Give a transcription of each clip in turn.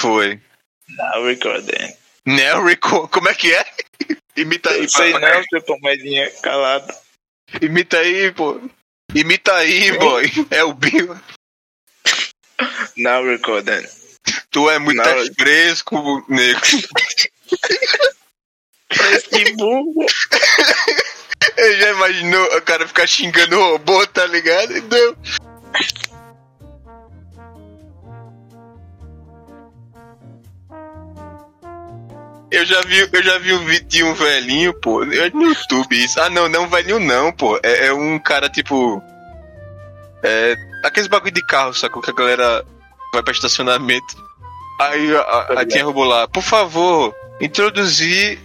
Foi. Now recording. Neo Record. Como é que é? Imita aí, Não sei papai. não, seu comedinha calado. Imita aí, pô. Imita aí, boy. É o Bill. Now recording. Tu é muito Não. fresco, nego. Burro. Eu já imaginou o cara ficar xingando o robô, tá ligado? Não. Eu já vi, eu já vi um vídeo de um velhinho, pô, é no YouTube isso. Ah, não, não é um velhinho não, pô. É, é um cara tipo. É. Aqueles bagulho de carro, sacou? Que a galera vai pra estacionamento. Aí a, a, a tia robô lá, por favor, introduzir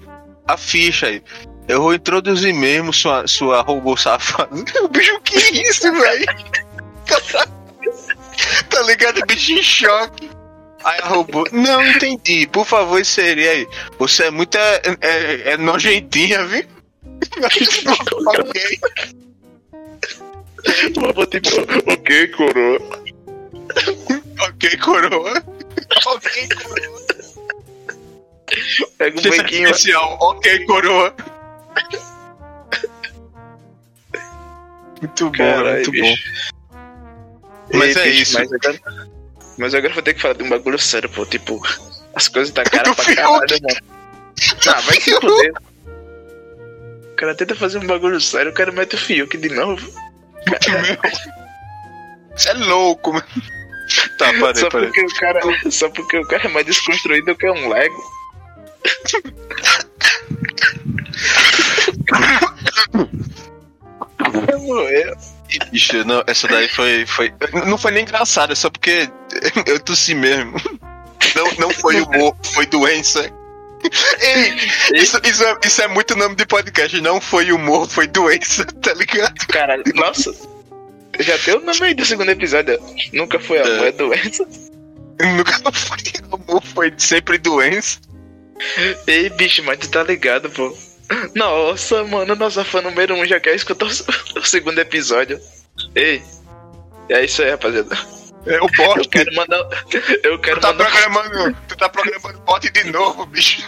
a ficha aí. Eu vou introduzir mesmo sua, sua robô safada. O bicho, que isso, velho? Tá ligado? O bicho em choque. Aí a robô, não entendi, por favor, inserir aí. Você é muito é, é, é nojentinha, viu? ok. Vou tipo, ok, coroa. Ok, coroa. Ok, coroa. Pega um bequinho. Especial, ok, coroa. Muito bom, Caralho, muito bom. bicho. Mas Ei, é bicho, isso. Mas agora, mas agora eu vou ter que falar de um bagulho sério, pô. Tipo, as coisas tá cara Do pra Fiuk. caralho, mano. Ah, vai se fuder. O cara tenta fazer um bagulho sério, o cara mete o Fiuk de novo. Você é louco, mano. Tá, parei, Só parei. porque, o cara, só porque o cara é mais desconstruído que um Lego. Morreu. Ixi, não, essa daí foi, foi. Não foi nem engraçada, é só porque eu tossi mesmo. Não, não foi humor, foi doença. Ei, isso, isso, é, isso é muito nome de podcast. Não foi humor, foi doença, tá ligado? Caralho, nossa. Já tem o nome aí do segundo episódio. Nunca foi amor, é doença. Nunca foi humor, foi sempre doença. Ei, bicho, mas tu tá ligado, pô. Nossa, mano, nossa fã número um já quer escutar o, o segundo episódio. Ei, é isso aí, rapaziada. É o Eu bot. quero mandar. Eu quero Tu tá mandar. programando. Tu tá programando bot de novo, bicho.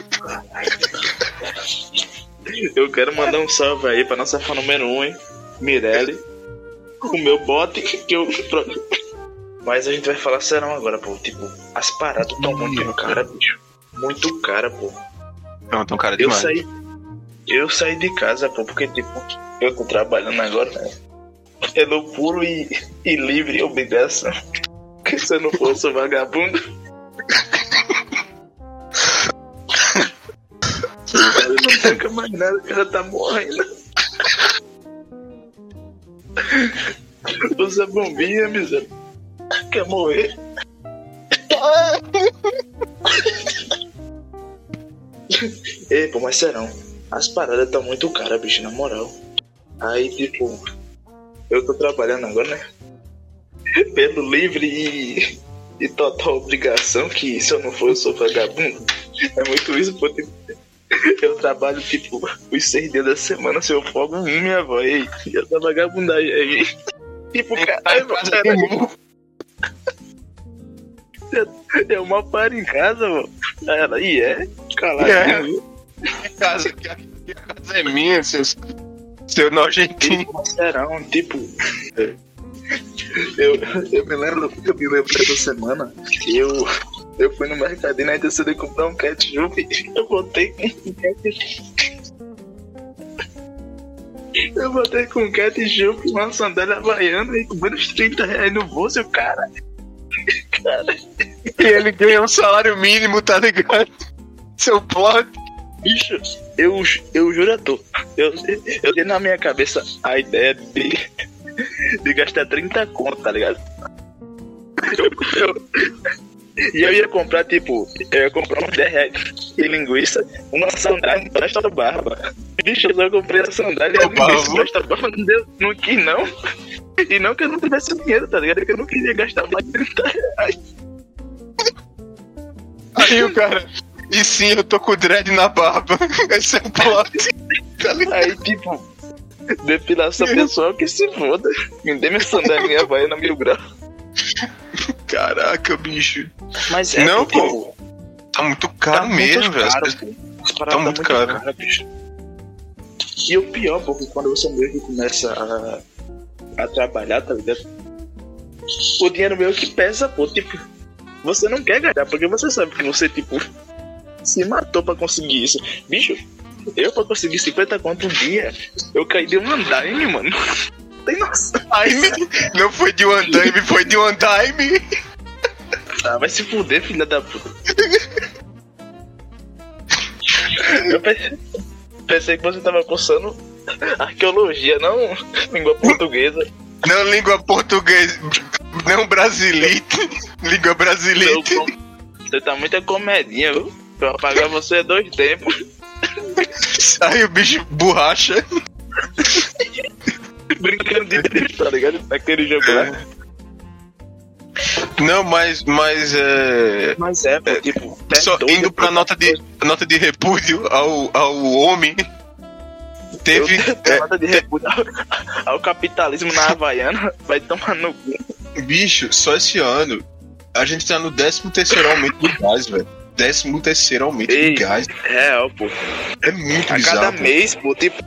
Eu quero mandar um salve aí pra nossa fã número um, hein? Mirelle. O meu bot que eu. Mas a gente vai falar serão agora, pô. Tipo, as paradas tão muito cara, bicho. Muito cara, pô. Não, tão cara Eu demais. saí. Eu saí de casa, pô, porque tipo, eu tô trabalhando agora, né? É puro e, e livre obrigação. Que se eu não fosse um vagabundo. Cara, não toca mais nada, o cara tá morrendo. Usa bombinha, miséria. Quer morrer? Ei, pô, mas serão. As paradas estão muito caras, bicho, na moral. Aí, tipo, eu tô trabalhando agora, né? Pelo livre e, e total obrigação, que se eu não for, eu sou vagabundo. É muito isso, pô. Tipo, eu trabalho, tipo, os seis dias da semana, se eu folgo um, minha avó. Ei, e essa vagabundagem aí. Tipo, caralho, caralho. Eu mal paro em casa, mano. Ela, e é? Caralho. É. Casa, que a, que a casa é minha, seus, seu nojentinho. Serão, tipo. Eu, eu me lembro, eu me lembro dessa semana, eu, eu fui no mercadinho e decidi comprar um ketchup. Eu botei com ketchup. Eu botei com ketchup, uma sandália havaiana e com menos 30 reais no bolso, cara. Cara, E ele ganha um salário mínimo, tá ligado? Seu plot. Bicho, eu, eu juro a tu, eu, eu tenho na minha cabeça a ideia de, de gastar 30 conto, tá ligado? Eu, eu- e eu ia comprar, tipo, eu ia comprar uns 10 reais de linguiça, uma sandália um resto da barba. Bicho, eu só comprei a sandália e a linguiça, da barba não, deu, não quis não. E não que eu não tivesse dinheiro, tá ligado? É que eu não queria gastar mais de 30 reais. Aí o cara. E sim, eu tô com o dread na barba. Esse é o plot. Tá? Aí, tipo, depilação pessoal que se foda. Me dê minha sandália havaiana mil graus. Caraca, bicho. Mas é, Não, tipo, Tá muito caro Tá mesmo, velho. Pô. Tá muito tá caro. muito caro, bicho. E o pior, pô, que quando você meio que começa a, a trabalhar, tá ligado? O dinheiro meio que pesa, pô. Tipo, você não quer ganhar, porque você sabe que você, tipo, se matou pra conseguir isso. Bicho, eu pra conseguir 50 conto um dia, eu caí de um andaime, mano. Tem noção. Não foi de um andaime, foi de um andaime. Ah, vai se fuder, filha da puta. Eu pensei, pensei que você tava cursando arqueologia, não língua portuguesa. Não língua portuguesa, não brasilite. Língua com- Você tá muita comedinha, viu? Pra pagar você é dois tempos. Aí o bicho borracha. Brincando de drift, tá ligado? Naquele jogo lá. Não, mas, mas é. Mas é, pô, tipo, tá Só indo pra nota de, nota de repúdio ao, ao homem. Teve. Tenho nada de repúdio ao, ao capitalismo na Havaiana. Vai tomar no cu. é, bicho, só esse ano a gente tá no 13 terceiro aumento do gás, velho. 13 terceiro aumento Ei. do gás. Real, pô. É muito A bizarro. cada pô. mês, pô, tipo.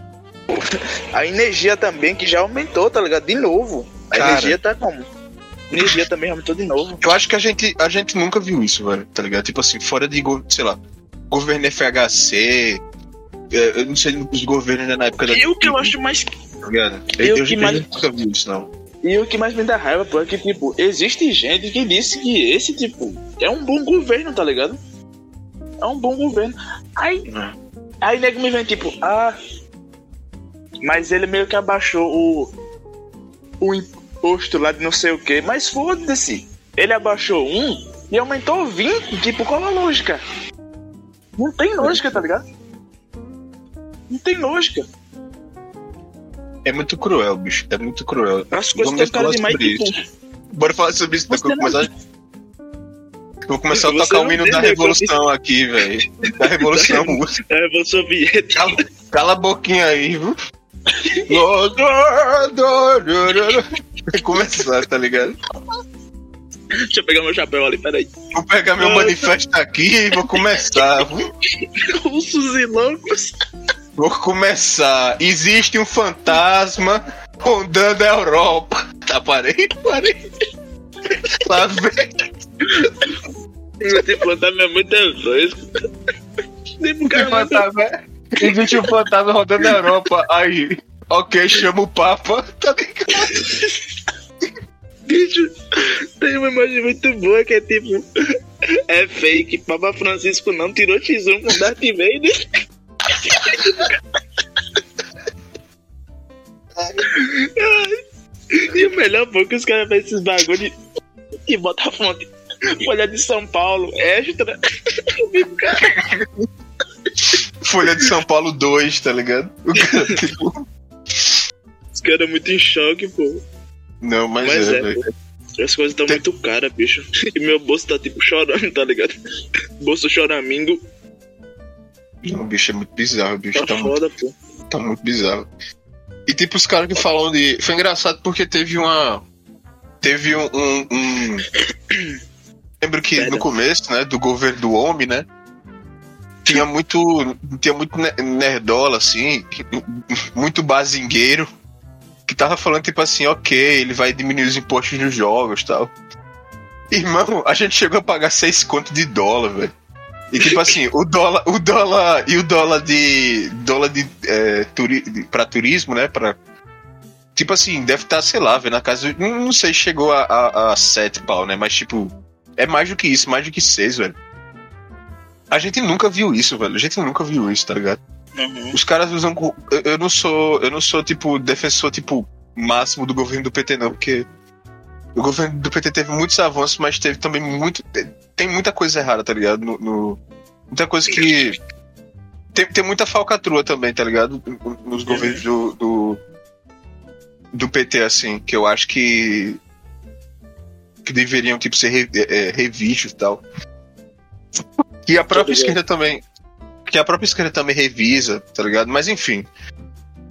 A energia também, que já aumentou, tá ligado? De novo. A Cara. energia tá como? A energia também aumentou de novo. Eu acho que a gente, a gente nunca viu isso, velho, tá ligado? Tipo assim, fora de, sei lá, governo FHC, é, eu não sei os governos ainda na época da. E o que eu acho mais. Tá ligado? Eu, eu, que mais- nunca vi isso, não. E o que mais me dá raiva, pô, é que, tipo, existe gente que disse que esse, tipo, é um bom governo, tá ligado? É um bom governo. Aí, É. aí nego me vem, tipo, ah. Mas ele meio que abaixou o. O imposto lá de não sei o que. Mas foda-se. Ele abaixou um e aumentou 20. Tipo, qual a lógica? Não tem lógica, tá ligado? Não tem lógica. É muito cruel, bicho. É muito cruel. As coisas Vamos estão falar demais, tipo. Bora falar sobre isso não- começar, vou começar a tocar o hino da entendeu, Revolução aqui, velho. Da Revolução. É, eu sou Soviética. Cala, cala a boquinha aí, viu? Vai começar, tá ligado? Deixa eu pegar meu chapéu ali, peraí. Vou pegar meu manifesto aqui e vou começar. viu? Russos e loucos. Vou começar. Existe um fantasma rondando a Europa. Tá, parei, parei. Lá vem. Esse fantasma é muito fresco. Tipo, cara, Existe um fantasma- Existe um fantasma rodando a Europa. Aí, ok, chama o Papa. Tá ligado? bicho, tem uma imagem muito boa que é tipo. É fake. Papa Francisco não tirou X1 com Darth Vader. E o melhor foi que os caras fazem esses bagulho e bota a fonte. Folha de São Paulo, extra. Folha de São Paulo 2, tá ligado? O cara, tipo, Os caras muito em choque, pô. Não, mas, Mas é, é. As coisas estão Tem- muito caras, bicho. E meu bolso tá tipo chorando, tá ligado? Bolso choramingo. O bicho é muito bizarro, bicho Tá tá muito, foda, pô. tá muito bizarro. E tipo, os caras que falam de. Foi engraçado porque teve uma. Teve um. um- um- Lembro que Perdão. no começo, né, do governo do homem, né? Tinha muito. Tinha muito ne- nerdola, assim, que- muito bazingueiro, que tava falando, tipo assim, ok, ele vai diminuir os impostos nos jogos e tal. Irmão, a gente chegou a pagar 6 conto de dólar, velho. E tipo assim, o dólar, o dólar e o dólar de dólar de, é, turi, de- pra turismo, né, para tipo assim, deve estar, sei lá, velho, na casa, não, sei, chegou a, a, a 7 pau, né, mas tipo, é mais do que isso, mais do que 6, velho. A gente nunca viu isso, velho. A gente nunca viu isso, tá ligado? Uhum. Os caras usam. Eu, eu não sou. Eu não sou, tipo, defensor, tipo, máximo do governo do PT, não, porque. O governo do PT teve muitos avanços, mas teve também muito. Tem muita coisa errada, tá ligado? No, no- muita coisa que. Tem, tem muita falcatrua também, tá ligado? Nos governos do, do. do PT, assim, que eu acho que. Que deveriam, tipo, ser re, é, revistos e tal. E a própria esquerda também. Que a própria esquerda também revisa, tá ligado? Mas enfim.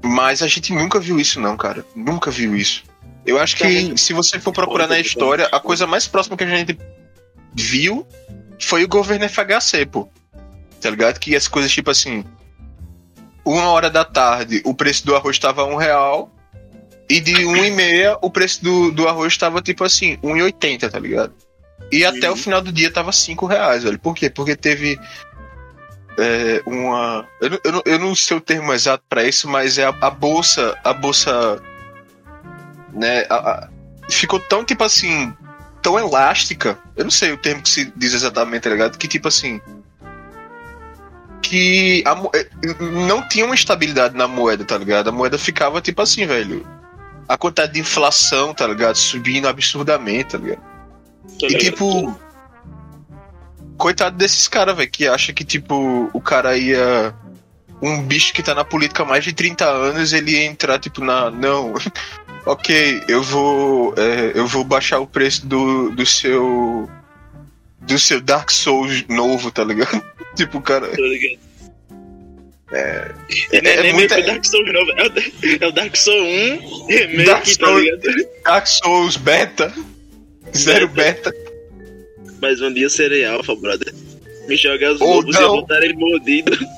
Mas a gente nunca viu isso, não, cara. Nunca viu isso. Eu acho que se você for procurar na história, a coisa mais próxima que a gente viu foi o governo FHC, pô. Tá ligado? Que as coisas, tipo assim. Uma hora da tarde, o preço do arroz tava um real. E de uma e meia, o preço do, do arroz tava, tipo assim, 1,80, tá ligado? E até o final do dia tava 5 reais, velho. Por quê? Porque teve é, uma. Eu, não- eu, não- eu não sei o termo exato pra isso, mas é a, a bolsa. A bolsa. Né? a- a- ficou tão, tipo assim. Tão elástica. Eu não sei o termo que se diz exatamente, tá ligado? Que tipo assim. Que a é, não tinha uma estabilidade na moeda, tá ligado? A moeda ficava tipo assim, velho. A quantidade de inflação, tá ligado? Subindo absurdamente, tá ligado? Tá E tipo. Coitado desses caras, velho, que acha que, tipo, o cara ia. Um bicho que tá na política há mais de 30 anos, ele ia entrar, tipo, na. Não. ok, eu vou. é, eu vou baixar o preço do, do seu. Do seu Dark Souls novo, tá ligado? tipo, cara. Tá ligado? É, E nem, é nem muita- Dark Souls novo. É o, é o Dark Souls 1 remake, Dark tá Souls- ligado? Dark Souls Beta. Zero Beta. Mas um dia eu serei alfa, brother. Me jogar os Ou lobos e não. eu voltarei mordido.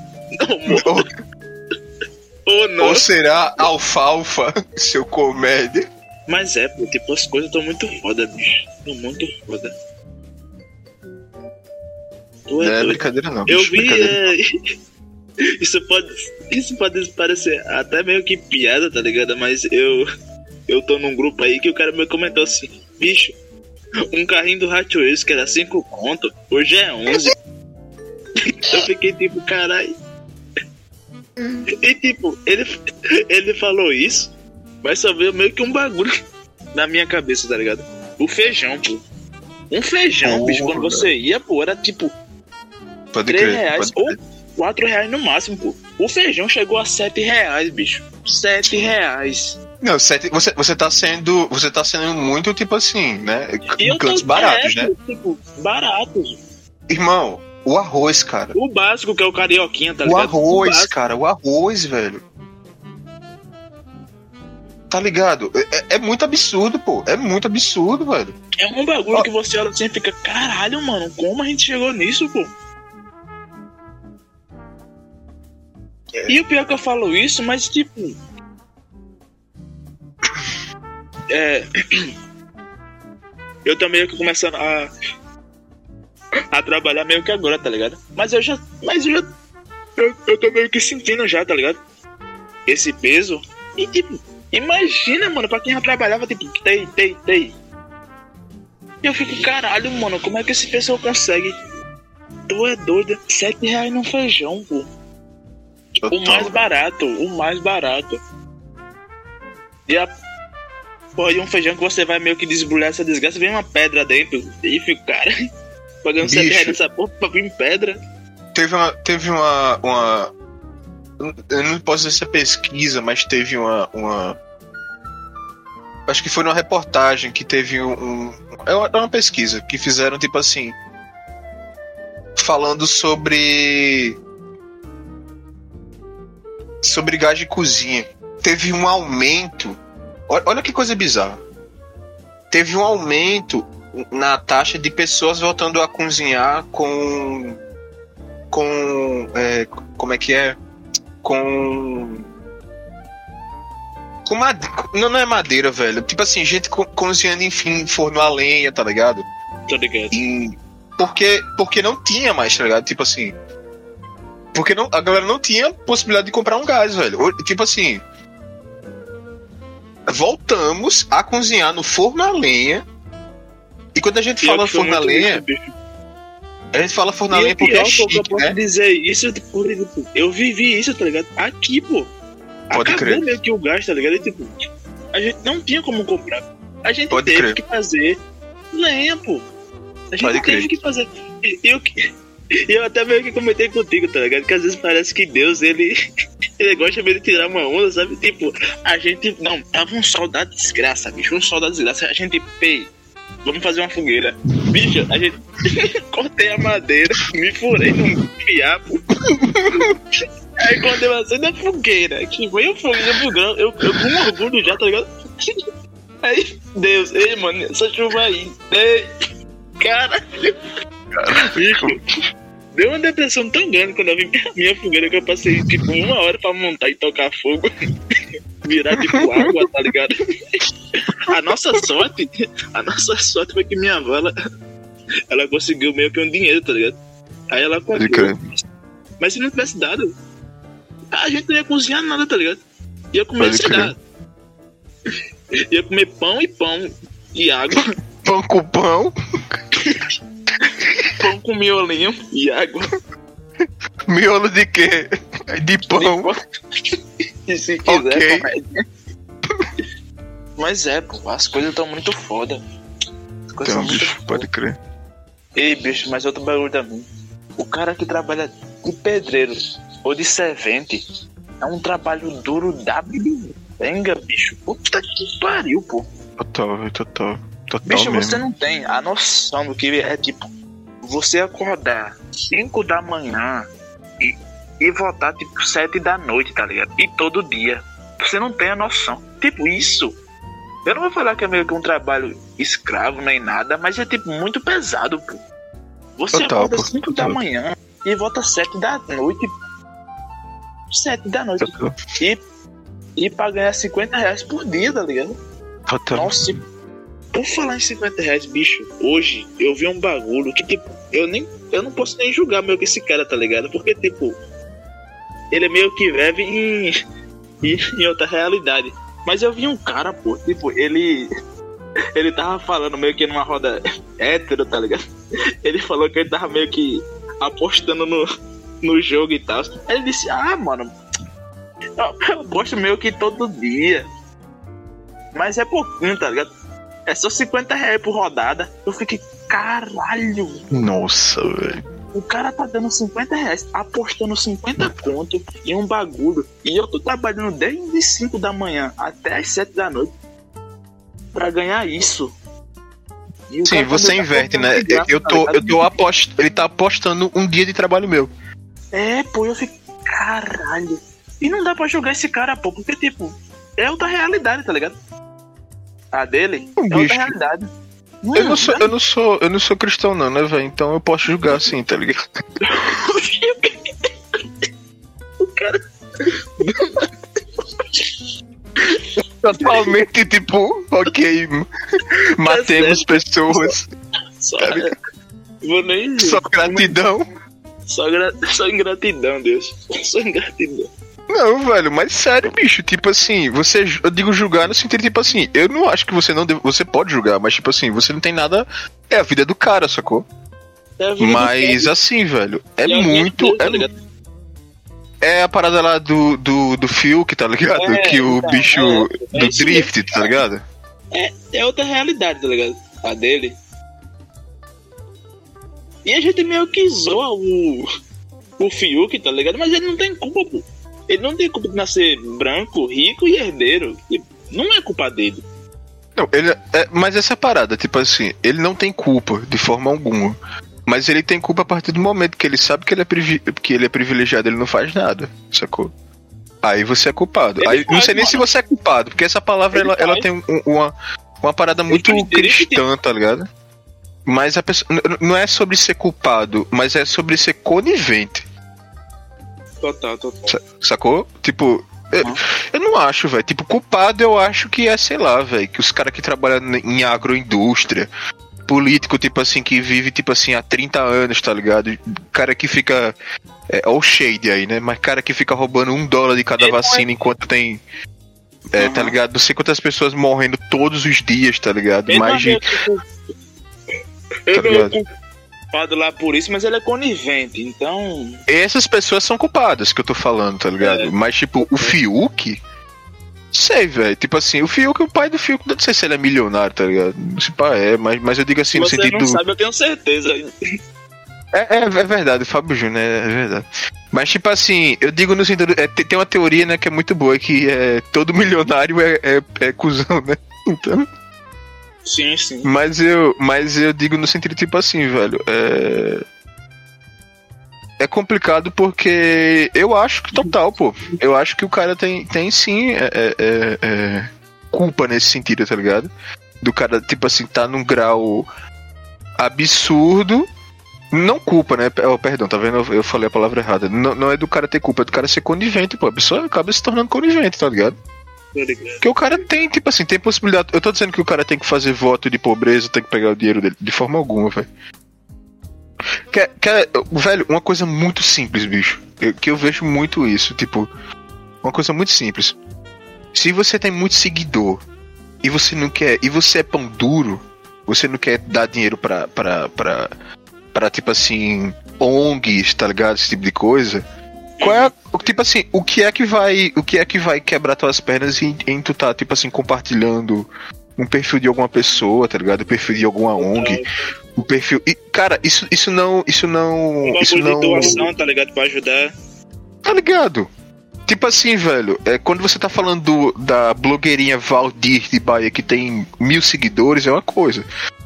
Não morro. ou, não. ou será alfalfa, seu comédia? Mas é, pô, tipo, as coisas estão muito foda, bicho. Tão muito foda. Tu Não é é doido. brincadeira, não. Eu bicho, vi. brincadeira. é, Isso pode. Isso pode parecer até meio que piada, tá ligado? Mas eu. Eu tô num grupo aí que o cara me comentou assim: bicho, um carrinho do Hot Wheels que era 5 conto, hoje é 11. eu fiquei tipo, caralho. E tipo, ele, ele falou isso, mas só veio meio que um bagulho na minha cabeça, tá ligado? O feijão, pô. Um feijão, Porra. bicho, quando você ia, pô, era tipo Pode 3 crer. reais ou 4 reais no máximo, pô. O feijão chegou a 7 reais, bicho. 7 reais. Não, sete, você, você tá sendo. Você tá sendo muito, tipo assim, né? Eu Cantos baratos, é, né? Tipo, baratos. Irmão, o arroz, cara. O básico que é o carioquinha, tá o ligado? arroz, básico. cara, o arroz, velho. Tá ligado? É, é- é muito absurdo, pô. É muito absurdo, velho. É um bagulho Ó. que você olha assim e fica, caralho, mano, como a gente chegou nisso, pô? E o pior que eu falo isso, mas tipo. É. Eu tô meio que começando a. A trabalhar meio que agora, tá ligado? Mas eu já. Mas eu já. Eu, eu tô meio que sentindo já, tá ligado? Esse peso. E tipo, imagina, mano, pra quem já trabalhava, tipo, tei, tei, tei. Eu fico, caralho, mano, como é que esse pessoal consegue? Tu é doido, 7 reais num feijão, pô. O Total. mais barato, o mais barato. E a porra de um feijão que você vai meio que desbrulhar essa desgraça, vem uma pedra dentro. E fica, cara, pagando 7 Bicho. reais nessa porra pra vir pedra. Teve uma. Teve uma. uma eu não posso dizer se é pesquisa, mas teve uma. uma acho que foi numa reportagem que teve um. é uma, é uma pesquisa que fizeram, tipo assim. Falando sobre. Sobre gás de cozinha. Teve um aumento. Olha, que coisa bizarra. Teve um aumento na taxa de pessoas voltando a cozinhar com com. é, como é que é? Com. Com madeira. Não, não é madeira, velho. Tipo assim, gente co- cozinhando, enfim, forno a lenha, tá ligado? Tá ligado? E. Porque, porque não tinha mais, tá ligado? Tipo assim. Porque não, a galera não tinha possibilidade de comprar um gás, velho. Tipo assim. Voltamos a cozinhar no forno a lenha. E quando a gente Pior fala forno a lenha, a gente fala forno a E lenha porque é pior, pô, que eu chique, posso né? dizer isso, tipo, eu vivi isso, tá ligado? Aqui, pô. Pode Acabou crer. meio que o gás, tá ligado? E, tipo, a gente não tinha como comprar. A gente Pode teve crer. que fazer lenha, pô. A gente Pode teve crer. que fazer. E eu, que- eu até meio que comentei contigo, tá ligado? Que às vezes parece que Deus, ele, ele gosta meio de tirar uma onda, sabe? Tipo, a gente. Não, tava um sol da desgraça, bicho. Um sol da desgraça. A gente, pei, vamos fazer uma fogueira. Bicho, a gente. cortei a madeira, me furei num fiapo. Aí quando eu acendo a fogueira, que foi o fogueira pro grão, eu, eu com orgulho já, tá ligado? Aí, Deus, ei, mano, essa chuva aí, ei, caralho. Bicho, deu uma depressão tão grande quando eu vi minha, minha fogueira que eu passei tipo uma hora pra montar e tocar fogo. Virar tipo água, tá ligado? A nossa sorte, a nossa sorte foi que minha avó, ela, ela conseguiu meio que um dinheiro, tá ligado? Aí ela comprou. Mas se não tivesse dado, a gente não ia cozinhar nada, tá ligado? Ia comer, sei lá. Ia comer pão e pão e água. Pão com pão, pão com miolinho e água. miolo de quê? De pão. E se quiser, Ok. comédia. Mas é, pô, as coisas estão muito foda. As coisas Então, bicho, foda. pode crer. Ei, bicho, mas outro bagulho também. O cara que trabalha de pedreiro ou de servente é um trabalho duro da benga, bicho. Puta que pariu, pô. Total, total. Total Bicho, mesmo. você não tem a noção do que é tipo você acordar 5 da manhã e, e voltar tipo 7 da noite, tá ligado? E todo dia. Você não tem a noção. Tipo, isso. Eu não vou falar que é meio que um trabalho escravo nem nada, mas é tipo muito pesado, pô. Você Total, acorda pô, 5 da manhã e volta 7 da noite. 7 da noite. Total. E, e pra ganhar 50 reais por dia, tá ligado? Total. Nossa, por falar em 50 reais, bicho, hoje eu vi um bagulho que, tipo, eu nem. Eu não posso nem julgar meio que esse cara, tá ligado? Porque, tipo, ele é meio que vive em, em, outra realidade. Mas eu vi um cara, pô, tipo, ele. Ele tava falando meio que numa roda hétero, tá ligado? Ele falou que ele tava meio que apostando no, no jogo e tal. Aí ele disse, ah, mano, eu, eu aposto meio que todo dia. Mas é pouquinho, tá ligado? É só 50 reais por rodada. Eu fiquei, caralho, Nossa, velho. o cara tá dando 50 reais, apostando 50 conto em um bagulho. E eu tô trabalhando desde 5 da manhã até as 7 da noite pra ganhar isso. Sim, cara você tá inverte, né? graça, Eu tá tô, ligado? eu tô apost... Ele tá apostando um dia de trabalho meu. É, pô, eu fiquei, caralho. E não dá pra jogar esse cara, pô, porque, tipo, é outra realidade, tá ligado? A dele Um é outra bicho. realidade. Eu não sou, eu não sou, eu não sou cristão não, né, velho? Então eu posso julgar assim, tá ligado? o cara Totalmente tipo, ok, matemos pessoas, só. Tá? Vou nem. só gratidão. Só, gra... só ingratidão, Deus. Só ingratidão. Não, velho, mas sério, bicho, tipo assim, você, eu digo julgar no sentido, tipo assim, eu não acho que você não deve, você pode julgar, mas tipo assim, você não tem nada, é a vida do cara, sacou? É Mas cara. assim, velho, é muito, dele, tá é, é a parada lá do, do, do Fiuk, tá ligado? É, que o então, bicho é, é do isso drift, tá ligado? É outra realidade, tá ligado? A dele. E a gente meio que zoa o. O Fiuk, tá ligado? Mas ele não tem culpa, pô. Ele não tem culpa de nascer branco, rico e herdeiro. Não é culpa dele. Não, ele, é, mas essa parada, tipo assim, ele não tem culpa de forma alguma. Mas ele tem culpa a partir do momento que ele sabe que ele é, que ele é privilegiado, ele não faz nada, sacou? Aí você é culpado. Ele Aí, não faz, sei nem se mano. você é culpado, porque essa palavra Ele ela, ela tem um- uma, uma parada muito direito de- cristã, tá ligado? Mas a pessoa, não é sobre ser culpado, mas é sobre ser conivente. Total, total. Sa- Sacou? Tipo, eu, Uhum. eu não acho, velho. Tipo, culpado eu acho que é, sei lá, velho, que os caras que trabalham em agroindústria, político, tipo assim, que vive, tipo assim, há 30 anos, tá ligado? Cara que fica. É, o shade aí, né? Mas cara que fica roubando um dólar de cada é- vacina enquanto tem. É, tá Uhum. ligado? Não sei quantas pessoas morrendo todos os dias, tá ligado? Mais de. é tipo- Tá não é ligado? Culpado lá por isso, mas ele é conivente, então. Essas pessoas são culpadas que eu tô falando, tá ligado? É. Mas, tipo, o Fiuk. Sei, velho. Tipo assim, o Fiuk, o pai do Fiuk, não sei se ele é milionário, tá ligado? Se pá, é, mas, mas eu digo assim, Se no você sentido. não sabe, eu tenho certeza. É, é, é verdade, o Fábio Júnior, é, é verdade. Mas, tipo assim, eu digo no sentido. É, tem tem uma teoria, né, que é muito boa, que é, todo milionário é, é, é cuzão, né? Então. Sim, sim. Mas eu, mas eu digo no sentido tipo assim, velho. É, é complicado porque eu acho que total, pô. Eu acho que o cara tem, tem sim é, é, é, é, culpa nesse sentido, tá ligado? Do cara, tipo assim, tá num grau absurdo Não culpa, né? Oh, perdão, tá vendo? Eu falei a palavra errada. Não, não é do cara ter culpa, é do cara ser conivente, pô. A pessoa acaba se tornando conivente, tá ligado? Porque o cara tem, tipo assim, tem possibilidade. Eu tô dizendo que o cara tem que fazer voto de pobreza, tem que pegar o dinheiro dele. De forma alguma, velho. Que, que, velho, uma coisa muito simples, bicho. Eu, que eu vejo muito isso. Tipo, uma coisa muito simples. Se você tem muito seguidor e você não quer. E você é pão duro, você não quer dar dinheiro pra. pra, pra, pra tipo assim. ONGs, tá ligado? Esse tipo de coisa. Qual é tipo assim, o que é que vai, o que é que vai quebrar tuas pernas em, em tu tá tipo assim compartilhando um perfil de alguma pessoa, tá ligado? O perfil de alguma ONG, o perfil e cara, isso isso não, isso não, um isso não de doação, tá ligado? Pra ajudar. Tá ligado? Tipo assim, velho, é, quando você tá falando do, da blogueirinha Valdir de Bahia que tem mil seguidores, é uma coisa.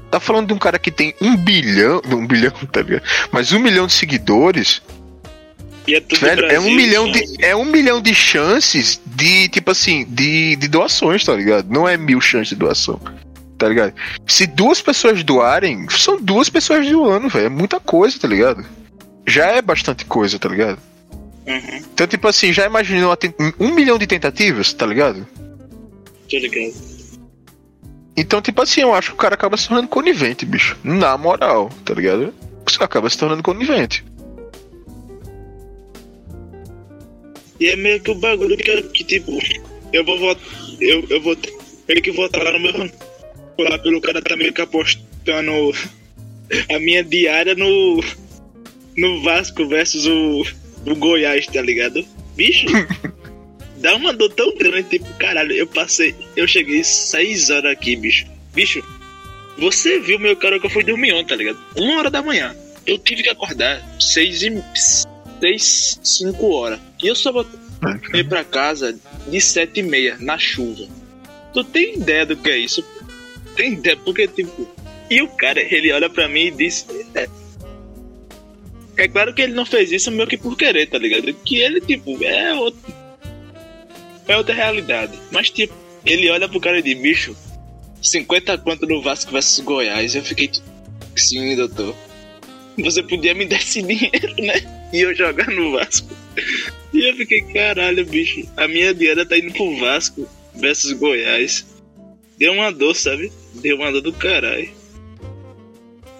Tá falando de um cara que tem um bilhão, um bilhão, tá ligado? Mas um milhão de seguidores, e é tudo Velho, Brasil, é um milhão de é um milhão de chances de tipo assim de, de doações, tá ligado? Não é mil chances de doação, tá ligado? Se duas pessoas doarem, são duas pessoas doando, velho. É muita coisa, tá ligado? Já é bastante coisa, tá ligado? Uhum, Então tipo assim, já imaginou um milhão de tentativas, tá ligado? tô ligado. Então tipo assim, eu acho que o cara acaba se tornando conivente, bicho. Na moral, tá ligado? Você acaba se tornando conivente. E é meio que o bagulho que, que tipo, eu vou votar. Eu, eu vou ter que votar lá no meu. Lá pelo cara tá meio que apostando a minha diária no. No Vasco versus o, o Goiás, tá ligado? Bicho, dá uma dor tão grande, tipo, caralho, eu passei. Eu cheguei 6 horas aqui, bicho. Bicho, você viu meu cara que eu fui dormir ontem, tá ligado? Uma hora da manhã. Eu tive que acordar 6 e. 6, 5 horas. E eu só vou ir pra casa de 7 e meia, na chuva. Tu tem ideia do que é isso? Tem ideia? Porque, tipo. E o cara, ele olha pra mim e diz. É, é claro que ele não fez isso meio que por querer, tá ligado? Que ele, tipo, é outro. É outra realidade. Mas, tipo, ele olha pro cara e diz: bicho, 50 quanto no Vasco versus Goiás. Eu fiquei, tipo, sim, doutor. Você podia me dar esse dinheiro, né? E eu jogar no Vasco. E eu fiquei, caralho, bicho. A minha dieta tá indo pro Vasco versus Goiás. Deu uma dor, sabe? Deu uma dor do caralho.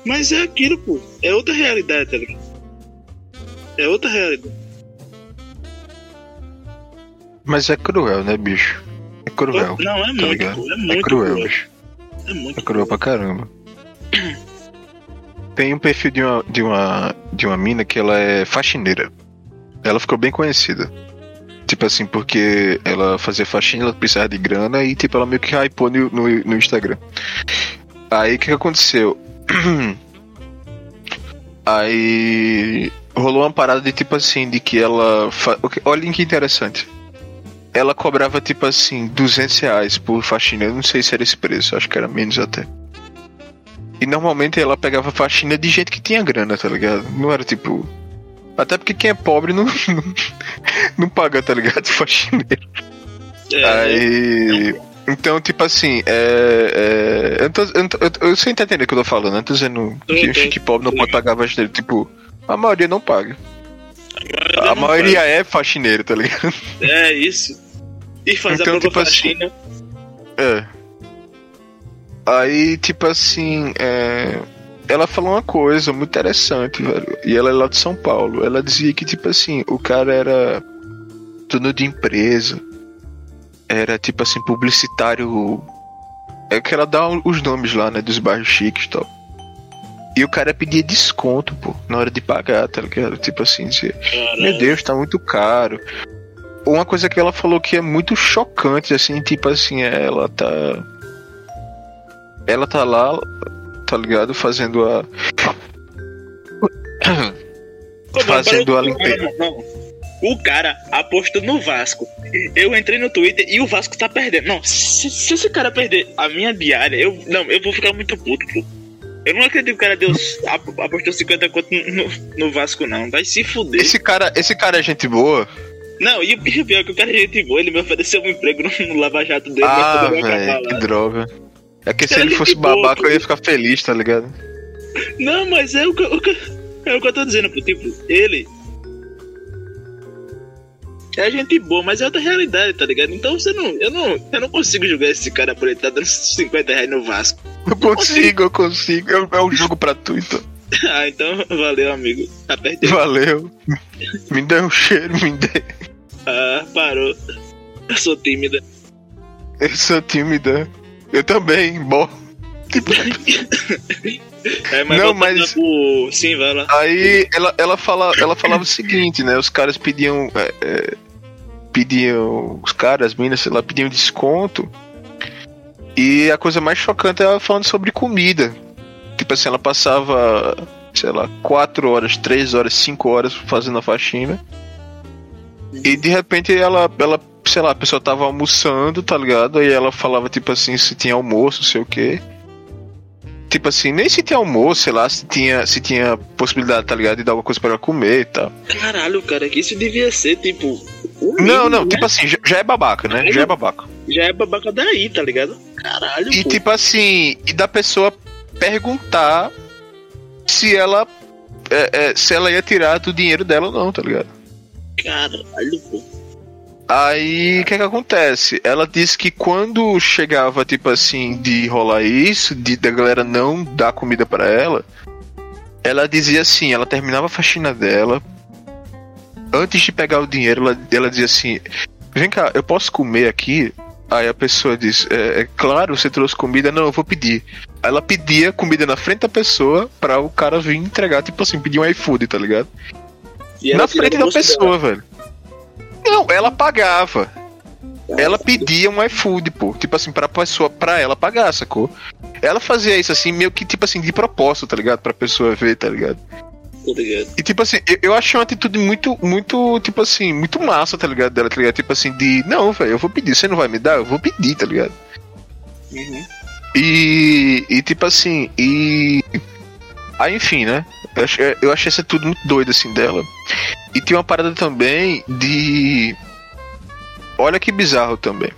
Mas é aquilo, pô. É outra realidade, tá ligado? É outra realidade. Mas é cruel, né, bicho? É cruel. Não, é muito, ligado? pô. É É muito cruel, cruel. bicho. É muito É cruel pra caramba. Tem um perfil de uma, de uma, de uma mina que ela é faxineira. Ela ficou bem conhecida. Tipo assim, porque ela fazia faxina, ela precisava de grana e tipo, ela meio que hypou no, no, no Instagram. Aí o que, que aconteceu? Aí rolou uma parada de tipo assim, de que ela. fa- que interessante. Ela cobrava tipo assim, 200 reais por faxina. Eu não sei se era esse preço, acho que era menos até. E normalmente ela pegava faxina de gente que tinha grana, tá ligado? Não era tipo. Até porque quem é pobre não, não, não paga, tá ligado? Faxineiro. É, Aí. Então, tipo assim, é. é eu, tô, eu, tô, eu, eu sei entender o que eu tô falando, né? Tô dizendo Tô, que, tô. que pobre não pode pagar faxineiro. Tipo, a maioria não paga. A não maioria é faxineiro, tá ligado? É isso. E fazer Então, a própria tipo assim, faxina. É. Aí, tipo assim, é... ela falou uma coisa muito interessante, velho. E ela é lá de São Paulo. Ela dizia que, tipo assim, o cara era dono de empresa. Era, tipo assim, publicitário. É que ela dá os nomes lá, né? Dos bairros chiques e tal. E o cara pedia desconto, pô, na hora de pagar, tá ligado? Tipo assim, dizia, Caralho. meu Deus, tá muito caro. Uma coisa que ela falou que é muito chocante, assim, tipo assim, ela tá. Ela tá lá, tá ligado? Fazendo a. Fazendo a limpeza. não, não. O cara apostou no Vasco. Eu entrei no Twitter e o Vasco tá perdendo. Não, se, se esse cara perder a minha diária, eu não, eu vou ficar muito puto, pô. Eu não acredito que o cara deu, ap- apostou 50 conto no, no Vasco, não. Vai se fuder. Esse cara, esse cara é gente boa. Não, e o pior é que o cara é gente boa, ele me ofereceu um emprego no, no Lava Jato dele, Ah, velho, que droga. É que se Cara, ele fosse boa, babaca, pô. eu ia ficar feliz, tá ligado? Não, mas é o que. o que- É o que eu tô dizendo. Tipo, ele. É gente boa, mas é outra realidade, tá ligado? Então você não. Eu não, eu não consigo julgar esse cara por ele estar tá dando 50 reais no Vasco. Eu consigo, eu consigo. É, é um jogo pra tu, então. ah, então valeu, amigo. Apertei. Valeu. Me dê um cheiro, me dê. Ah, parou. Eu sou tímida. Eu sou tímida. Eu também, bom. Tipo... É, mas não, mas pro... sim, vai lá. Aí ela, ela, fala, ela falava o seguinte, né? Os caras pediam, é, é, pediam, os caras, as minas, sei lá, pediam desconto. E a coisa mais chocante é ela falando sobre comida. Tipo assim, ela passava, sei lá, 4 horas, 3 horas, 5 horas fazendo a faxina. E de repente ela, ela, sei lá, a pessoa tava almoçando, tá ligado? Aí ela falava, tipo assim, se tinha almoço, sei o quê. Tipo assim, nem se tinha almoço, sei lá, se tinha, se tinha possibilidade, tá ligado? De dar alguma coisa pra ela comer e tal. Caralho, cara, que isso devia ser, tipo. não, não, né? tipo assim, já, já, é babaca, né? Já é babaca. Já é babaca daí, tá ligado? Caralho. E pô. tipo assim, e da pessoa perguntar se ela. É, é, se ela ia tirar do dinheiro dela ou não, tá ligado? Caralho, pô. Aí o que que acontece? Ela disse que quando chegava, tipo assim, de rolar isso, de da galera não dar comida para ela, ela dizia assim, ela terminava a faxina dela, antes de pegar o dinheiro, ela, ela dizia assim, vem cá, eu posso comer aqui? Aí a pessoa diz, é, é, claro, você trouxe comida, não, eu vou pedir. Aí ela pedia comida na frente da pessoa pra o cara vir entregar, tipo assim, pedir um iFood, tá ligado? Na frente da pessoa, dela. velho. Não, ela pagava. Ela pedia um iFood, pô. Tipo assim, pra pessoa, pra ela pagar, sacou? Ela fazia isso assim, meio que, tipo assim, de propósito, tá ligado? Pra pessoa ver, tá ligado? E tipo assim, eu, eu achei uma atitude muito, muito, tipo assim, muito massa, tá ligado? Dela, tá ligado? Tipo assim, de não, velho, eu vou pedir, você não vai me dar? Eu vou pedir, tá ligado? Uhum. E, e tipo assim, e. Aí enfim, né? Eu achei, eu achei essa tudo muito doido assim dela. E tem uma parada também de. Olha que bizarro também.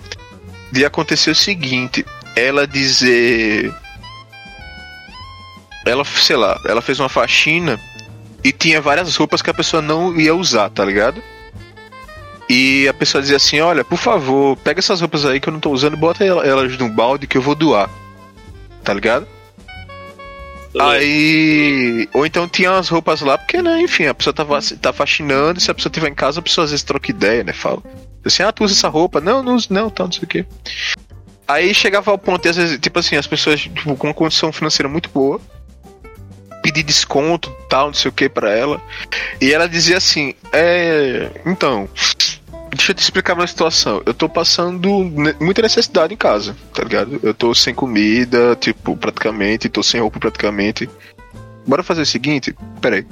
De acontecer o seguinte: ela dizer. Ela, sei lá, ela fez uma faxina e tinha várias roupas que a pessoa não ia usar, tá ligado? E a pessoa dizia assim: Olha, por favor, pega essas roupas aí que eu não tô usando bota elas num balde que eu vou doar. Tá ligado? Aí. Ou então tinha as roupas lá, porque, né, enfim, a pessoa tava, tá faxinando, e se a pessoa estiver em casa, a pessoa às vezes troca ideia, né? Fala. Assim, ah, tu usa essa roupa? Não, não uso, não, tá, não sei o quê. Aí chegava ao ponto, às vezes, tipo assim, as pessoas tipo, com uma condição financeira muito boa, pedir desconto, tal, não sei o que para ela. E ela dizia assim: É. Então, deixa eu te explicar uma situação. Eu tô passando muita necessidade em casa, tá ligado? Eu tô sem comida, tipo, praticamente, tô sem roupa praticamente. Bora fazer o seguinte? Peraí.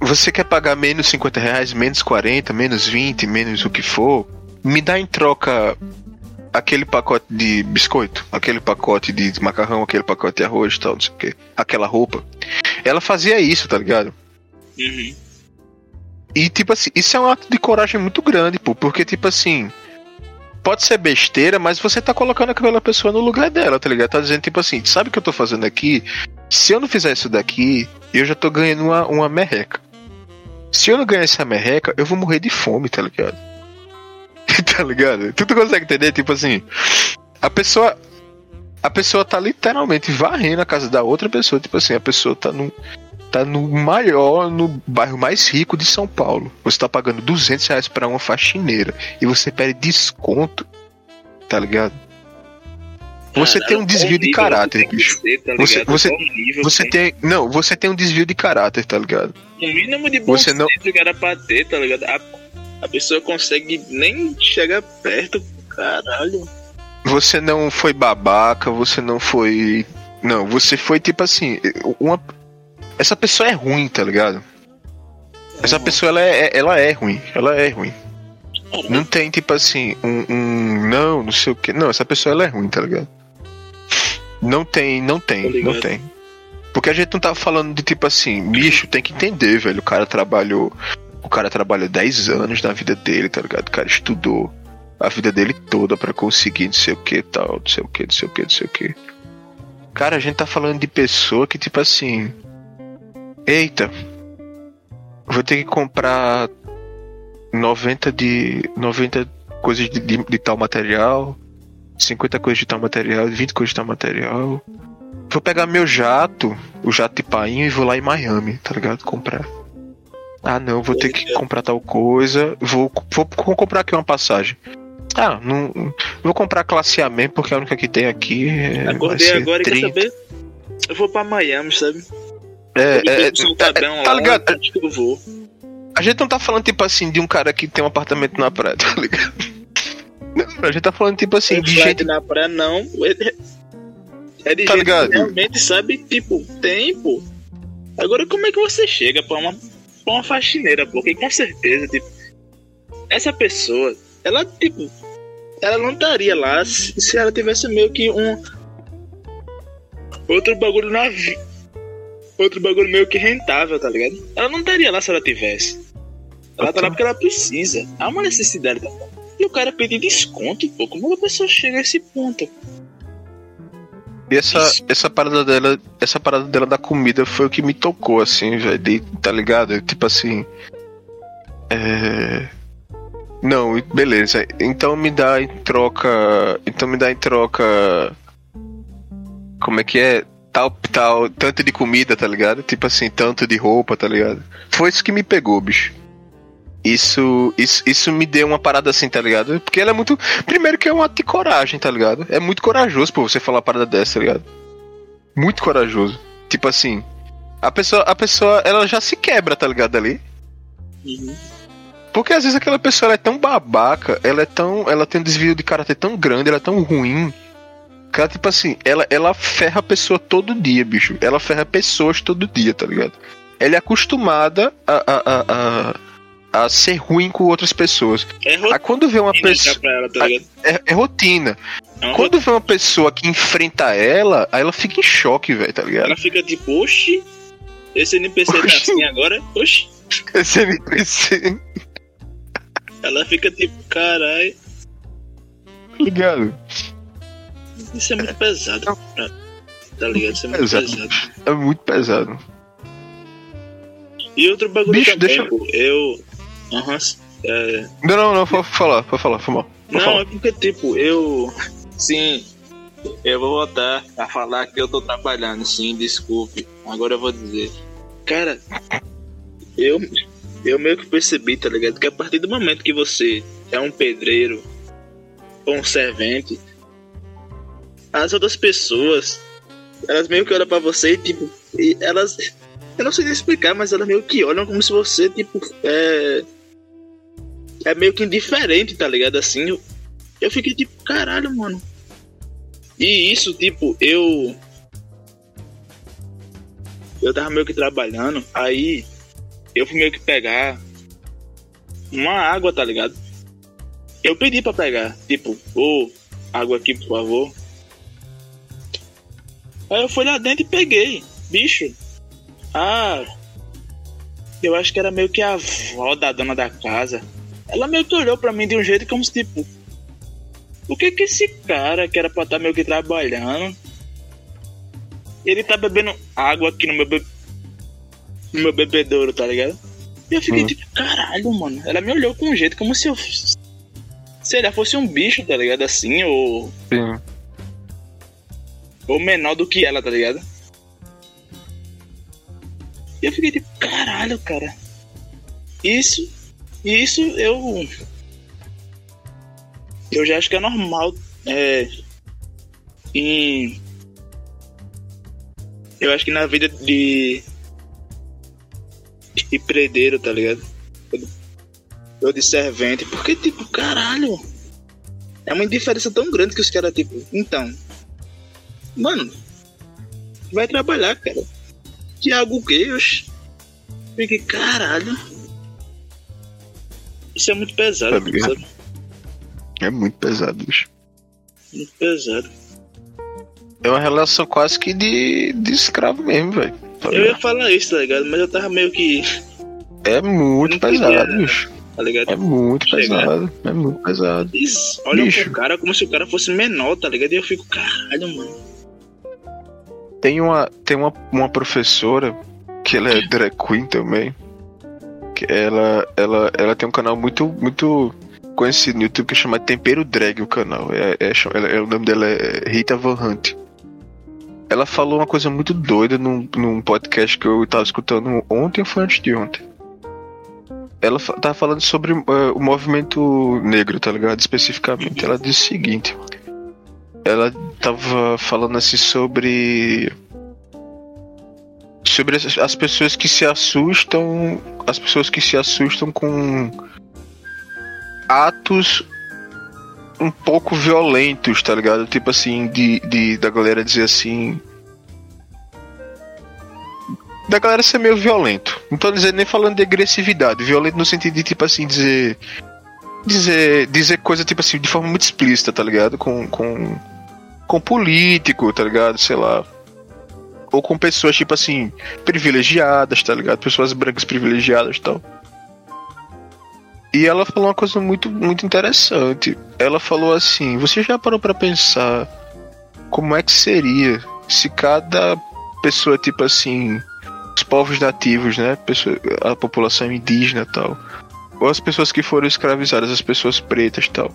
Você quer pagar menos 50 reais, menos 40, menos 20, menos o que for? Me dá em troca aquele pacote de biscoito, aquele pacote de macarrão, aquele pacote de arroz e tal, não sei o que, aquela roupa. Ela fazia isso, tá ligado? Uhum. E, tipo assim, isso é um ato de coragem muito grande, pô, porque, tipo assim, pode ser besteira, mas você tá colocando aquela pessoa no lugar dela, tá ligado? Tá dizendo, tipo assim, sabe o que eu tô fazendo aqui? Se eu não fizer isso daqui, eu já tô ganhando uma, uma merreca. Se eu não ganhar essa merreca, eu vou morrer de fome, tá ligado? tá ligado? Tu, tu consegue entender? Tipo assim, a pessoa. A pessoa tá literalmente varrendo a casa da outra pessoa. Tipo assim, a pessoa tá no, tá no maior, no bairro mais rico de São Paulo. Você tá pagando 200 reais pra uma faxineira. E você pede desconto. Tá ligado? Você tem um desvio de caráter, bicho. Tá você, você, você tem. Não, você tem um desvio de caráter, tá ligado? O mínimo de bom você não... que era pra ter, tá ligado? A a pessoa consegue nem chegar perto, caralho. Você não foi babaca, você não foi. Não, você foi tipo assim. Uma... Essa pessoa é ruim, tá ligado? Essa uhum. pessoa ela é, ela é ruim, ela é ruim. Não tem tipo assim, um, um, Não, não sei o que. Não, essa pessoa ela é ruim, tá ligado? Não tem, não tem, não tem. Porque a gente não tava falando de tipo assim, bicho, tem que entender, velho. O cara trabalhou o cara trabalha 10 anos na vida dele, tá ligado? O cara estudou a vida dele toda para conseguir não sei o que tal, não sei o que, não sei o que, não sei o que. Cara, a gente tá falando de pessoa que, tipo assim. Eita. Vou ter que comprar 90 de. 90 coisas de, de, de tal material. 50 coisas de tal material, 20 coisas de tal material. Vou pegar meu jato, o jato de painho, e vou lá em Miami, tá ligado? Comprar. Ah, não, vou ter que comprar tal coisa. Vou, vou, vou comprar aqui uma passagem. Ah, não. Vou comprar classe A mesmo, porque a única que tem aqui. É, Acordei agora e quer saber? Eu vou pra Miami, sabe? É, é, é, tá, tá ligado? Que eu vou. A gente não tá falando, tipo assim, de um cara que tem um apartamento na praia, tá ligado? Não, a gente tá falando, tipo assim, de gente. na praia, não. É de Tá gente ligado? que realmente sabe, tipo, tem, pô. Agora, como é que você chega pra uma, pra uma faxineira, pô? Que com certeza, tipo, essa pessoa, ela, tipo, ela não estaria lá se, se ela tivesse meio que um. Outro bagulho na vida. Outro bagulho meio que rentável, tá ligado? Ela não estaria lá se ela tivesse. Ela tá lá porque ela precisa. Há uma necessidade. E o cara pedir desconto, pô. Como a pessoa chega a esse ponto? E essa, essa parada dela, essa parada dela da comida foi o que me tocou, assim, velho. Tá ligado? Tipo assim. É. Não, beleza. Então me dá em troca. Então me dá em troca. Como é que é? Tal, tal, tanto de comida, tá ligado? Tipo assim, tanto de roupa, tá ligado? Foi isso que me pegou, bicho. Isso, isso, isso me deu uma parada assim, tá ligado? Porque ela é muito. Primeiro que é um ato de coragem, tá ligado? É muito corajoso, pô, você falar uma parada dessa, tá ligado? Muito corajoso. Tipo assim. A pessoa, a pessoa, ela já se quebra, tá ligado? Ali. Porque às vezes aquela pessoa é tão babaca, ela é tão. Ela tem um desvio de caráter tão grande, ela é tão ruim. Ela, tipo assim, ela, ela ferra a pessoa todo dia, bicho. Ela ferra pessoas todo dia, tá ligado? Ela é acostumada a, a, a, a, a ser ruim com outras pessoas. É Aí quando vê uma rotina pessoa. ela, tá? É, é rotina. É Quando vê uma pessoa que enfrenta ela, aí ela fica em choque, velho, tá ligado? Ela fica tipo, oxi, esse NPC tá Oxi. assim agora? Oxi. Esse NPC, Ela fica tipo, caralho, tá ligado? Isso é muito pesado. pra- Tá ligado? Isso é muito Pesado. pesado. É muito pesado. E outro bagulho Bicho, também, deixa eu- pô, eu. Aham. é, Não, não, não, pode falar, pode falar, foi mal. Não, falar. é porque, tipo, eu. Sim, eu vou voltar a falar que eu tô trabalhando, sim, desculpe. Agora eu vou dizer. Cara, eu, eu meio que percebi, tá ligado? Que a partir do momento que você é um pedreiro ou um servente, as outras pessoas, elas meio que olham pra você e, tipo, e elas. Eu não sei explicar, mas elas meio que olham como se você, tipo, é. É meio que indiferente, tá ligado? Assim, eu, eu fiquei tipo, caralho, mano. E isso, tipo, eu. Eu tava meio que trabalhando, aí eu fui meio que pegar uma água, tá ligado? Eu pedi pra pegar, tipo, ô, água aqui, por favor. Aí eu fui lá dentro e peguei, bicho. Ah, eu acho que era meio que a avó da dona da casa. Ela meio que olhou pra mim de um jeito como se, tipo, o que que esse cara que era pra estar meio que trabalhando, ele tá bebendo água aqui no meu, be... no meu bebedouro, tá ligado? E eu fiquei Hum. tipo, caralho, mano. Ela me olhou com um jeito como se eu, sei lá, fosse um bicho, tá ligado? Assim, ou, Sim. Ou menor do que ela, tá ligado? E eu fiquei tipo, caralho, cara. Isso, isso eu. Eu já acho que é normal. É. Em. Eu acho que na vida de. De predeiro, tá ligado? Ou de servente. Porque, tipo, caralho. É uma indiferença tão grande que os caras, tipo. Então. Mano. Vai trabalhar, cara. Tiago o? Oxi. Fiquei, caralho. Isso é muito pesado, Tá sabe? É muito pesado, bicho. Muito pesado. É uma relação quase que de, de escravo mesmo, velho. Tá Eu ia falar isso, tá ligado? Mas eu tava meio que. É muito não queria- pesado, bicho. Tá ligado? É muito Chegar. pesado. É muito pesado. Eles olham Bicho. pro cara como se o cara fosse menor, tá ligado? E eu fico, caralho, mano. Tem uma, tem uma, uma professora que ela é drag queen também. Que ela, ela, ela tem um canal muito, muito conhecido no YouTube que chama Tempero Drag o canal. É, é, é, o nome dela é Rita Van Hunt. Ela falou uma coisa muito doida num, num podcast que eu tava escutando ontem ou foi antes de ontem. Ela tava falando sobre uh, o movimento negro, tá ligado? Especificamente. Ela disse o seguinte. Ela tava falando assim sobre sobre as pessoas que se assustam, as pessoas que se assustam com atos um pouco violentos, tá ligado? Tipo assim, de, de da galera dizer assim. Da galera ser meio violento. Não tô dizendo nem falando de agressividade, violento no sentido de tipo assim, dizer. Dizer, dizer coisa tipo assim, de forma muito explícita, tá ligado? Com, com, com político, tá ligado? Sei lá. Ou com pessoas, tipo assim, privilegiadas, tá ligado? Pessoas brancas privilegiadas e tal. E ela falou uma coisa muito, muito interessante. Ela falou assim: Você já parou para pensar como é que seria se cada pessoa, tipo assim, os povos nativos, né? a população indígena tal, ou as pessoas que foram escravizadas, as pessoas pretas tal,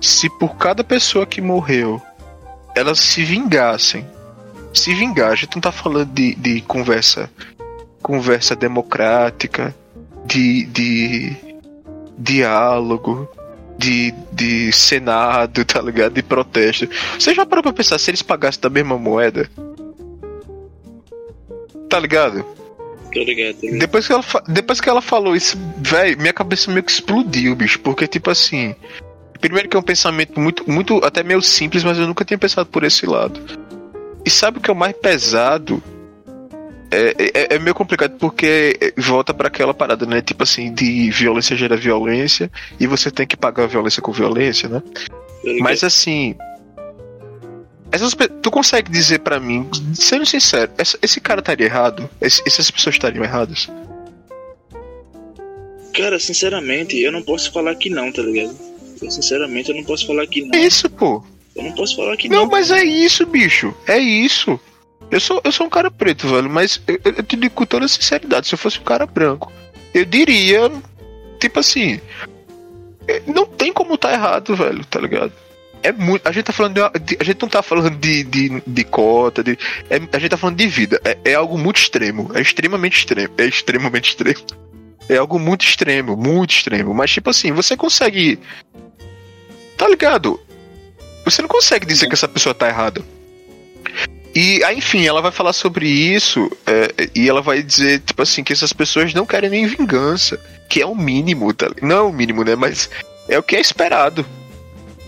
se por cada pessoa que morreu elas se vingassem, se vingar, a gente não tá falando de, de conversa conversa democrática, de, de diálogo, de, de senado, tá ligado? De protesto. Você já parou pra pensar se eles pagassem da mesma moeda? Tá ligado? Tô ligado, tô ligado. Depois que ela, depois que ela falou isso, velho, minha cabeça meio que explodiu, bicho. Porque, tipo assim. Primeiro que é um pensamento muito, muito, até meio simples, mas eu nunca tinha pensado por esse lado. E sabe o que é o mais pesado? É, é, é, meio complicado porque volta para aquela parada, né? Tipo assim, de violência gera violência e você tem que pagar a violência com violência, né? Mas assim. Essas, tu consegue dizer para mim, sendo sincero, esse, esse cara estaria errado? Esse, essas pessoas estariam erradas? Cara, sinceramente, eu não posso falar que não, tá ligado? Eu, sinceramente, eu não posso falar que não. É isso, pô. Eu não posso falar que não. Não, mas é isso, bicho. É isso. Eu sou, eu sou um cara preto, velho, mas eu, eu te digo com toda sinceridade, se eu fosse um cara branco, eu diria, tipo assim, é, não tem como tá errado, velho, tá ligado? É muito. A gente tá falando de, de, A gente não tá falando de, de, de cota, de, é, a gente tá falando de vida. É, é, algo muito extremo. É extremamente extremo. É extremamente extremo. É algo muito extremo, muito extremo. Mas, tipo assim, você consegue. Tá ligado? Você não consegue dizer que essa pessoa tá errada. E, aí, enfim, ela vai falar sobre isso é, e ela vai dizer, tipo assim, que essas pessoas não querem nem vingança, que é o mínimo, tá? Não é o mínimo, né? Mas é o que é esperado,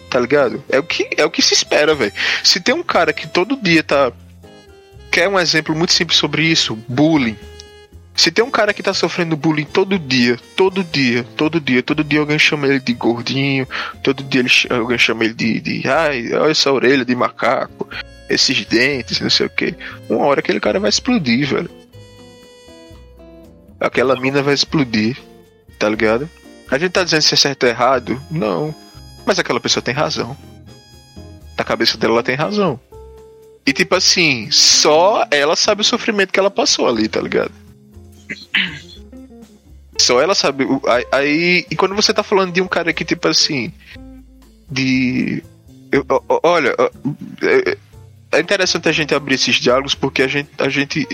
tá ligado? É o que, é o que se espera, velho. Se tem um cara que todo dia tá. Quer um exemplo muito simples sobre isso? Bullying. Se tem um cara que tá sofrendo bullying todo dia, todo dia, todo dia, todo dia alguém chama ele de gordinho, todo dia ele, alguém chama ele de, de ai, olha essa orelha de macaco, esses dentes, não sei o que. Uma hora aquele cara vai explodir, velho. Aquela mina vai explodir, tá ligado? A gente tá dizendo se é certo ou errado? Não. Mas aquela pessoa tem razão. Na cabeça dela ela tem razão. E tipo assim, só ela sabe o sofrimento que ela passou ali, tá ligado? Só ela sabe. Aí, e quando você tá falando de um cara que, tipo assim. De. Eu, olha, é interessante a gente abrir esses diálogos porque a gente, a gente,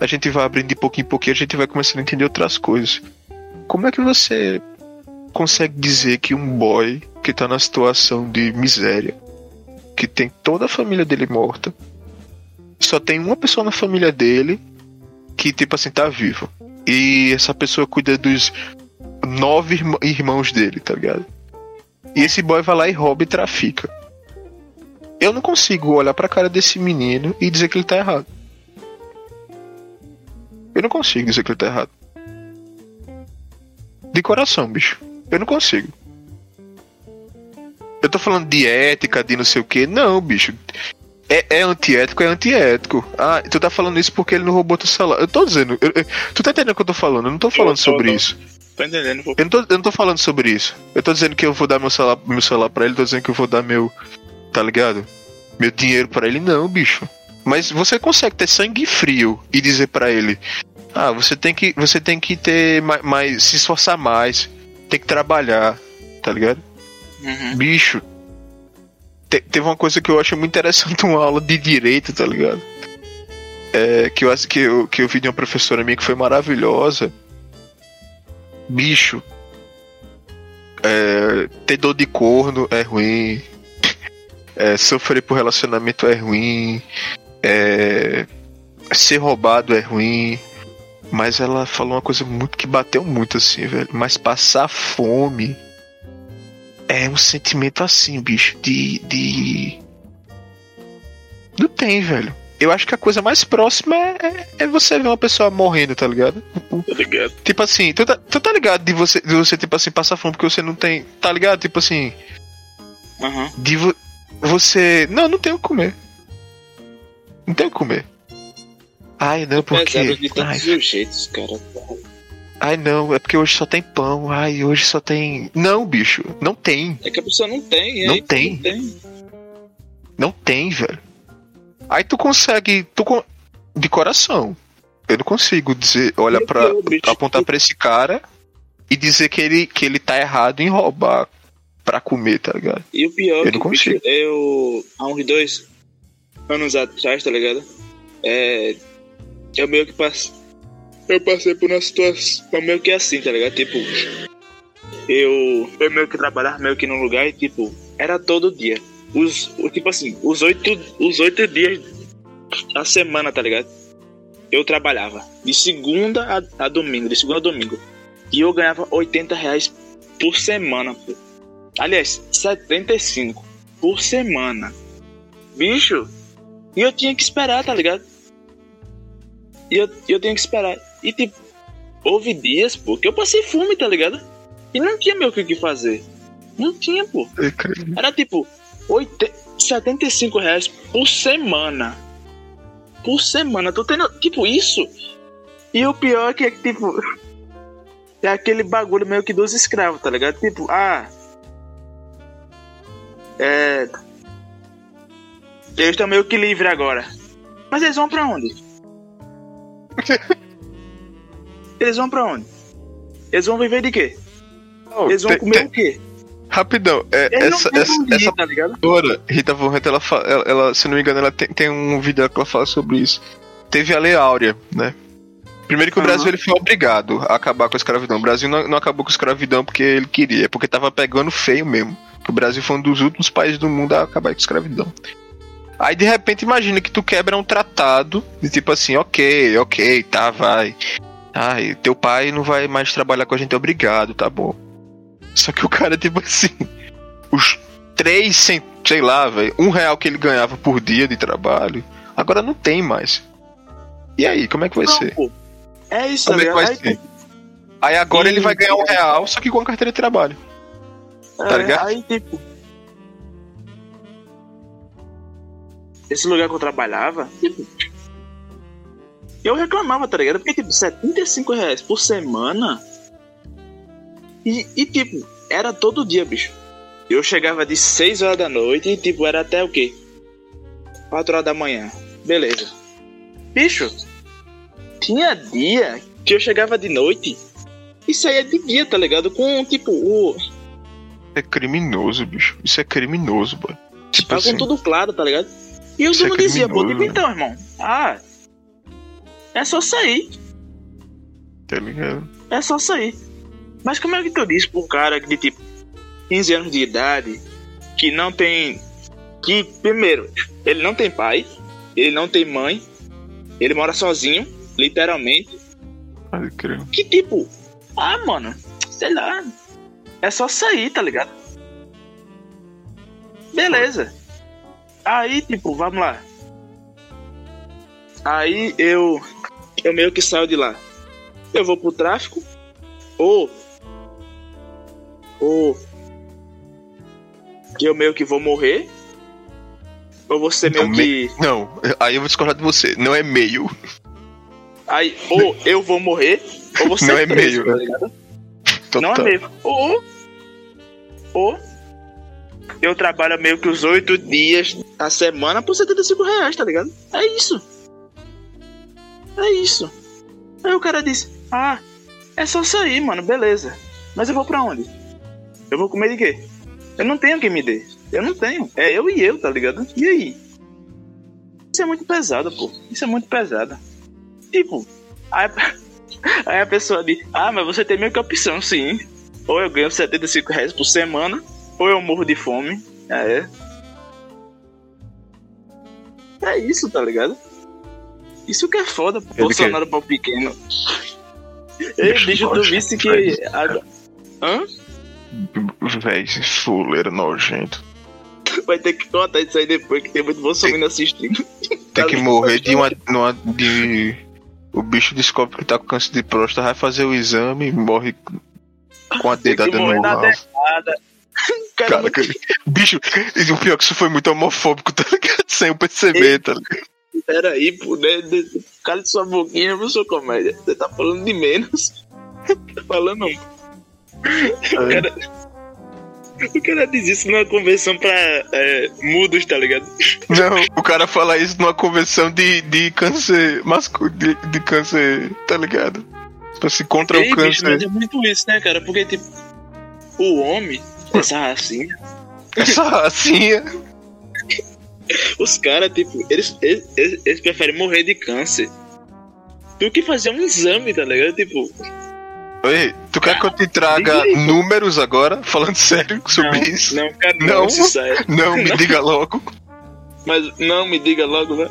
a gente vai abrindo de pouquinho em pouquinho, a gente vai começando a entender outras coisas. Como é que você consegue dizer que um boy que tá na situação de miséria, que tem toda a família dele morta, só tem uma pessoa na família dele que, tipo assim, tá vivo. E essa pessoa cuida dos nove irmãos dele, tá ligado? E esse boy vai lá e rouba e trafica eu não consigo olhar pra cara desse menino e dizer que ele tá errado. Eu não consigo dizer que ele tá errado. De coração, bicho. Eu não consigo. Eu tô falando de ética, de não sei o que. Não, bicho. É, é antiético, é antiético. Ah, tu tá falando isso porque ele não roubou teu celular. Eu tô dizendo. Eu, eu, tu tá entendendo o que eu tô falando? Eu não tô falando sobre isso. Tô entendendo. Eu não tô, eu não tô falando sobre isso. Eu tô dizendo que eu vou dar meu celular, meu celular pra ele, tô dizendo que eu vou dar meu tá ligado? Meu dinheiro para ele, não, bicho. Mas você consegue ter sangue frio e dizer para ele: "Ah, você tem que você tem que ter mais, mais se esforçar mais, tem que trabalhar", tá ligado? Uhum. Bicho, te- teve uma coisa que eu achei muito interessante, uma aula de direito, tá ligado? É, que, eu, acho que, eu, que eu vi de uma professora minha que foi maravilhosa. Bicho, é, ter dor de corno é ruim. É, sofrer por relacionamento é ruim. É, ser roubado é ruim. Mas ela falou uma coisa muito que bateu muito assim, velho. Mas passar fome é um sentimento assim, bicho, de. de... Não tem, velho. Eu acho que a coisa mais próxima é, é- é você ver uma pessoa morrendo, tá ligado? Tá ligado? Tipo assim, tu tá, tu tá ligado de você, de você, tipo assim, passar fome porque você não tem. Tá ligado? Tipo assim, Aham. de vo- você. Não, não tenho o que comer. Não tenho o que comer. Ai, não, porque. Pesado de Ai, todos os jeitos, cara. Ai, não, é porque hoje só tem pão. Ai, hoje só tem. Não, bicho, não tem. É que a pessoa não tem, Não tem. Não tem. Não tem, velho. Aí tu consegue. Tu con- De coração. Eu não consigo dizer, olha bicho, apontar pra esse cara e dizer que ele, que ele tá errado em roubar pra comer, tá ligado? E o pior Eu que, não bicho, consigo. eu, há uns dois anos atrás, tá ligado? É, eu meio que passei, eu passei por uma situação meio que assim, tá ligado? Tipo, eu, eu meio que trabalhava meio que num lugar e, tipo, era todo dia. Os, tipo assim, os oito, os oito dias a semana, tá ligado? Eu trabalhava de segunda a, a domingo, de segunda a domingo. E eu ganhava 80 reais por semana, pô. Aliás, 75 por semana. Bicho, e eu tinha que esperar, tá ligado? E eu, eu tinha que esperar. E tipo, houve dias, pô, que eu passei fome, tá ligado? E não tinha meu o que que fazer. Não tinha, pô. Era tipo, 80, 75 reais por semana. Por semana. Tu tendo, tipo, isso. E o pior é que, tipo, é aquele bagulho meio que dos escravos, tá ligado? Tipo, ah. É. Eles estão meio que livres agora. Mas eles vão pra onde? Eles vão pra onde? Eles vão viver de quê? Eles vão Tem- comer tem- o quê? Rapidão, é, essa, essa, onde ir, essa tá autora, Rita Von Hunt, ela, ela, ela, se não me engano, ela tem, tem um vídeo que ela fala sobre isso. Teve a Lei Áurea, né? Primeiro que o Aham. Brasil ele foi obrigado a acabar com a escravidão. O Brasil não, não acabou com a escravidão porque ele queria, é porque tava pegando feio mesmo. O Brasil foi um dos últimos países do mundo a acabar com a escravidão. Aí de repente imagina que tu quebra um tratado de tipo assim, ok, ok, tá, vai. Ai, teu pai não vai mais trabalhar com a gente, obrigado, tá bom. Só que o cara, tipo assim, os três, cent... sei lá, velho, um real que ele ganhava por dia de trabalho, agora não tem mais. E aí, como é que vai Não, ser? pô. É isso, Como tá é que vai? Aí, ser? Aí agora E- ele vai ganhar um real, só que com a carteira de trabalho. É, Tá ligado? Aí, tipo. Esse lugar que eu trabalhava, tipo. Eu reclamava, tá ligado? Porque, tipo, 75 reais por semana. E, e, tipo, era todo dia, bicho. Eu chegava de 6 horas da noite e, tipo, era até o quê? 4 horas da manhã. Beleza. Bicho, tinha dia que eu chegava de noite e saía de dia, tá ligado? Com, tipo, o, É criminoso, bicho. Isso é criminoso, boy. Tipo Tá assim, com tudo claro, tá ligado? E o é dono dizia, pô, tipo, então, irmão, ah, é só sair, tá ligado? é só sair. Mas como é que tu diz pro cara de tipo 15 anos de idade que não tem. Que, primeiro, ele não tem pai, ele não tem mãe, ele mora sozinho, literalmente. Crer. Que tipo, ah, mano, sei lá, é só sair, tá ligado? Beleza. Aí, tipo, vamos lá. Aí eu eu meio que saio de lá. Eu vou pro tráfico ou ou eu meio que vou morrer ou você meio Não, que Não, aí eu vou discordar de você. Não é meio. aí ou eu vou morrer ou você Não é preso, meio, tá ligado? Total. Não é meio. Ou. Ou. eu trabalho meio que os oito dias a semana por 75 reais, tá ligado? É isso. É isso. Aí o cara disse, ah, é só sair, mano, beleza. Mas eu vou pra onde? Eu vou comer de quê? Eu não tenho quem me dê. Eu não tenho. É eu e eu, tá ligado? E aí? Isso é muito pesado, pô. Isso é muito pesado. Tipo, aí, aí a pessoa diz, ah, mas você tem meio que opção, sim. Ou eu ganho 75 reais por semana, ou eu morro de fome. É. É isso, tá ligado? Isso que é foda, pô. Bolsonaro para o pequeno. Ei, bicho, tu visse que. Hã? Véi, fuleiro nojento. Vai ter que contar isso aí depois, que tem muito Bolsonaro tem, assistindo. Tem que morrer de uma, uma. de. O bicho descobre que tá com câncer de próstata, vai fazer o exame e morre com a dedada no rabo. Cara, cara, bicho, o pior é que isso foi muito homofóbico, tá ligado? Sem eu perceber, tá ligado? Peraí, pô, né? Cala de sua boquinha, viu, sua comédia? Você tá falando de menos. tá falando. É. O cara, o cara diz isso numa convenção pra é, mudos, tá ligado? Não, o cara fala isso numa convenção de, de câncer masculino, de, de câncer, tá ligado? Tipo assim, contra Ei, o câncer. Bicho, mas é muito isso, né, cara? Porque, tipo, o homem, essa racinha. Essa racinha. Os caras, tipo, eles, eles, eles, preferem morrer de câncer do que fazer um exame, tá ligado? Tipo. Oi, tu quer que eu te traga números agora, falando sério sobre não, isso? Não, cara, não, não, não me diga logo. Mas não me diga logo, né?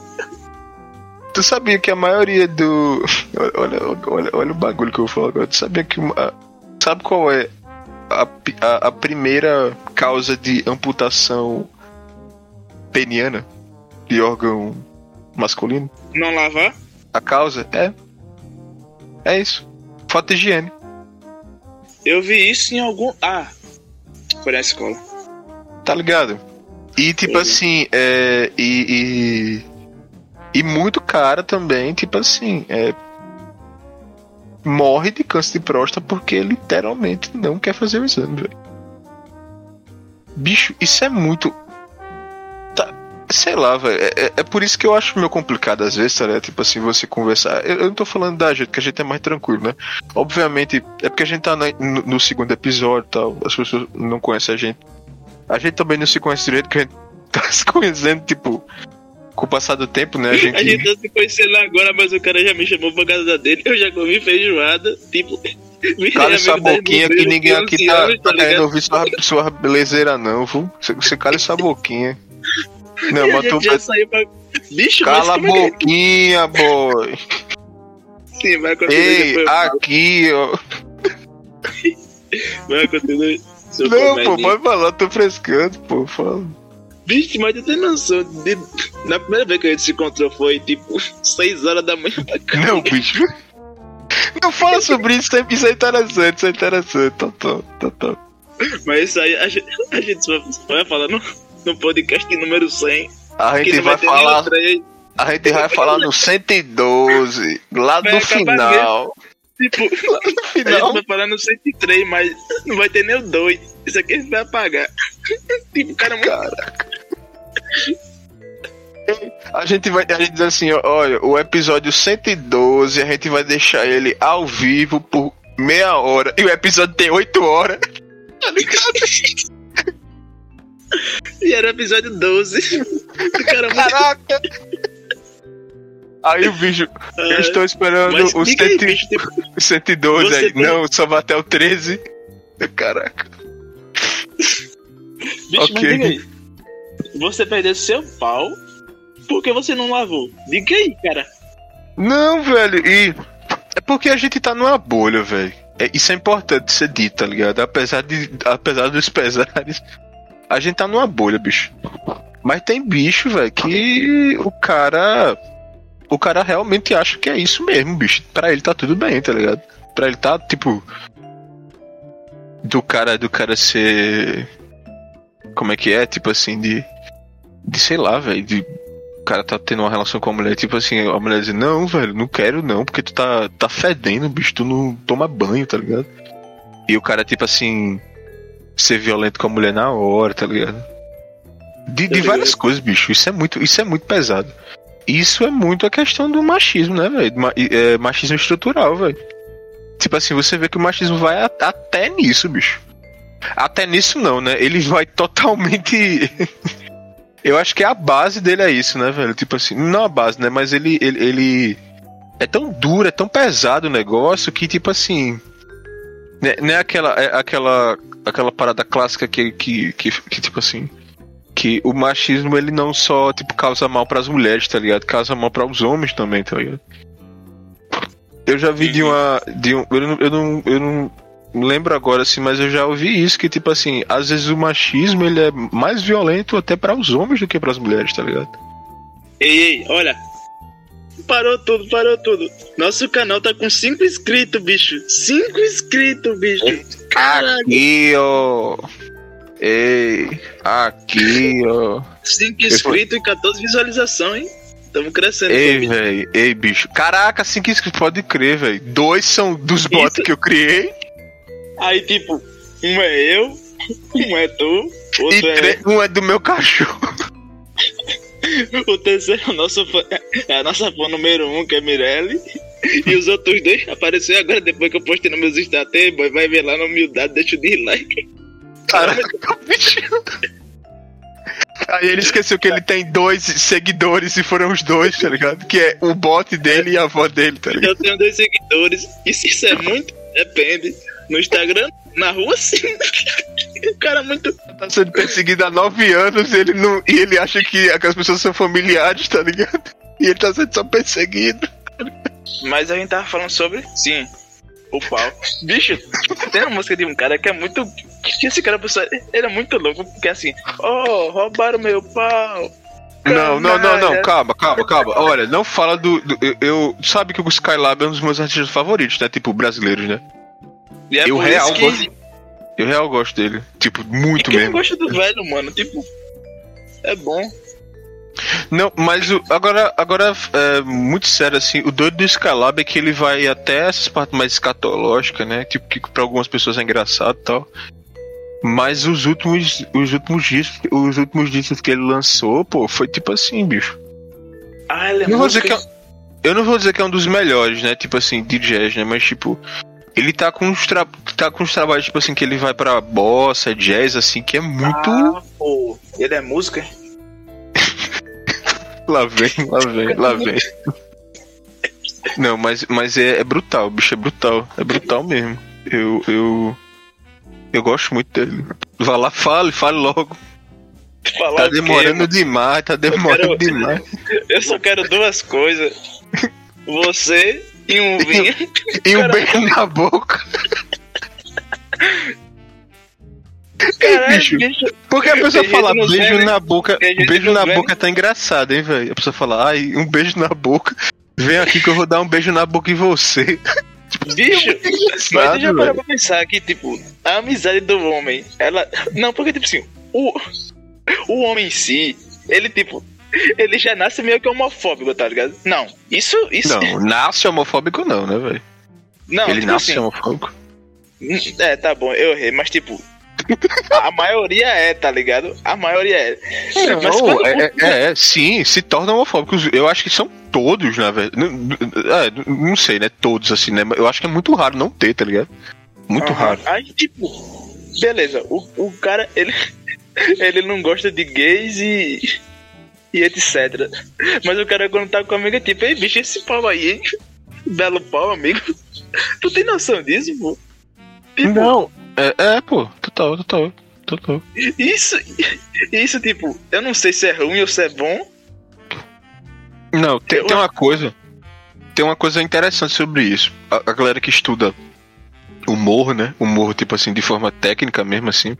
Tu sabia que a maioria do. Olha, olha, olha o bagulho que eu vou falar agora. Tu sabia que. Uma... Sabe qual é a, a, a primeira causa de amputação peniana de órgão masculino. Não lavar? A causa é. É isso. Falta de higiene. Eu vi isso em algum. Ah, foi na escola. Tá ligado? E tipo assim, é. E, e. E muito cara também, tipo assim, é. Morre de câncer de próstata porque literalmente não quer fazer o exame, velho. Bicho, isso é muito Sei lá, velho. É, é, é, por isso que eu acho meio complicado às vezes, tá, né? Tipo assim, você conversar. Eu, eu, não tô falando da gente, que a gente é mais tranquilo, né? Obviamente, é porque a gente tá na, no, no, segundo episódio e tal. As pessoas não conhecem a gente. A gente também não se conhece direito, que a gente tá se conhecendo, tipo, com o passar do tempo, né? A gente, a gente tá se conhecendo agora, mas o cara já me chamou pra casa dele. Eu já comi feijoada, tipo. Cala essa boquinha que ninguém aqui tá, tá querendo ouvir sua, sua belezeira, não, viu? Você, você cala essa boquinha. Não, mas tu saiu pra... Bicho, Cala a boquinha, é... boy. Sim, vai continuar. Ei, aqui, ó. vai continuar. Não, pô, pode falar, tô frescando, pô, fala. Bicho, mas tu tem noção de... Na primeira vez que a gente se encontrou foi tipo 6 horas da manhã pra cá. Não, bicho. Não fala sobre isso, isso é interessante, isso é interessante. Tô, tô, tô, tô. Mas isso aí a gente, a gente vai falar no, podcast número 100. A gente vai, vai falar. A gente vai falar no 112, lá do final. Tipo, lá no final. A gente vai falar no 103, mas não vai ter nem o 2. Isso aqui a gente vai apagar. tipo, cara, muito... Caraca. A gente vai a gente diz assim, olha, o episódio 112, a gente vai deixar ele ao vivo por meia hora. E o episódio tem 8 horas. Tá ligado? E era o episódio 12. Caramba. Caraca! Aí o bicho, eu estou esperando o 112 tipo, aí. Tem... Não, só vai até o 13. Caraca. Bicho, ok. Aí, você perdeu seu pau porque você não lavou. Diga aí, cara. Não, velho, e. É porque a gente tá numa bolha, velho. É, isso é importante ser dito, tá ligado? Apesar, de, apesar dos pesares, a gente tá numa bolha, bicho. Mas tem bicho, velho, que o cara. O cara realmente acha que é isso mesmo, bicho. Pra ele tá tudo bem, tá ligado? Pra ele tá, tipo. Do cara, do cara ser. Como é que é? Tipo assim, de. De sei lá, velho. De o cara tá tendo uma relação com a mulher, tipo assim, a mulher diz, não, velho, não quero não, porque tu tá, tá fedendo, bicho, tu não toma banho, tá ligado? E o cara, tipo assim, ser violento com a mulher na hora, tá ligado? De, de várias coisas, bicho. Isso é muito, isso é muito pesado. Isso é muito a questão do machismo, né, velho? É, machismo estrutural, velho. Tipo assim, você vê que o machismo vai a, até nisso, bicho. Até nisso não, né? Ele vai totalmente. Eu acho que a base dele é isso, né, velho? Tipo assim, não a base, né? Mas ele, ele, ele é tão duro, é tão pesado o negócio que, tipo assim. Né, não é aquela, é aquela, aquela parada clássica que, que, que, que, tipo assim. Que o machismo ele não só, tipo, causa mal para as mulheres, tá ligado? Causa mal para os homens também, tá ligado? Eu já vi de uma. De um, eu, não, eu, não, eu não lembro agora, assim, mas eu já ouvi isso, que, tipo assim, às vezes o machismo ele é mais violento até para os homens do que para as mulheres, tá ligado? Ei, ei, olha. Parou tudo, parou tudo. Nosso canal tá com 5 inscritos, bicho. 5 inscritos, bicho. Caralho. Aqui, ó. Ei, aqui, ó. 5 inscritos e 14 visualizações, hein? Tamo crescendo. Ei, velho. Ei, bicho. Caraca, 5 inscritos, pode crer, velho. Dois são dos bots que eu criei. Aí, tipo, um é eu, um é tu, outro é. Um é do meu cachorro. o terceiro é, o nosso fã, é a nossa fã número um, que é Mirelle. E os outros dois apareceram agora depois que eu postei nos meus status. Boy, vai ver lá na humildade, deixa o dislike. Caraca, bicho. Aí ele esqueceu que ele tem dois seguidores e foram os dois, tá ligado? Que é o bot dele e a avó dele, tá ligado? Eu tenho dois seguidores. E se isso é muito, depende. No Instagram, na rua, sim. o cara muito. Tá sendo perseguido há nove anos ele não, e ele acha que aquelas pessoas são familiares, tá ligado? E ele tá sendo só perseguido. Mas a gente tava falando sobre. Sim. O pau. Bicho, tem uma música de um cara que é muito. Que esse cara, ele é muito louco, porque assim, oh, roubaram meu pau. Não, não, não, não, calma, calma, calma. Olha, não fala do. do eu, eu, Sabe que o Skylab é um dos meus artistas favoritos, né? Tipo, brasileiros, né? E é eu real que... gosto. Eu real gosto dele. Tipo, muito E mesmo. gosta do velho, mano, tipo. É bom. Não, mas o, agora, agora é, muito sério, assim, o doido do Skylab é que ele vai até essas partes mais escatológicas, né? Tipo, que pra algumas pessoas é engraçado e tal. Mas os últimos, os últimos discos, os últimos discos que ele lançou, pô, foi tipo assim, bicho. Ah, ele é Não vou dizer que é, eu não vou dizer que é um dos melhores, né? Tipo assim, de jazz, né? Mas tipo, ele tá com uns tra... tá com uns trabalhos tipo assim que ele vai pra bossa, jazz assim, que é muito Ah, pô. Ele é música? lá vem, lá vem, lá vem. Não, mas mas é, é brutal, bicho é brutal, é brutal mesmo. Eu eu eu gosto muito dele. Vá lá, fale, fale logo. Falar Tá quê, demorando demais, tá demorando quero- demais. Eu só quero duas coisas. Você e um vinho. E um beijo na boca. Caralho, bicho. bicho. Porque a pessoa fala beijo na boca. Beijo no na boca tá engraçado, hein, velho? A pessoa fala, ai, um beijo na boca. Vem aqui que eu vou dar um beijo na boca em você. Bicho, mas Engraçado, eu já parei pra pensar que, tipo, a amizade do homem, ela. Não, porque, tipo assim, o, o homem em si, ele, tipo, ele já nasce meio que homofóbico, tá ligado? Não, isso. isso Não, nasce homofóbico não, né, velho? não Ele tipo nasce assim, homofóbico. É, tá bom, eu errei, mas, tipo. A maioria é, tá ligado? A maioria é. Mas Não, quando- é, é, é, sim, se tornam homofóbicos. Eu acho que são todos, na verdade. Não, não- é, não sei, né? Todos, assim, né? Mas Eu acho que é muito raro não ter, tá ligado? Muito Aham. raro. Aí, tipo, beleza, o, o cara, ele, ele não gosta de gays e, e etc. Mas o cara quando tá com a amiga, tipo, ei, bicho, esse pau aí, hein? Belo pau, amigo. Tu tem noção disso, pô? Tipo, Não, é, é, pô, total, total, total. Isso, isso, tipo, eu não sei se é ruim ou se é bom. Não, tem, Eu tem uma coisa. Tem uma coisa interessante sobre isso. A, a galera que estuda humor, né? Humor, tipo assim, de forma técnica mesmo, assim.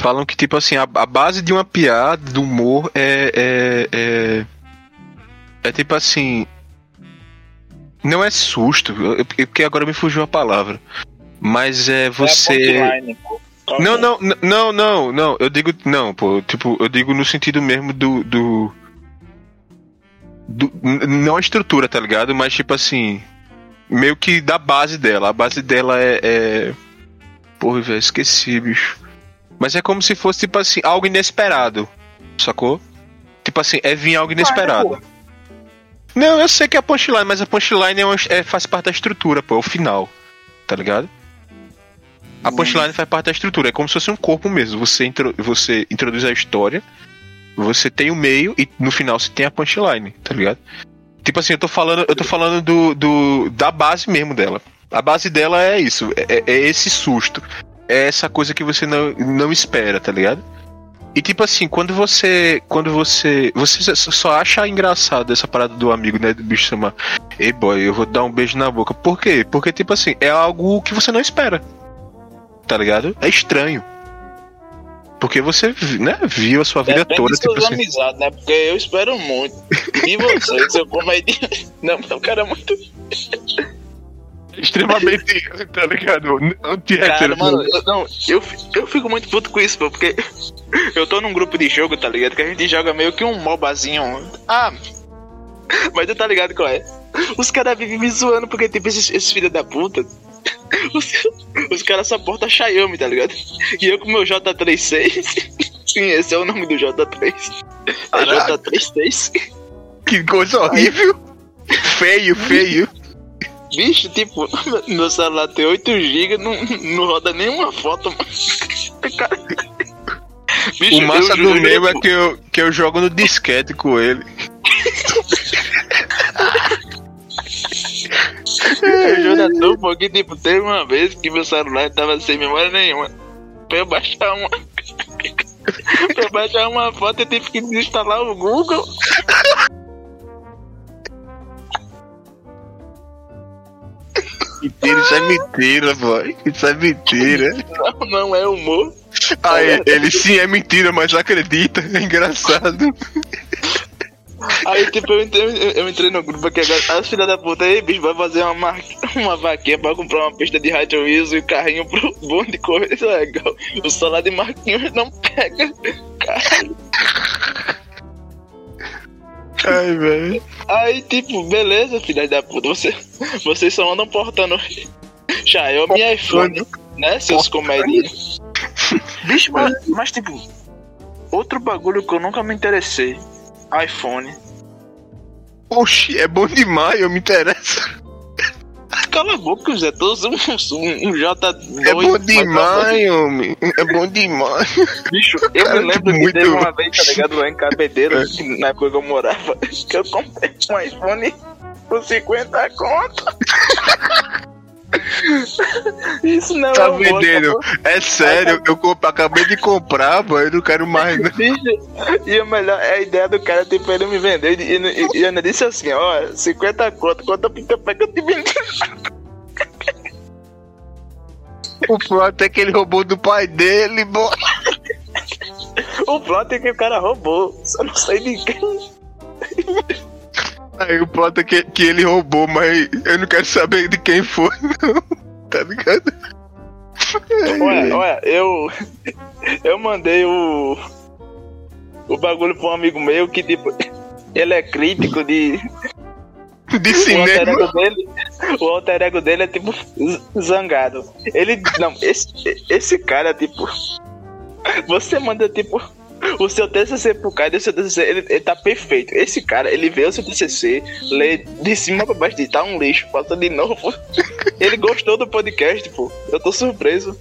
Falam que, tipo assim, a, a base de uma piada, do humor, é, é, é. É tipo assim. Não é susto, porque agora me fugiu a palavra. Mas é você. É pô. Calma. Não, não, não, não, não. Eu digo. Não, pô. Tipo, eu digo no sentido mesmo do. do, do- não a estrutura, tá ligado? Mas, tipo assim. Meio que da base dela. A base dela é. é... Porra, velho, esqueci, bicho. Mas é como se fosse, tipo assim, algo inesperado. Sacou? Tipo assim, é vir algo inesperado. Não, eu sei que é a punchline, mas a punchline é uma- é- faz parte da estrutura, pô, é o final. Tá ligado? A punchline faz parte da estrutura, é como se fosse um corpo mesmo. Você, intro- você introduz a história, você tem o meio e no final você tem a punchline, tá ligado? Tipo assim, eu tô falando, eu tô falando do, do- da base mesmo dela. A base dela é isso, é, é- é esse susto. É essa coisa que você não, não espera, tá ligado? E tipo assim, quando você. Quando você. Você só- acha engraçado essa parada do amigo, né? Do bicho chamar. Ei boy, eu vou dar um beijo na boca. Por quê? Porque, tipo assim, é algo que você não espera. Tá ligado? É estranho. Porque você, né, viu a sua vida Depende toda, tipo assim. amizades, né? Porque eu espero muito. E você, seu comediante. Não, o cara é muito. Extremamente, tá ligado? Anti-hétero. mano, eu, não, eu, eu fico muito puto com isso, pô, porque eu tô num grupo de jogo, tá ligado? Que a gente joga meio que um mobazinho. Ah, mas tu tá ligado qual é? Os caras vivem me zoando porque, tipo, esses, esses filhos da puta. Os, os caras só portam Xiaomi, tá ligado? E eu com meu J36. Sim, esse é o nome do J3. É Caraca. J36. Que coisa horrível. Feio, feio. Bicho, tipo, meu celular tem 8GB, não, não roda nenhuma foto. Cara, Bicho, O massa do meu é que eu, que eu jogo no disquete com ele. Eu juro a tu, porque, tipo, teve uma vez que meu celular tava sem memória nenhuma. Pra eu baixar uma. pra eu baixar uma foto, eu tive que desinstalar o Google. Mentira, isso é mentira, boy. Isso é mentira. Não, não é humor. Aí, ele sim é mentira, mas acredita. É engraçado. Aí, tipo, eu entrei, eu, eu entrei no grupo aqui agora. As filhas da puta, aí, bicho, vai fazer uma, mar... uma vaquinha pra comprar uma pista de Hot Wheels e o carrinho pro bonde correr. Isso é legal. O celular de Marquinhos não pega. Caralho. Ai, velho. Aí, tipo, beleza, filha da puta. Você, vocês só andam portando Xiaomi e iPhone, né, seus comedinhos? Bicho, mas, mas, tipo, outro bagulho que eu nunca me interessei: iPhone. Oxi, é bom demais, eu me interesso. Cala a boca, Zé. Todos um, um, um J2. É bom mas- demais, homem. É bom demais. Bicho, eu Cara, me lembro muito- que teve uma vez, tá ligado? Lá em Cabedeiro, que na época que eu morava, que eu comprei um iPhone por 50 conto. Isso não Tá é vendendo? É sério, eu comp- acabei de comprar, boy. Eu não quero mais, não. E o melhor é a ideia do cara, tipo, ele me vendeu e, e, e eu disse assim, ó, 50 conto, conta pica pé que eu te vendi. O plot é que ele roubou do pai dele, boy. O plot é que o cara roubou, só não sei de quem. Aí o plot é que, que ele roubou, mas eu não quero saber de quem foi, não. Tá ligado? Olha, olha, eu. Eu mandei o. O bagulho pra um amigo meu que, tipo. Ele é crítico de. De O alter cinema. ego dele. O alter ego dele é tipo zangado. Ele. Não, esse, esse cara, tipo. Você manda, tipo. O seu TCC pro cara, e o seu TCC, ele, ele tá perfeito. Esse cara, ele vê o seu TCC, lê de cima pra baixo, tá um lixo, passa de novo. Ele gostou do podcast, pô. Eu tô surpreso.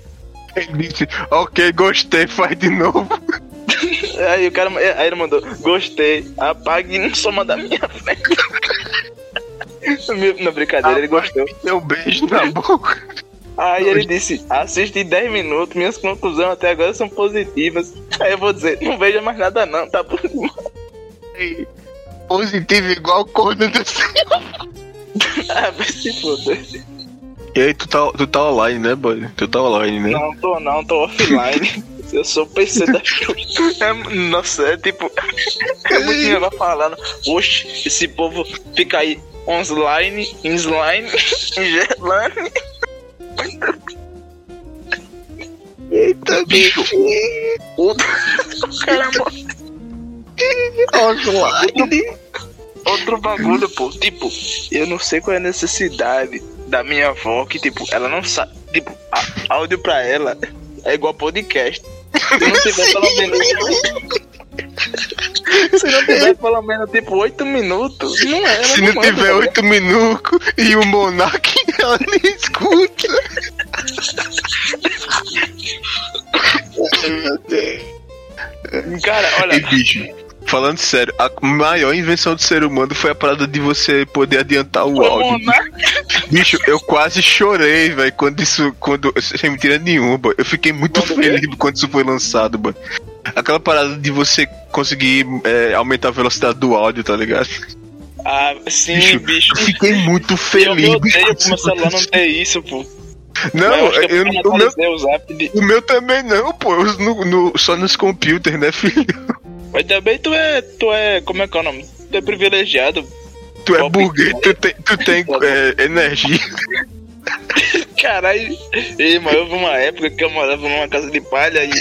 Ele disse, ok, gostei, faz de novo. Aí o cara, aí ele mandou, gostei, apague e não soma da minha frente. Na brincadeira, ele gostou. Deu beijo na boca. Aí ele disse, assiste 10 minutos, minhas conclusões até agora são positivas. Aí eu vou dizer, não veja mais nada não, tá. Ei, Positivo igual corno do céu. Ah, vai se foder. E aí, tu tá, tu tá online, né, boy? Tu tá online, né? Não, tô não, tô offline. Eu sou o PC da. É, nossa, é tipo. É muito negócio falando. Oxe, esse povo fica aí online, inline, ingelane. Eita, bicho. Outro. Caramba, Online. outro bagulho, pô. Tipo, eu não sei qual é a necessidade da minha avó, que, tipo, ela não sabe. Tipo, áudio pra ela é igual podcast. Se não tiver pelo menos. Se não tiver pelo menos tipo 8 minutos, não é. Se não tiver oito minutos e o Monark ela nem escuta. Ai, meu Deus. Cara, E olha, bicho, falando sério, a maior invenção do ser humano foi a parada de você poder adiantar o áudio. Bicho, eu quase chorei, velho, quando isso. Quando. Sem mentira nenhuma, boy. Eu fiquei muito feliz quando isso foi lançado, boy. Aquela parada de você conseguir é, aumentar a velocidade do áudio, tá ligado? Ah, sim, Bicho, bicho. Eu fiquei muito Eu feliz. bicho, odeio pro meu celular não ter isso, pô. Não, eu que eu, eu o, meu, de... o meu também não, pô. Eu uso no, no- só nos computers, né, filho? Mas também tu é. Tu é. Como é que é o nome? Tu é privilegiado. Tu é burguês, tu tem, tu tem é, energia. Caralho. Ei, mas houve uma época que eu morava numa casa de palha e.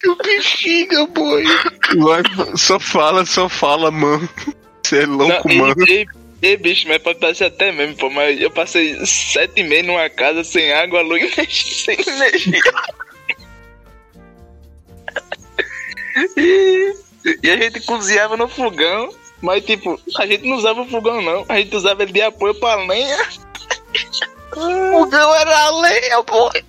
Tu bexiga, boy. Vai, Só fala, só fala, mano. Você é louco, Não, mano. e, e, e, bicho, mas pode parecer até mesmo, pô, mas eu passei sete e meia numa casa sem água, luz e energia- sem energia. e, e a gente cozinhava no fogão, mas tipo, a gente não usava o fogão não, a gente usava ele de apoio pra lenha. O meu era a lenha, boy.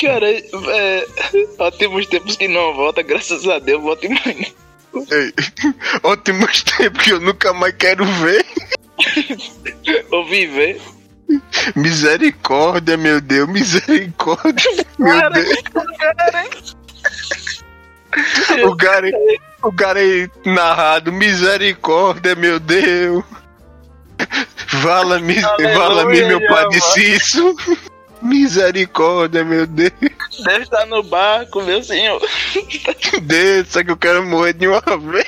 Cara, é, ótimos tempos que não volta, graças a Deus, volta e manhã. Ei, Ótimos tempos que eu nunca mais quero ver. Ou viver. Misericórdia, meu Deus, misericórdia. Meu Cara, Deus. cara, O Gary, o Gary narrado, misericórdia, meu Deus. Vala-me, vala-me, meu Jeová. padeciço. Misericórdia, meu Deus. deve estar no barco, meu senhor. Desça que eu quero morrer de uma vez.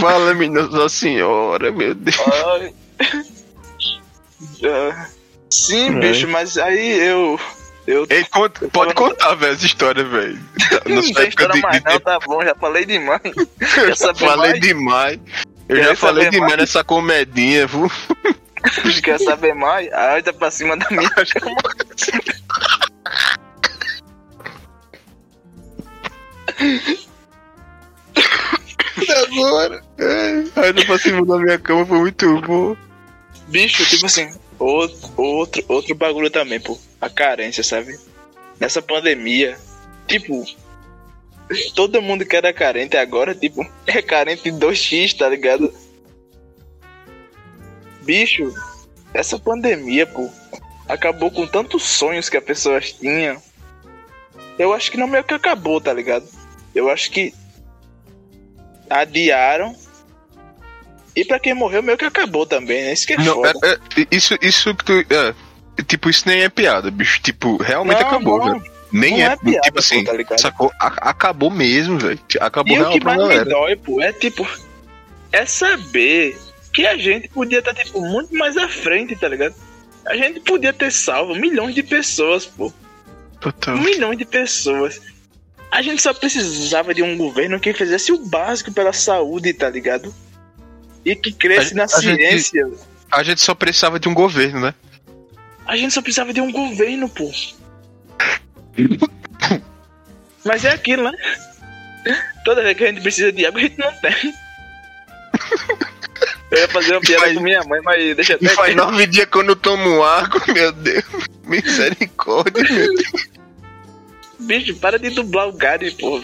Fala-me, Nossa Senhora, meu Deus. Ah, Sim, É. bicho, mas aí eu. Eu Ei, conta- pode contar, velho, essa história, velho. não época história de, mais de não, tá bom, já falei demais. Já saber falei mais? demais. Eu Quer já falei demais mais? nessa comedinha, viu? Quer saber mais? Ai, tá pra cima da minha cama. Agora. É, ainda pra cima da minha cama foi muito bom. Bicho, tipo assim, outro, outro, outro bagulho também, pô. A carência, sabe? Nessa pandemia, tipo, todo mundo que era carente agora, tipo, é carente de 2x, tá ligado? Bicho, essa pandemia, pô, acabou com tantos sonhos que as pessoas tinham. Eu acho que não meio que acabou, tá ligado? Eu acho que adiaram. E pra quem morreu, meio que acabou também, né? Isso que é Não, foda. é- é- isso, isso que tu. É, tipo, isso nem é piada, bicho. Tipo, realmente Não, acabou, não. velho. Nem é, é piada, tipo assim, pô, tá sacou? A- acabou mesmo, velho. Acabou E o que mais me galera. dói, pô, é tipo, é saber que a gente podia estar, tipo, muito mais à frente, tá ligado? A gente podia ter salvo milhões de pessoas, pô. Total. Milhões de pessoas. A gente só precisava de um governo que fizesse o básico pela saúde, tá ligado? E que cresce A- na a gente- ciência. A gente só precisava de um governo, né? A gente só precisava de um governo, pô. Mas é aquilo, né? Toda vez que a gente precisa de água, a gente não tem. Eu ia fazer uma piada Faz- com minha mãe, mas deixa até faz nove dias que eu não tomo água, meu Deus. Misericórdia, meu Deus. Bicho, para de dublar o Gary, pô.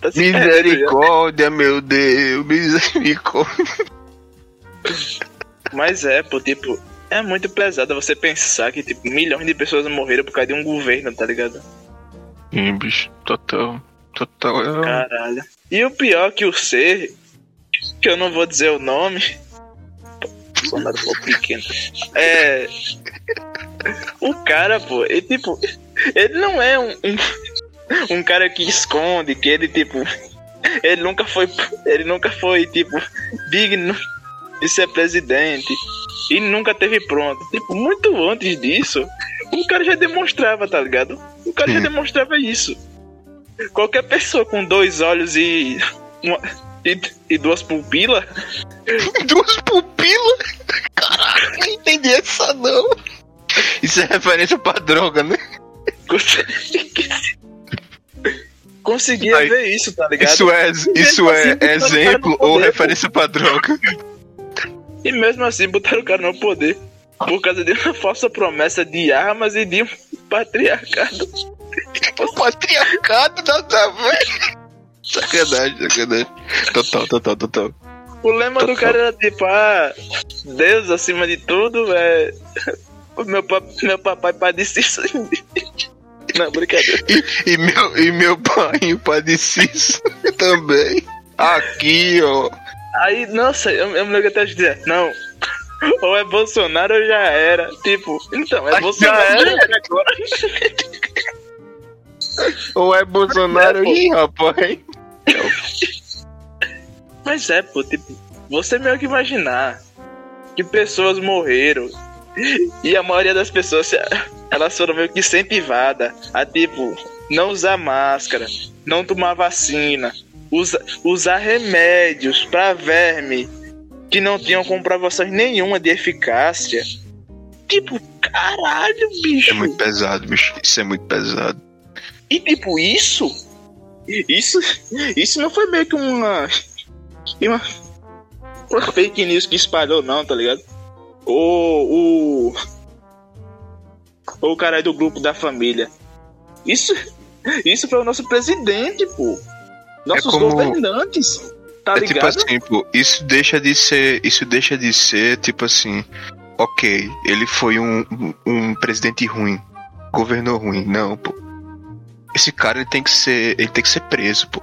Tá. Misericórdia, meu Deus. Misericórdia. Mas é, pô, tipo, é muito pesado você pensar que, tipo, milhões de pessoas morreram por causa de um governo, tá ligado? Sim, bicho. Total. Total. Caralho. E o pior que o ser, que eu não vou dizer o nome. Bolsonaro pô, pequeno. É. O cara, pô, ele tipo. Ele não é um, um, um cara que esconde, que ele, tipo. Ele nunca foi. Ele nunca foi, tipo, digno de ser presidente. E nunca teve pronto. Tipo, muito antes disso, o cara já demonstrava, tá ligado? O cara já demonstrava isso. Qualquer pessoa com dois olhos e uma, e, e duas pupilas. Duas pupilas? Caraca, não entendi essa não. Isso é referência pra droga, né? Conseguia Aí, ver isso, tá ligado? Isso é, isso é assim, exemplo ou referência pra droga? E mesmo assim botaram o cara no poder. Por causa de uma falsa promessa de armas e de um patriarcado. O patriarcado nada a ver. Sacanagem, sacanagem. Total, total, total. O lema do cara era tipo, ah, Deus acima de tudo, é. O meu, pa- meu papai padecia. Não, brincadeira. E meu, e meu pai, Cício, também. Aqui, ó. Aí, nossa, eu, eu me lembro até de dizer, não. Ou é Bolsonaro ou já era. Tipo, então, é Já Bolsonaro agora. Ou é Bolsonaro? Ih, rapaz. Mas é, pô, tipo, você meio que imaginar que pessoas morreram e a maioria das pessoas, elas foram meio que incentivadas a, tipo, não usar máscara, não tomar vacina, usa, usar remédios pra verme que não tinham comprovações nenhuma de eficácia. Tipo, caralho, bicho. É muito pesado, bicho. Isso é muito pesado. E tipo, isso. Isso. Isso não foi meio que uma. Uma, uma fake news que espalhou, não, tá ligado? O. O. O cara do grupo da família. Isso. Isso foi o nosso presidente, pô. Nossos como- governantes. Tá é tipo ligado? assim, pô, isso deixa de ser. Isso deixa de ser, tipo assim. Ok, ele foi um, um presidente ruim. Governou ruim. Não, pô. Esse cara ele tem que ser. Ele tem que ser preso, pô.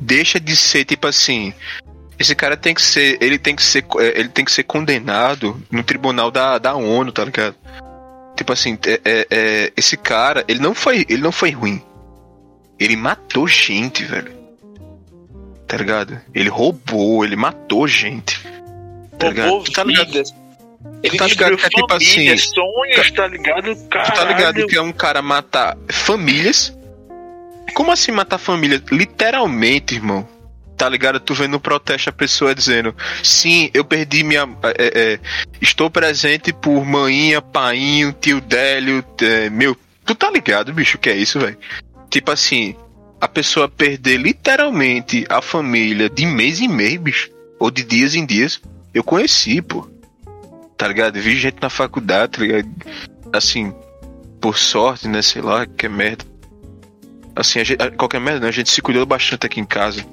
Deixa de ser, tipo assim. Esse cara tem que ser. Ele tem que ser. é, Ele tem que ser condenado no tribunal da, da ONU, tá ligado? Tipo assim, é, é- é, esse cara, ele não foi. Ele não foi ruim. Ele matou gente, velho tá ligado? Ele roubou, ele matou gente. Tá ligado? Roubou Tu tá ligado? Ele tá ligado que é tipo assim, sonhos, tá ligado? Tu Caralho. tá ligado que é um cara matar famílias? Como assim matar famílias? Literalmente, irmão. Tá ligado? Tu vendo no protesto a pessoa dizendo: Sim, eu perdi minha. é, é, estou presente por maninha, painho, tio Délio, é, meu. Tu tá ligado, bicho, que é isso, velho? Tipo assim, a pessoa perder literalmente a família de mês em mês, bicho. Ou de dias em dias. Eu conheci, pô. Tá ligado? Vi gente na faculdade, tá ligado? Assim, por sorte, né? Sei lá, que é merda. Assim, a gente, qualquer merda, né? A gente se cuidou bastante aqui em casa.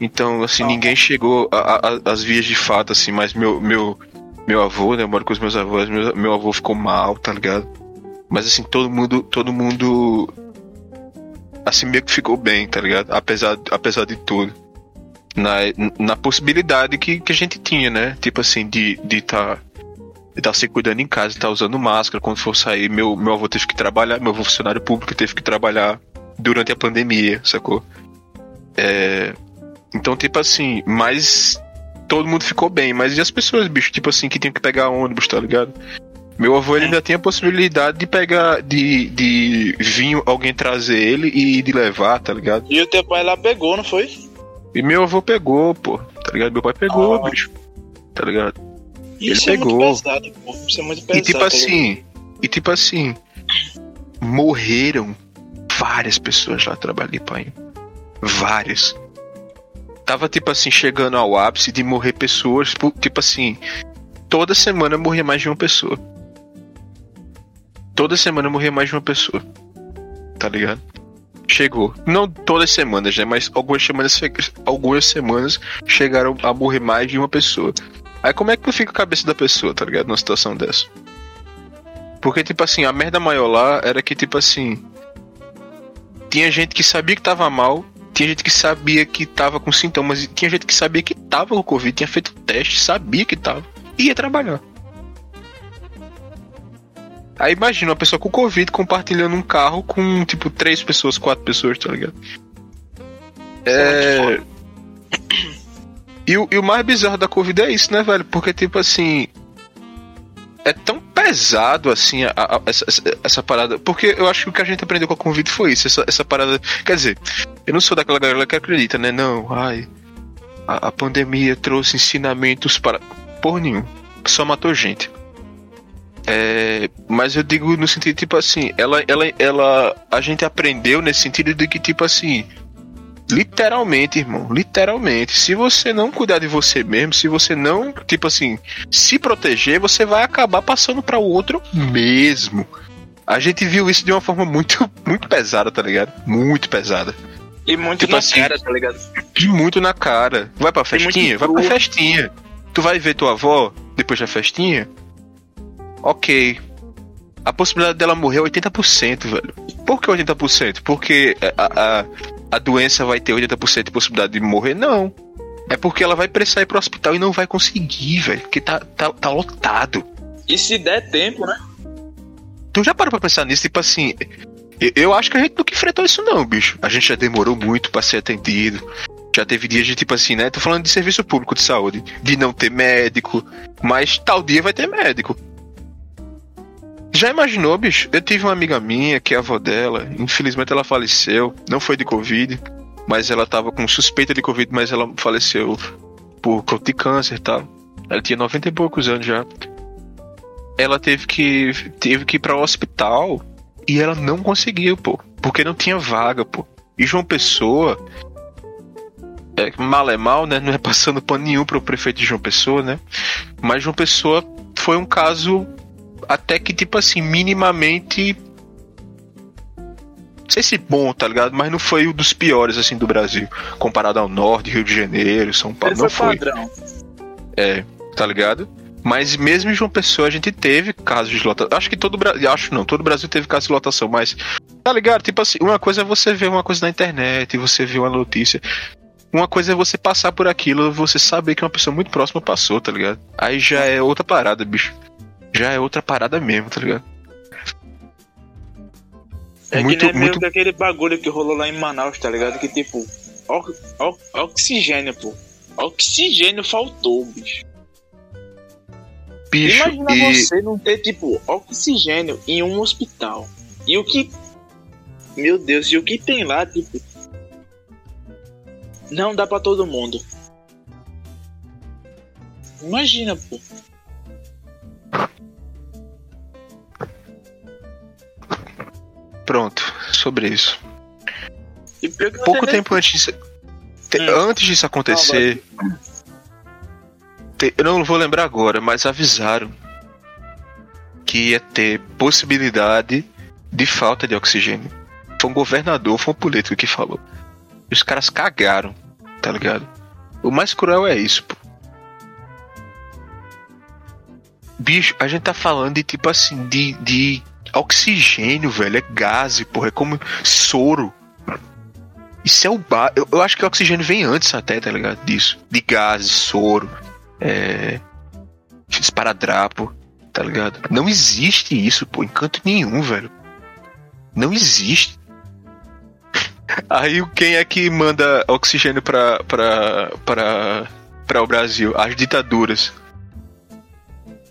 Então, assim, ninguém chegou às vias de fato, assim, mas meu, meu, meu avô, né? Eu moro com os meus avós, meu, meu avô ficou mal, tá ligado? Mas assim, todo mundo, todo mundo assim meio que ficou bem, tá ligado? Apesar, apesar de tudo. Na, na possibilidade que, que a gente tinha, né? Tipo assim, de estar de tá, de tá se cuidando em casa, de tá usando máscara quando for sair. Meu, meu avô teve que trabalhar, meu avô funcionário público teve que trabalhar durante a pandemia, sacou? É, então, tipo assim, mas todo mundo ficou bem. Mas e as pessoas, bicho, tipo assim, que tinham que pegar ônibus, tá ligado? Meu avô ele ainda tinha a possibilidade de pegar, de, de vir alguém trazer ele e de levar, tá ligado? E o teu pai lá pegou, não foi? E meu avô pegou, pô, tá ligado? Meu pai pegou, Ah. bicho, tá ligado? Isso Ele é muito pegou. pesado, pô. Isso é muito pesado. E tipo tá assim, e tipo assim, morreram várias pessoas lá trabalhando pai. Várias. Tava tipo assim, chegando ao ápice de morrer pessoas, tipo tipo assim, toda semana morria mais de uma pessoa. Toda semana morria mais de uma pessoa. Tá ligado? Chegou. Não todas as semanas, né? Mas algumas semanas, algumas semanas chegaram a morrer mais de uma pessoa. Aí como é que fica a cabeça da pessoa, tá ligado? Numa situação dessa. Porque, tipo assim, a merda maior lá era que, tipo assim. Tinha gente que sabia que tava mal, tinha gente que sabia que tava com sintomas, tinha gente que sabia que tava com Covid, tinha feito teste, sabia que tava, e ia trabalhar. Aí imagina uma pessoa com Covid compartilhando um carro com, tipo, três pessoas, quatro pessoas, tá ligado? É. E o, e o mais bizarro da Covid é isso, né, velho? Porque, tipo assim. É tão pesado, assim, a- a- essa, essa- parada. Porque eu acho que o que a gente aprendeu com a Covid foi isso. Essa, essa parada. Quer dizer, eu não sou daquela galera que acredita, né? Não, ai. a, a pandemia trouxe ensinamentos para. Porra nenhum. Só matou gente. É, mas eu digo no sentido, tipo assim, ela, ela, ela. A gente aprendeu nesse sentido de que, tipo assim. Literalmente, irmão, literalmente. Se você não cuidar de você mesmo, se você não, tipo assim, se proteger, você vai acabar passando para o outro mesmo. A gente viu isso de uma forma muito, muito pesada, tá ligado? Muito pesada. E muito Tipo na assim, cara, tá ligado? E muito na cara. Vai pra festinha? Vai pra festinha. Tu vai ver tua avó depois da festinha? Ok. A possibilidade dela morrer é 80%, velho. Por que 80%? Porque a, a, a doença vai ter 80% de possibilidade de morrer? Não. É porque ela vai precisar ir pro hospital e não vai conseguir, velho. Porque tá, tá, tá lotado. E se der tempo, né? Tu já parou pra pensar nisso? Tipo assim, eu, acho que a gente nunca enfrentou isso, não, bicho. A gente já demorou muito pra ser atendido. Já teve dias de tipo assim, né? Tô falando de serviço público de saúde, de não ter médico, mas tal dia vai ter médico. Já imaginou, bicho? Eu tive uma amiga minha que é a avó dela, infelizmente ela faleceu, não foi de Covid, mas ela tava com suspeita de Covid, mas ela faleceu por conta de câncer e tal. Ela tinha 90 e poucos anos já ela teve que teve que ir para o hospital e ela não conseguiu, pô, porque não tinha vaga, pô. E João Pessoa é, mal é mal, né? Não é passando pano nenhum pro prefeito de João Pessoa, né? Mas João Pessoa foi um caso até que tipo assim, minimamente não sei se bom, tá ligado? Mas não foi um dos piores assim do Brasil, comparado ao norte, Rio de Janeiro, São Paulo, Ele não foi padrão. tá ligado? Mas mesmo em João Pessoa a gente teve casos de lotação. Acho que todo o Brasil. Acho não, todo o Brasil teve casos de lotação, mas. Tá ligado? Tipo assim, uma coisa é você ver uma coisa na internet, você ver uma notícia. Uma coisa é você passar por aquilo, você saber que uma pessoa muito próxima passou, tá ligado? Aí já é outra parada, bicho. Já é outra parada mesmo, tá ligado? É Muito- que nem meio muito- que aquele bagulho que rolou lá em Manaus, tá ligado? Que tipo, oxigênio, pô. Oxigênio faltou, bicho. Bicho, Imagina e. você não ter, tipo, oxigênio em um hospital. E o que. Meu Deus, e o que tem lá, tipo. Não dá pra todo mundo. Imagina, pô. Pronto, sobre isso. Pouco tempo antes disso, te- Hum. antes disso acontecer, te- eu não vou lembrar agora, mas avisaram que ia ter possibilidade de falta de oxigênio. Foi um governador, foi um político que falou. E os caras cagaram, tá ligado? O mais cruel é isso, pô. Bicho, a gente tá falando de tipo assim, de, de oxigênio, velho. É gás, porra. É como soro. Isso é o ba... eu, eu acho que o oxigênio vem antes até, tá ligado? Disso. De gases, soro, é... esparadrapo, tá ligado? Não existe isso, pô, em canto nenhum, velho. Não existe. Aí quem é que manda oxigênio pra, pra, pra, pra o Brasil? As ditaduras.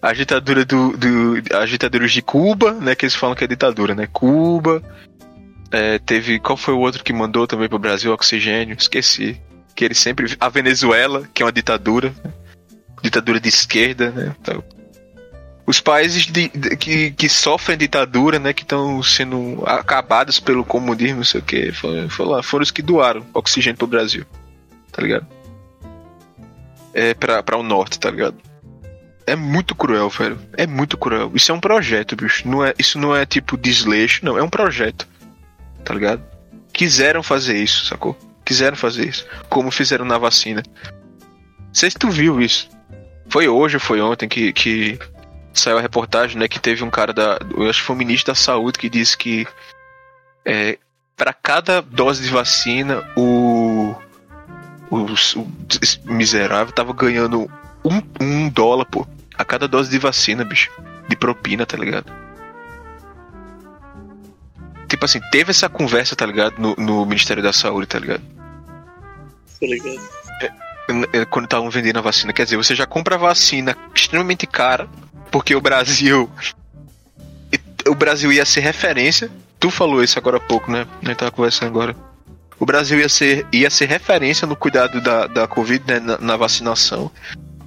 A ditadura do, do. As ditaduras de Cuba, né? Que eles falam que é ditadura, né? Cuba, é, teve. Qual foi o outro que mandou também pro Brasil oxigênio? Esqueci. Que ele sempre. A Venezuela, que é uma ditadura. né? Ditadura de esquerda, né? Então, os países de- de- que, que sofrem ditadura, né? Que estão sendo acabados pelo comunismo, não sei o que. Foram, foram, foram os que doaram oxigênio pro Brasil. Tá ligado? É pra, pra o norte, tá ligado? É muito cruel, velho. É muito cruel. Isso é um projeto, bicho. Não é, isso não é tipo desleixo, não. É um projeto tá ligado? Quiseram fazer isso, sacou? Quiseram fazer isso. Como fizeram na vacina. Não sei se tu viu isso. Foi hoje ou foi ontem que, que saiu a reportagem, né? Que teve um cara da. Eu acho que foi o ministro da saúde que disse que é, para cada dose de vacina, o, o, o miserável tava ganhando um, um dólar, pô. A cada dose de vacina, bicho. De propina, tá ligado? Tipo assim, teve essa conversa, tá ligado? No, no Ministério da Saúde, tá ligado? Tá ligado? É, Quando estavam vendendo a vacina. Quer dizer, você já compra a vacina extremamente cara, porque o Brasil. O Brasil ia ser referência. Tu falou isso agora há pouco, né? A gente tava conversando agora. o Brasil ia ser, ia ser referência no cuidado da, da Covid, né, na, na vacinação.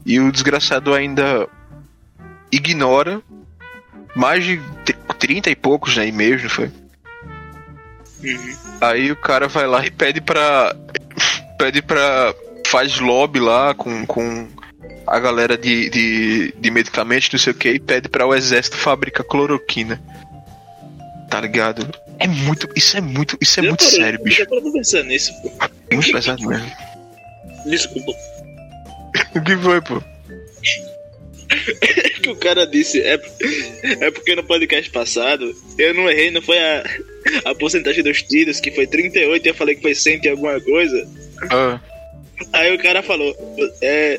E o desgraçado ainda ignora mais de 30 e poucos né, e-mails, não foi? Uhum. Aí o cara vai lá e pede pra. pede pra. faz lobby lá com, com a galera de, de, de medicamentos, não sei o que, e pede pra o exército fabricar cloroquina. Tá ligado? É muito. Isso é muito. Isso é Já muito parou- sério, bicho. Já parou pra pensar nisso, pô. Muito pesado mesmo. Desculpa. O que foi, pô? que o cara disse é, é porque no podcast passado eu não errei, não foi a, a porcentagem dos tiros, que foi 38 e eu falei que foi 100 e alguma coisa. Ah, Aí o cara falou, é,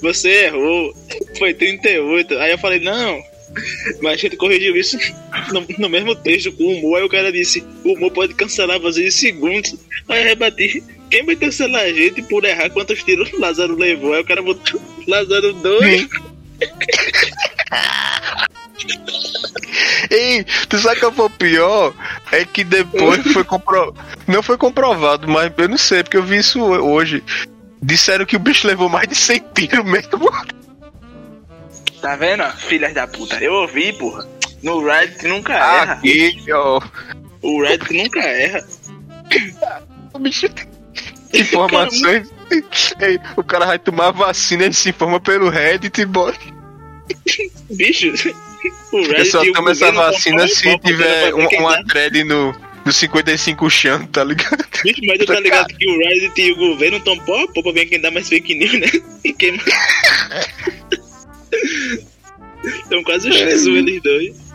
você errou, foi 38. Aí eu falei, não, mas a gente corrigiu isso no, no mesmo texto com o humor. Aí o cara disse, o humor pode cancelar você em segundos. Aí eu rebati, quem vai cancelar a gente por errar quantos tiros o Lázaro levou? Aí o cara botou Lázaro 2. Ei, tu sabe que foi pior? É que depois foi comprovado. Não foi comprovado, mas eu não sei, porque eu vi isso hoje. Disseram que o bicho levou mais de 100 tiros mesmo. Tá vendo? Filhas da puta. Eu ouvi, porra. No Reddit nunca erra. Aqui, ó. O Reddit nunca erra. O bicho tem informações. Ei, o cara vai tomar vacina, ele se informa pelo Reddit e bora. Bicho, o Reddit Eu só e o tomo essa vacina se tiver um- quem uma dá. thread no, no 55 chão, tá ligado? Bicho, mas tu tá ligado que o Reddit e o governo estão pau a pau pra ver quem dá mais fake news, né? E quem mais. São quase os Jesus, eles dois.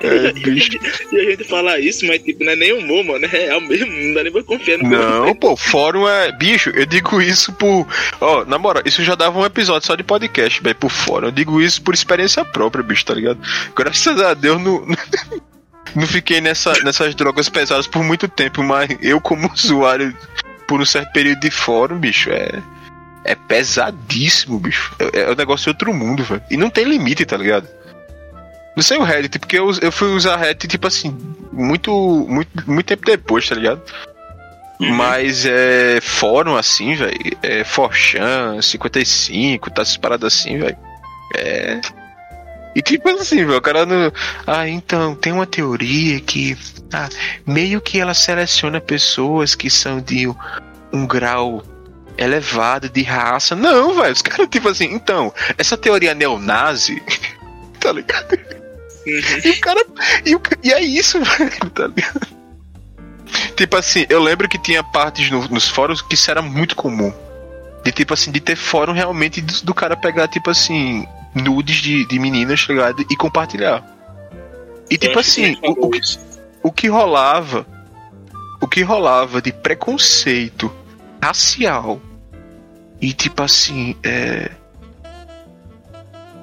É. E a gente fala isso, mas tipo, não é nem humor, mano. É real mesmo. Não dá nem pra confiar no Não, pô, fórum é. Bicho, eu digo isso por. Ó, na moral, isso já dava um episódio só de podcast, velho, por fórum. Eu digo isso por experiência própria, bicho, tá ligado? Graças a Deus não. Não fiquei nessa, nessas drogas pesadas por muito tempo, mas eu, como usuário, por um certo período de fórum, bicho, é. É pesadíssimo, bicho. É, é um negócio de outro mundo, velho. E não tem limite, tá ligado? Não sei o Reddit, porque eu, eu fui usar Reddit, tipo assim, muito, muito, muito tempo depois, tá ligado? Mas é fórum assim, velho. É Forchan, 55, tá essas paradas assim, velho. É. E tipo assim, velho, o cara não. Ah, então, tem uma teoria que. Ah, meio que ela seleciona pessoas que são de um, um grau elevado de raça. Não, velho. Os caras, tipo assim, então, essa teoria neonazi. tá ligado? E o cara. E, o e é isso, velho, tá ligado? Tipo assim, eu lembro que tinha partes no- nos fóruns que isso era muito comum. De tipo assim, de ter fórum realmente do, do cara pegar, tipo assim, nudes de, de meninas, tá ligado? E compartilhar. E tipo assim, o, o, que- o que rolava. O que rolava de preconceito racial. E tipo assim, é.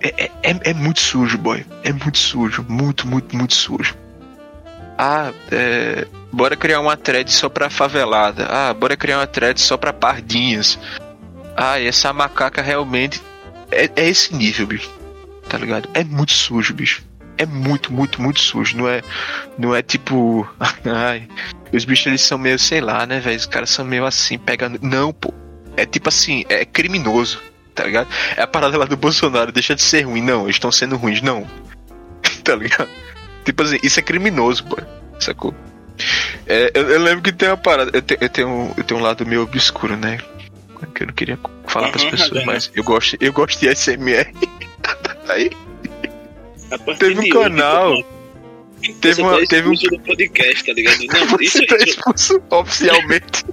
É, é, é- é muito sujo, boy. É muito sujo. Muito, muito, muito sujo. Ah, é. Bora criar uma thread só pra favelada. Ah, bora criar uma thread só pra pardinhas. Ah, essa macaca realmente. É, é esse nível, bicho. Tá ligado? É muito sujo, bicho. É muito, muito, muito sujo. Não é. Não é tipo. Ai. Os bichos eles são meio, sei lá, né, velho? Os caras são meio assim, pegando. Não, pô. É tipo assim, é criminoso, tá ligado? É a parada lá do Bolsonaro, deixa de ser ruim. Não, eles estão sendo ruins, não. tá ligado? Tipo assim, isso é criminoso, pô. Sacou? É, eu, eu lembro que tem uma parada. Eu, te- eu tenho, eu tenho um lado meio obscuro, né? Que eu não queria falar pras Aham, pessoas, mas eu gosto, eu gosto de SMR. Aí A partir teve um hoje, canal. você Teve, uma, tá teve um. do podcast, tá ligado? Não, isso, Você tá isso expulso oficialmente.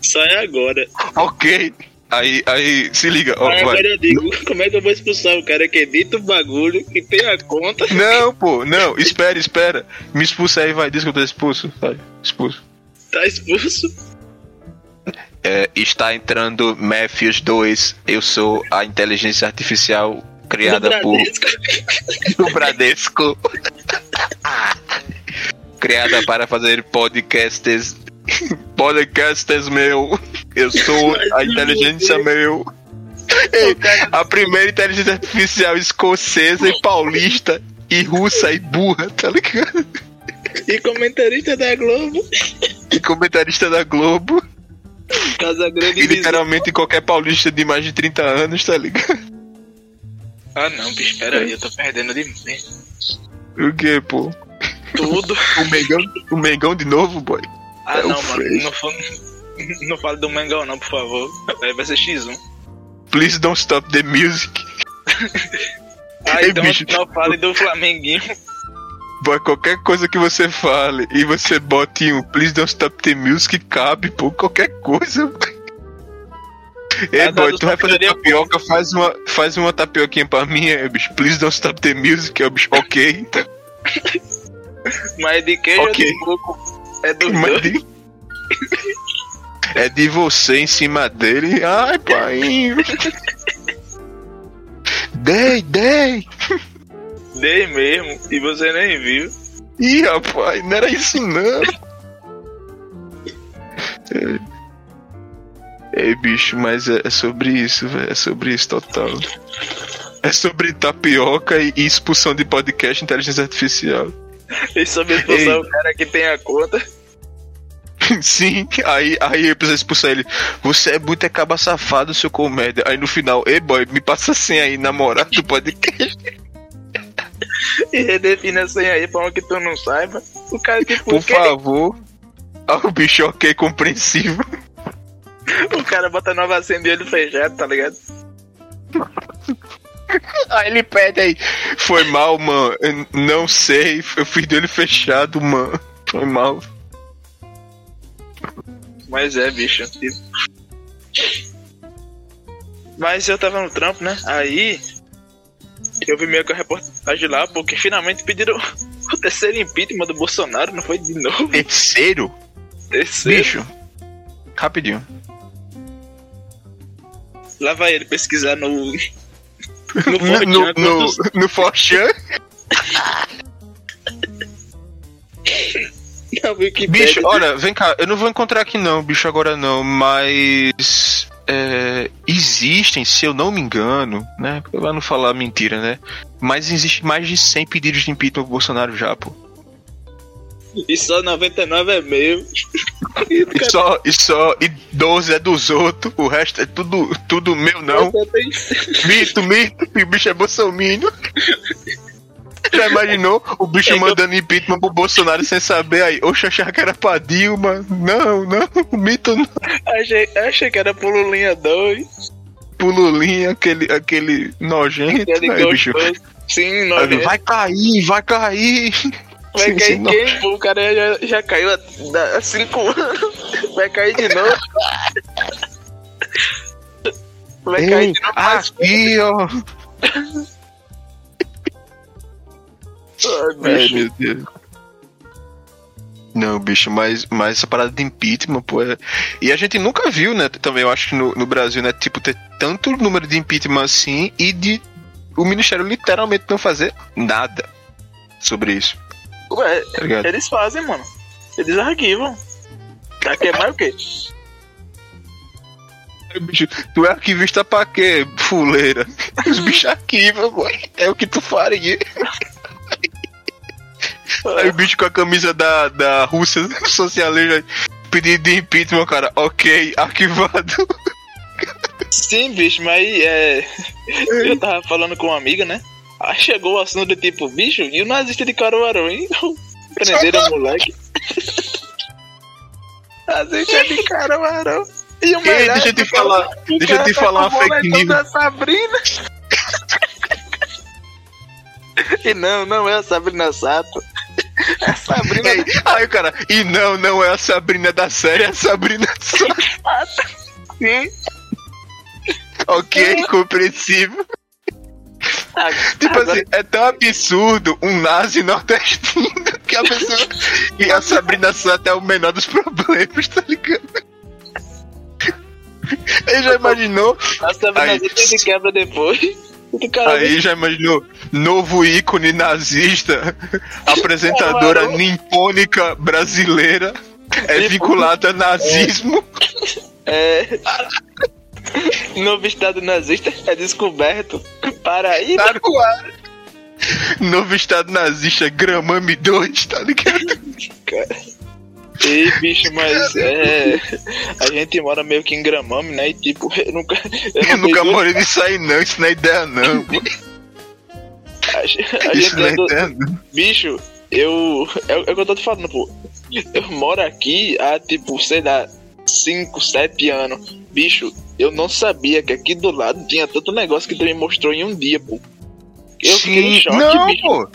sai agora. ok. Aí, aí, se liga, ó, Aí vai. agora eu digo, como é que eu vou expulsar o cara que edita o bagulho, que tem a conta? Não, pô, não, espera, espera. Me expulsa aí, vai, diz que eu tô expulso. Vai, expulso. Tá expulso? É, está entrando Matthews 2. Eu sou a inteligência artificial criada Do por do Bradesco. criada para fazer podcasts. Podcasts meu. Eu sou a inteligência meu. Ei, a primeira inteligência artificial escocesa e paulista e russa e burra, tá ligado? E comentarista da Globo. e comentarista da Globo. Casa Grande E literalmente qualquer paulista de mais de 30 anos, tá ligado? Ah não, bicho, pera aí, eu tô perdendo de mim. O que, pô? Tudo. O Mengão, o Mengão de novo, boy? Ah É não, mano, não, não fale do Mengão não, por favor. Aí vai ser X1. Please don't stop the music. Ah, Ei, então bicho. não fale do Flamenguinho. Boy, qualquer coisa que você fale e você bote um Please don't stop the music, cabe, pô, qualquer coisa. Ei, Ah, boy, tu vai fazer tapioca. faz uma, faz uma tapioquinha pra mim, é, bicho. Please don't stop the music, é o bicho, ok, então. Mas é de queijo Ok. ou de coco? É do de- É de você em cima dele. Ai, pai. Dei, dei. Dei mesmo, e você nem viu. Ih, rapaz, não era isso não. Ei, bicho, mas é sobre isso, velho. É sobre isso total. É sobre tapioca e e expulsão de podcast e inteligência artificial. E sobre expulsar Ei. o cara que tem a conta. Sim, aí, aí eu preciso expulsar ele. Você é muito é caba safado, seu comédia. Aí no final, ei boy, me passa a senha aí, namorado do podcast. E redefine a senha aí pra um que tu não saiba. O cara, tipo, Por que- favor. Ah, o bicho ok, compreensivo. o cara bota nova senha de olho fechado, tá ligado? Aí ele pede aí. Foi mal, mano. Eu não sei. Eu fiz dele fechado, mano. Foi mal. Mas é, bicho. tipo. Mas eu tava no trampo, né? Aí eu vi meio que a reportagem lá, porque finalmente pediram o terceiro impeachment do Bolsonaro, não foi de novo? Terceiro? Terceiro. Bicho. Rapidinho. Lá vai ele pesquisar no. No No, no, quantos- no Forchan. Bicho, olha, vem cá. Eu não vou encontrar aqui não, bicho, agora não. Mas. é, existem, se eu não me engano, né? Pra não falar mentira, né? Mas existe mais de 100 pedidos de impeachment pro Bolsonaro já, pô. E só 99 é meu. E só, e só, e 12 é dos outros, o resto é tudo, tudo meu, não. Mito, mito, e o bicho é bolsominion. Já imaginou o bicho É que eu- mandando impeachment pro Bolsonaro sem saber aí? Oxe, achava que era pra Dilma. Não, não, o mito não. Achei, achei que era pulo linha 2. Pro Lulinha, aquele, aquele nojento. Ele Aí, bicho. Sim, não vai cair, vai cair. Vai Sim, cair sim, não. quem? O cara já, já caiu há, há cinco anos. Vai cair de novo. Vai cair Ei, de novo aqui, ó. Ai, É, bicho. meu Deus. Não, bicho, mas, mas essa parada de impeachment, pô. É... E a gente nunca viu, né? Também, eu acho que no, no Brasil, né? Tipo, ter tanto número de impeachment assim e de o Ministério literalmente não fazer nada sobre isso, Ué, tá eles fazem, mano. Eles arquivam. Pra queimar o quê? Aí, bicho, tu é arquivista pra quê, fuleira? Os bichos arquivam. É o que tu faria. Aí o bicho com a camisa da, da Rússia socialista pedido de impeachment, cara. Ok, arquivado. Sim, bicho, mas é. Eu tava falando com uma amiga, né? Aí chegou o assunto tipo, bicho, e o nazista de Caruaru, hein? Prenderam o moleque. Nazista de Caruaru. E o Ei, melhor deixa é eu te que falar, o deixa eu te tá falar com uma fake news. da Sabrina. E não, não é a Sabrina Sato. É a Sabrina Ei, aí o cara, e não, não é a Sabrina da série, é a Sabrina só. Sim. Ok, compreensível. Tipo assim, é tão absurdo um nazi nordestino que a pessoa. E a Sabrina Sato é o menor dos problemas, tá ligado? Ele já imaginou? a Sabrina Aí. Sato se quebra depois. Aí já imaginou? Novo ícone nazista, apresentadora Claro. nimpônica brasileira, é vinculada a nazismo. É. Novo estado nazista é descoberto. Paraíba. Tá no ar. Novo estado nazista, Gramame 2, tá ligado? Cara. Ei, bicho, mas é. A gente mora meio que em Gramame, né? E tipo, eu nunca. Eu, Eu nunca morei nisso aí, não. Isso não é ideia, não. A, gente- a Isso gente não é andou- ideia, não. Bicho, eu. É, é o que eu tô te falando, pô. Eu moro aqui há, tipo, sei lá, 5, 7 anos. Bicho, eu não sabia que aqui do lado tinha tanto negócio que tu me mostrou em um dia, pô. Eu fiquei em choque, não, bicho. pô.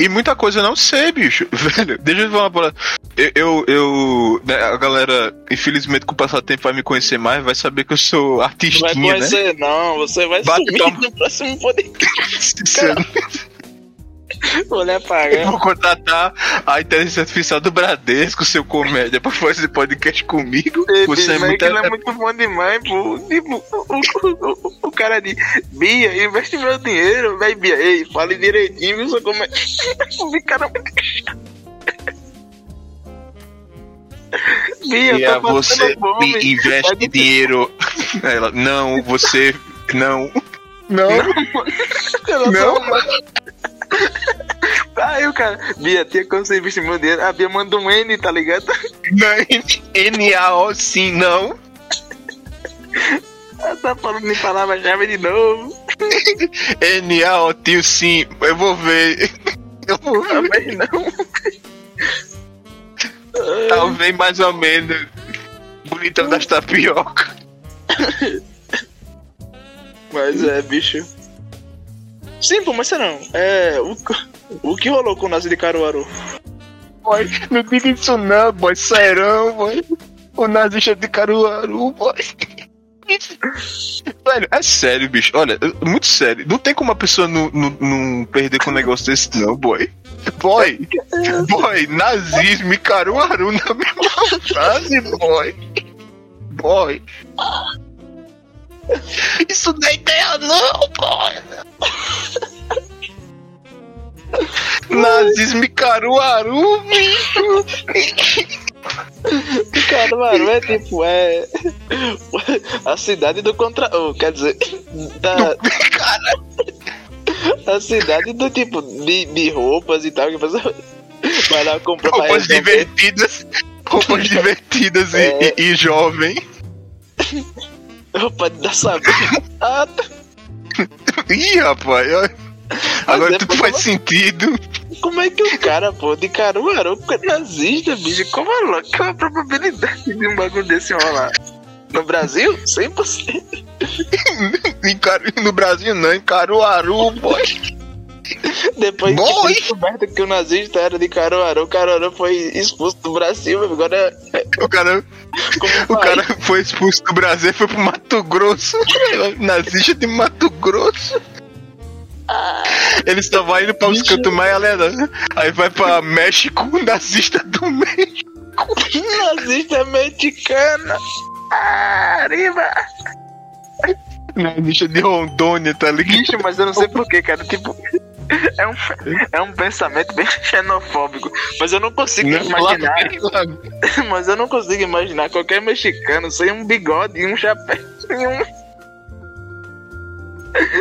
E muita coisa eu não sei, bicho. Velho, deixa eu falar pra. Eu, eu, eu- né, a galera, infelizmente, com o passar do tempo vai me conhecer mais, vai saber que eu sou Não vai né? conhecer, não. Você vai Bate sumir no próximo podcast. Vou contratar a inteligência artificial do Bradesco, seu comédia, pra fazer podcast comigo. Você é muito. é muito bom demais, pô. Tipo, o, o, o, cara diz, Bia, investe meu dinheiro, vai, Bia, ei, fale direitinho, viu? Só como é. O cara é. Bia, E a tá você fome. me investe Pode- dinheiro. Ela, não, você. Não. Não. Ela Não. só- Aí o cara, Bia, tinha como você investir meu dinheiro? A Bia manda um N, tá ligado? Não. N-A-O sim, não. Ela tá falando em palavra-chave de novo. N-A-O tio sim. Eu vou ver. Eu vou ver. Não. Talvez mais ou menos. Bonitão das tapioca. Mas é, bicho. Sim, pô, mas não. É. O, o que rolou com o Nazi de Caruaru? Boy, não diga isso não, boy. Serão, boy. O nazista de Caruaru, boy. Velho, é sério, bicho. Olha, é muito sério. Não tem como a pessoa não, não, não perder com um negócio desse, não, boy. Boy, boy, nazismo e Caruaru na mesma frase, boy. Boy. Isso não é ideia, não, boy. Nazismo e Caruaru, bicho. Caruaru é tipo, é. A cidade do contra. oh, quer dizer, da. A cidade do tipo de, de roupas e tal, que pessoa vai lá comprar pra Roupas divertidas. Roupas divertidas e, É. e, e jovem. Roupa da Sabrina. Ah, tá. Ih, rapaz. Agora é, tudo faz como- sentido. Como é que o cara, pô, de Caruaru é nazista, bicho? Como é louco? Qual a probabilidade de um bagulho desse rolar? No Brasil? 100%. Em Caru... No Brasil não, em Caruaru, boy. Depois Boy. que foi descoberto que o nazista era de Caruaru, o Caruaru foi expulso do Brasil, agora é O cara, o cara foi expulso do Brasil e foi pro Mato Grosso. Nazista de Mato Grosso. Ele só vai indo para os Bicho. cantos mais aleatórios. Aí vai pra México, nazista do México. nazista mexicana. Arriba! Nazista de Rondônia, tá ligado? Bicho, mas eu não sei porquê, cara. Tipo, é um, é um pensamento bem xenofóbico. Mas eu não consigo Não, imaginar. claro, claro. Mas eu não consigo imaginar qualquer mexicano sem um bigode e um chapéu. e um-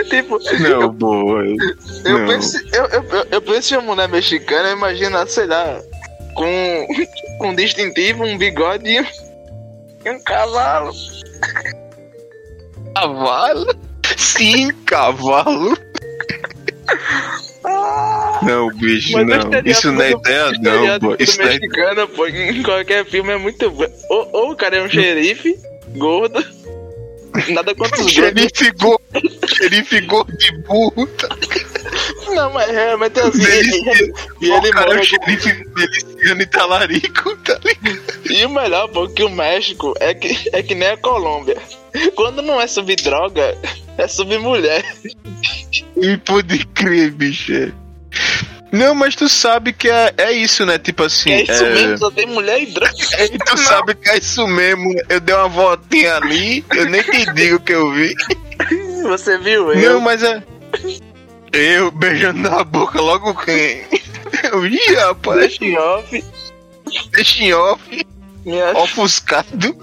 tipo, Não, boy. eu, não. penso, eu, eu, eu- eu penso em uma mulher mexicana, eu imagino, sei lá, com, com um distintivo, um bigode e um, e um cavalo. Cavalo? Sim, cavalo. Não, bicho, Mas o não. Isso não é ideia, o não, do Isso não é pô, em qualquer filme é muito bom. Ou, ou o cara é um xerife, gordo. Nada contra os. Xerife gordo, xerife gordo de burro? Não, mas realmente é assim. Delícia. E o ele cara é o morre xerife deliciano e talarico, tá ligado? E o melhor, pô, que o México é que, é que nem a Colômbia. Quando não é subir droga, é subir mulher. E pode crer, bicho. Não, mas tu sabe que é, é isso, né? Tipo assim. Que é isso é- mesmo, só tem mulher e droga. é, tu sabe que é isso mesmo. Eu dei uma voltinha ali, eu nem te digo o que eu vi. Você viu? Não, Eu, mas é. Eu beijando na boca logo quem? Eu ih, rapaz, deixa em off. deixa em off, Minha ofuscado.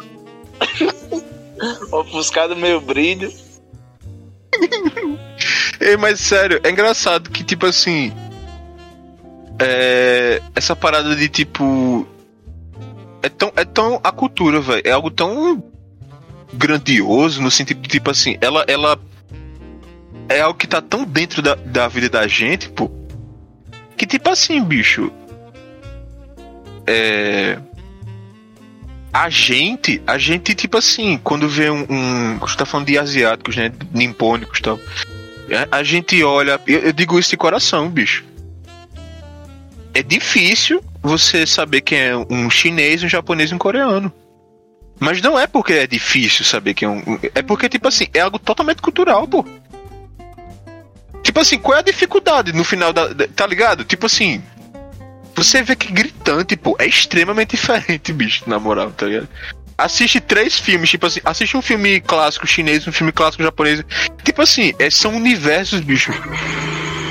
ofuscado meio brilho. Ei, mas sério, é engraçado que, tipo assim. É, essa parada de tipo. é tão, é tão a cultura, velho, é algo tão grandioso no sentido de, tipo assim, ela, ela é algo que tá tão dentro da, da vida da gente, pô, que tipo assim, bicho, é a gente, a gente, tipo assim, quando vê um. um você tá falando de asiáticos, né? Nimpônicos e tal. A, a gente olha. Eu, eu, digo isso de coração, bicho. É difícil você saber quem é um chinês, um japonês e um coreano. Mas não é porque é difícil saber quem é um. É porque, tipo assim, é algo totalmente cultural, pô. Tipo assim, qual é a dificuldade no final da. Tá ligado? Tipo assim, você vê que gritante, pô, é extremamente diferente, bicho, na moral, tá ligado? Assiste três filmes, tipo assim, assiste um filme clássico chinês, um filme clássico japonês. Tipo assim, é, são universos, bicho,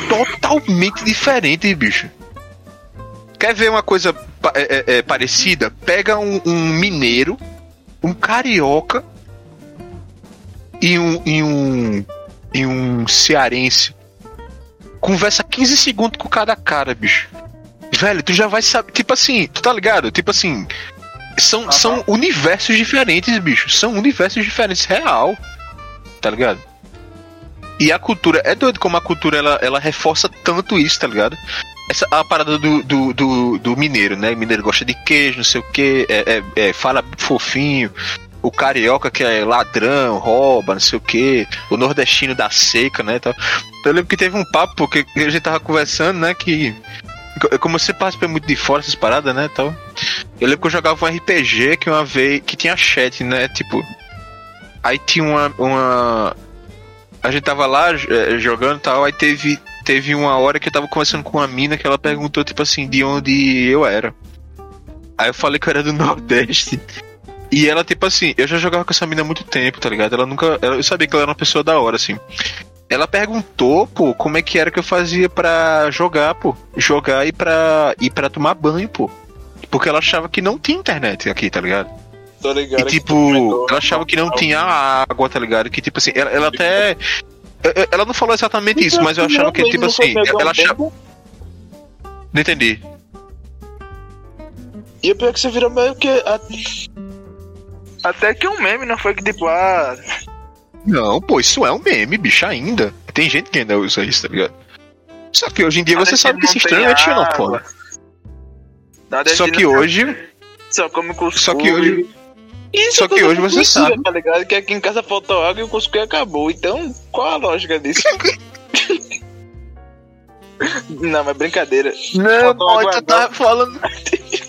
totalmente diferentes, bicho. Quer ver uma coisa é, é, é, parecida? Pega um, um, mineiro, um carioca e um, e um, e um cearense. Conversa 15 segundos com cada cara, bicho. Velho, tu já vai saber. Tipo assim, tu tá ligado? Tipo assim. São, são universos diferentes, bicho. São universos diferentes, real. Tá ligado? E a cultura. É doido como a cultura ela, ela reforça tanto isso, tá ligado? Essa a parada do, do, do, do mineiro, né? O mineiro gosta de queijo, não sei o que, é, é, é, fala fofinho. O carioca que é ladrão, rouba, não sei o que. O nordestino da seca, né? Eu lembro que teve um papo, porque a gente tava conversando, né? Que como você participa muito de fora essas paradas, né, tal. Eu lembro que eu jogava um RPG que uma vez que tinha chat, né, tipo aí tinha uma uma a gente tava lá é, jogando tal, aí teve teve uma hora que eu tava conversando com uma mina que ela perguntou tipo assim de onde eu era. Aí eu falei que eu era do Nordeste. E ela, tipo assim, eu já jogava com essa mina há muito tempo, tá ligado? Ela nunca. Ela, eu sabia que ela era uma pessoa da hora, assim. Ela perguntou, pô, como é que era que eu fazia pra jogar, pô. Jogar e pra, e pra tomar banho, pô. Porque ela achava que não tinha internet aqui, tá ligado? Tô ligado. E tipo, ela achava que não tinha água, tá ligado? Que tipo assim, ela, ela até. Ela não falou exatamente isso, mas eu achava que, tipo assim, ela achava. Não entendi. E é pior que você virou meio que. Até que um meme, não foi que tipo, ah. Não, pô, isso é um meme, bicho, ainda. Tem gente que ainda usa isso, tá ligado? Só que hoje em dia você sabe que isso é extremamente xenofóbico. Só que hoje. Só come cuscuz. Só que hoje. Isso Só que hoje você sabe. Tá ligado? Que aqui em casa faltou água e o cuscuz acabou. Então, qual a lógica disso? Não, mas brincadeira. Não, pode, tu tá falando.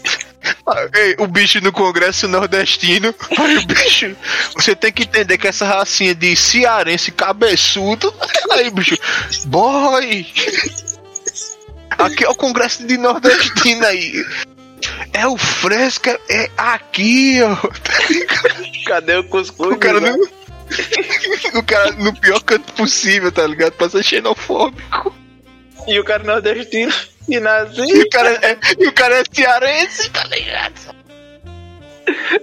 o bicho no Congresso Nordestino. Aí o bicho. Você tem que entender que essa racinha de cearense cabeçudo. Aí, bicho. Boy! Aqui é o Congresso de Nordestino aí. É o fresco, é aqui, ó. Cadê o cuscuz? O cara, no, o cara no pior canto possível, tá ligado? Pra ser xenofóbico. E o cara nordestino. E nasci. E o cara é, e o cara é cearense, tá ligado?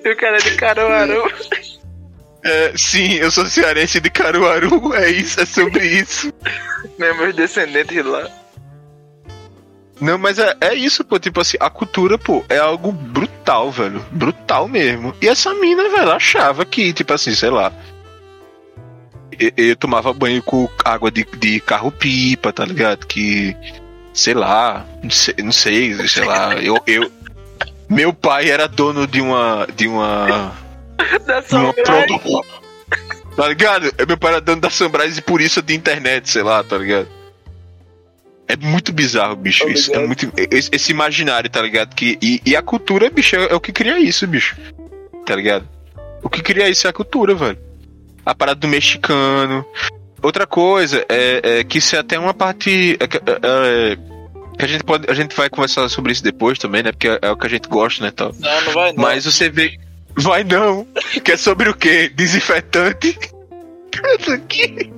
E o cara é de Caruaru. É, sim, eu sou cearense de Caruaru, é isso, é sobre isso. Meus descendentes lá. Não, mas é, é isso, pô. Tipo assim, a cultura, pô, é algo brutal, velho. Brutal mesmo. E essa mina, velho, achava que, tipo assim, sei lá. Eu, eu tomava banho com água de, de carro-pipa, tá ligado? Que. Sei lá. Não sei, não sei, sei lá. Eu, eu. Meu pai era dono de uma. De uma. Da de uma. Tá ligado? Meu pai era dono da Sunrise e por isso de internet, sei lá, tá ligado? É muito bizarro, bicho. isso é muito. Esse, esse, imaginário, tá ligado? Que, e, e, a cultura, bicho, é, é, o que cria isso, bicho. Tá ligado? O que cria isso é a cultura, velho. A parada do mexicano. Outra coisa é, é que isso é até uma parte. É, é, é, que a gente pode. A gente vai conversar sobre isso depois também, né? Porque é, é o que a gente gosta, né? Tal. Não, não vai não. Mas você vê. Vai não! Que é sobre o quê? Desinfetante? Isso aqui.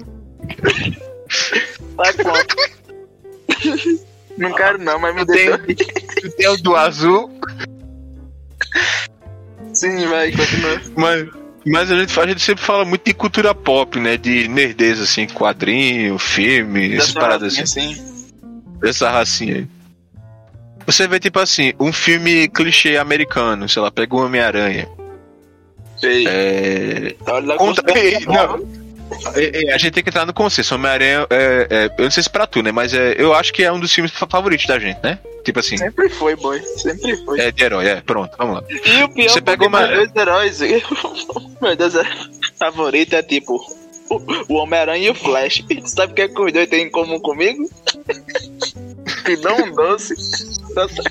Vai quanto? Não quero não, mas me deu. Tu tem o do azul? Sim, vai, continua. Mas, mas a gente, a gente sempre fala muito de cultura pop, né? De nerdeza, assim, quadrinho, filme, essas paradas assim. assim. Essa racinha aí. Você vê, tipo assim, um filme clichê americano, sei lá, pega o Homem-Aranha. Sei. É. Lá Conta- Ei, não. É, é, a gente tem que entrar no consenso. Homem-Aranha, é, é, eu não sei se pra tu, né? Mas é, eu acho que é um dos filmes fa- favoritos da gente, né? Tipo assim, Sempre foi, boy. Sempre foi. é de herói, é. Pronto, vamos lá. E o pior Você Você pegou uma- dois heróis. Meu Deus, é favorito é tipo o, Homem-Aranha e o Flash. Sabe o que, é que os dois têm em comum comigo? Que dão um doce. Nossa,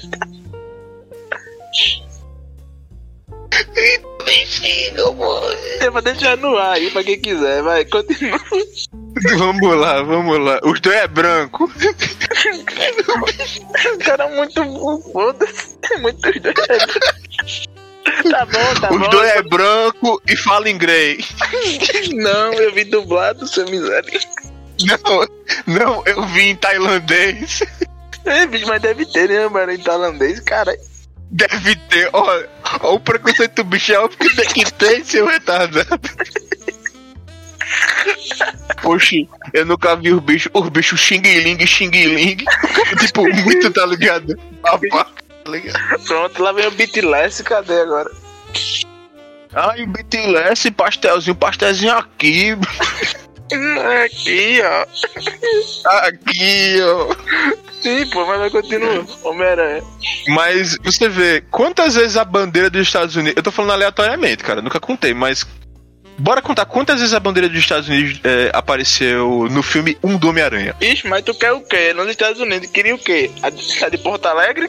Eu vou deixar no ar aí pra quem quiser, vai, continua. vamos lá, vamos lá. Os dois é branco. O cara é muito foda-se. É muito os dois. Tá bom, tá Os bom. dois é branco e fala inglês. Não, eu vi dublado, seu miséria. Não, não, eu vi em tailandês. É, bicho, mas deve ter, né, mano, em tailandês, cara. Deve ter, ó, ó o preconceito do bicho é óbvio que tem que ter, seu retardado. Poxa, eu nunca vi os bichos, os bichos xing-ling, xing-ling. tipo, muito, tá ligado? Tá ligado? Pronto, lá vem o Beatless, cadê agora? Ai, o BTS, pastelzinho, pastelzinho aqui, Aqui, ó. aqui, ó. Sim, pô, mas vai continuar. Homem-Aranha. Mas você vê, quantas vezes a bandeira dos Estados Unidos. Eu tô falando aleatoriamente, cara, nunca contei, mas. Bora contar quantas vezes a bandeira dos Estados Unidos é, apareceu no filme Um do Homem-Aranha. Ixi, mas tu quer o quê? Nos Estados Unidos, queria o quê? A de, Porto Alegre?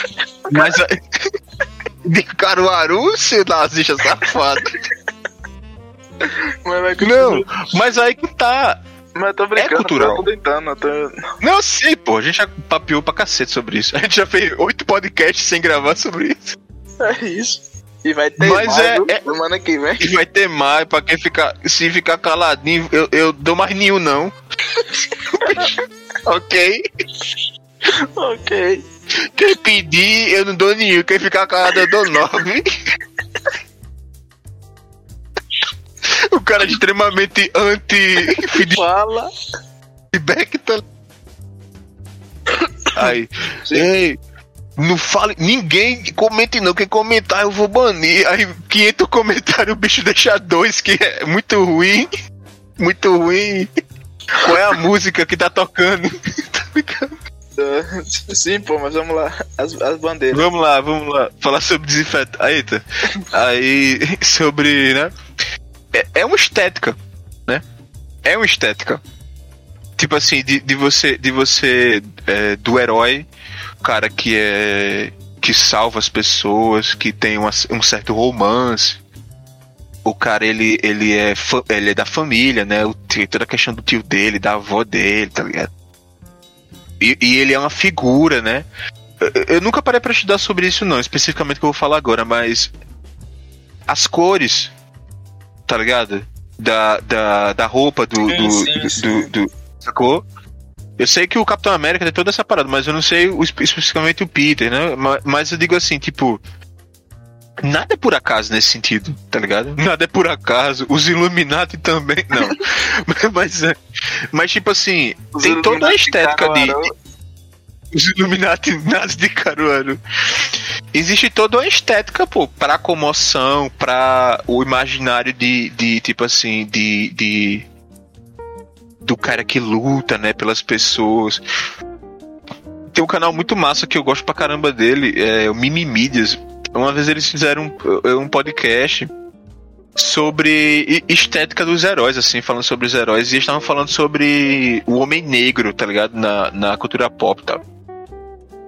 Mas. a- De Caruaru, seu nazista safado. Mas vai Não, mas aí que tá. Mas eu tô brincando, É cultural. eu tô tentando, eu tô... Não, sim, pô, a gente já papeou pra cacete sobre isso. A gente já fez oito podcasts sem gravar sobre isso. É isso. E vai ter Mas mais, é- é- semana que vem. E vai ter mais, pra quem ficar. Se ficar caladinho, eu, eu dou mais nenhum, não. ok? Ok. Quem pedir, eu não dou nenhum. Quem ficar calado, eu dou nove. o cara é extremamente Fala. anti-feedback, tá? Aí, ei, não fale, ninguém comente não, quem comentar eu vou banir. Aí, 500 comentários, o bicho deixa dois, que é muito ruim, muito ruim. Qual é a música que tá tocando? Tá ligado? Ah, Sim, pô, mas vamos lá. As, as bandeiras. Vamos lá, vamos lá. Falar sobre desinfetar. Aí, tá. Aí, sobre, né? É, é uma estética, né? É uma estética. Tipo assim, de, de você, de você, é, do herói, cara que é, que salva as pessoas, que tem uma- um certo romance. O cara, ele, ele, é, ele é da família, né? O toda a questão do tio dele, da avó dele, tá ligado? E, e ele é uma figura, né? Eu- Eu nunca parei pra estudar sobre isso, não, especificamente o que eu vou falar agora, mas. As cores, tá ligado? Da, da, da roupa do. Sim, do, sim, sim. do- do- Sacou? Eu sei que o Capitão América tem toda essa parada, mas eu não sei o- especificamente o Peter, né? Ma- Mas eu digo assim, tipo. Nada é por acaso nesse sentido, tá ligado? Nada é por acaso. Os Illuminati também. Não. mas, é- mas, tipo assim, Os tem toda a estética de. Os Illuminati nazis de Caruaru. Existe toda uma estética, pô, pra comoção, pra o imaginário de, de tipo assim, de, de. Do cara que luta, né, pelas pessoas. Tem um canal muito massa que eu gosto pra caramba dele, é o Mimimídias. Uma vez eles fizeram um, um podcast sobre estética dos heróis, assim, falando sobre os heróis, e estavam falando sobre o homem negro, tá ligado? Na, na cultura pop e tal.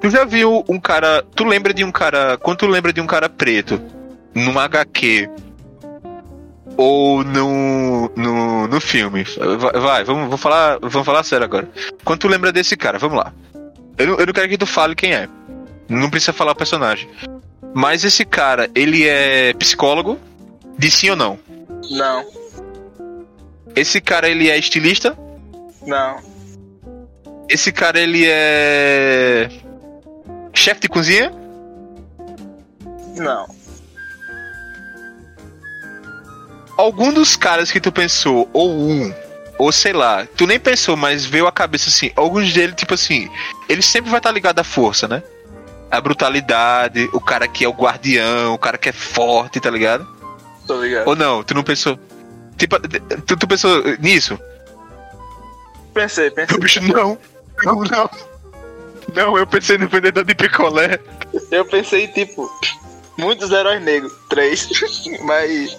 Tu já viu um cara. Tu lembra de um cara. Quando tu lembra de um cara preto num HQ ou no, no, no filme? Vai, vai, vamos, vamos, falar, vamos falar sério agora. Quando tu lembra desse cara, vamos lá. Eu, não- eu não quero que tu fale quem é. Não precisa falar o personagem. Mas esse cara, ele é psicólogo? De sim ou não? Não, Esse cara, ele é estilista? não, Esse cara, ele é. Chefe de cozinha? não. Algum dos caras que tu pensou, ou um, ou sei lá, tu nem pensou, mas veio à cabeça assim, alguns deles, tipo assim, ele sempre vai estar ligado à força, né? a brutalidade, o cara que é o guardião, o cara que é forte, tá ligado? Tô ligado. Ou não, tu não pensou. Tipo, tu, tu pensou nisso? Pensei, pensei. O bicho, não, não, não. Não, eu pensei no vendedor de picolé. Eu pensei, tipo, muitos heróis negros. Três. Mas.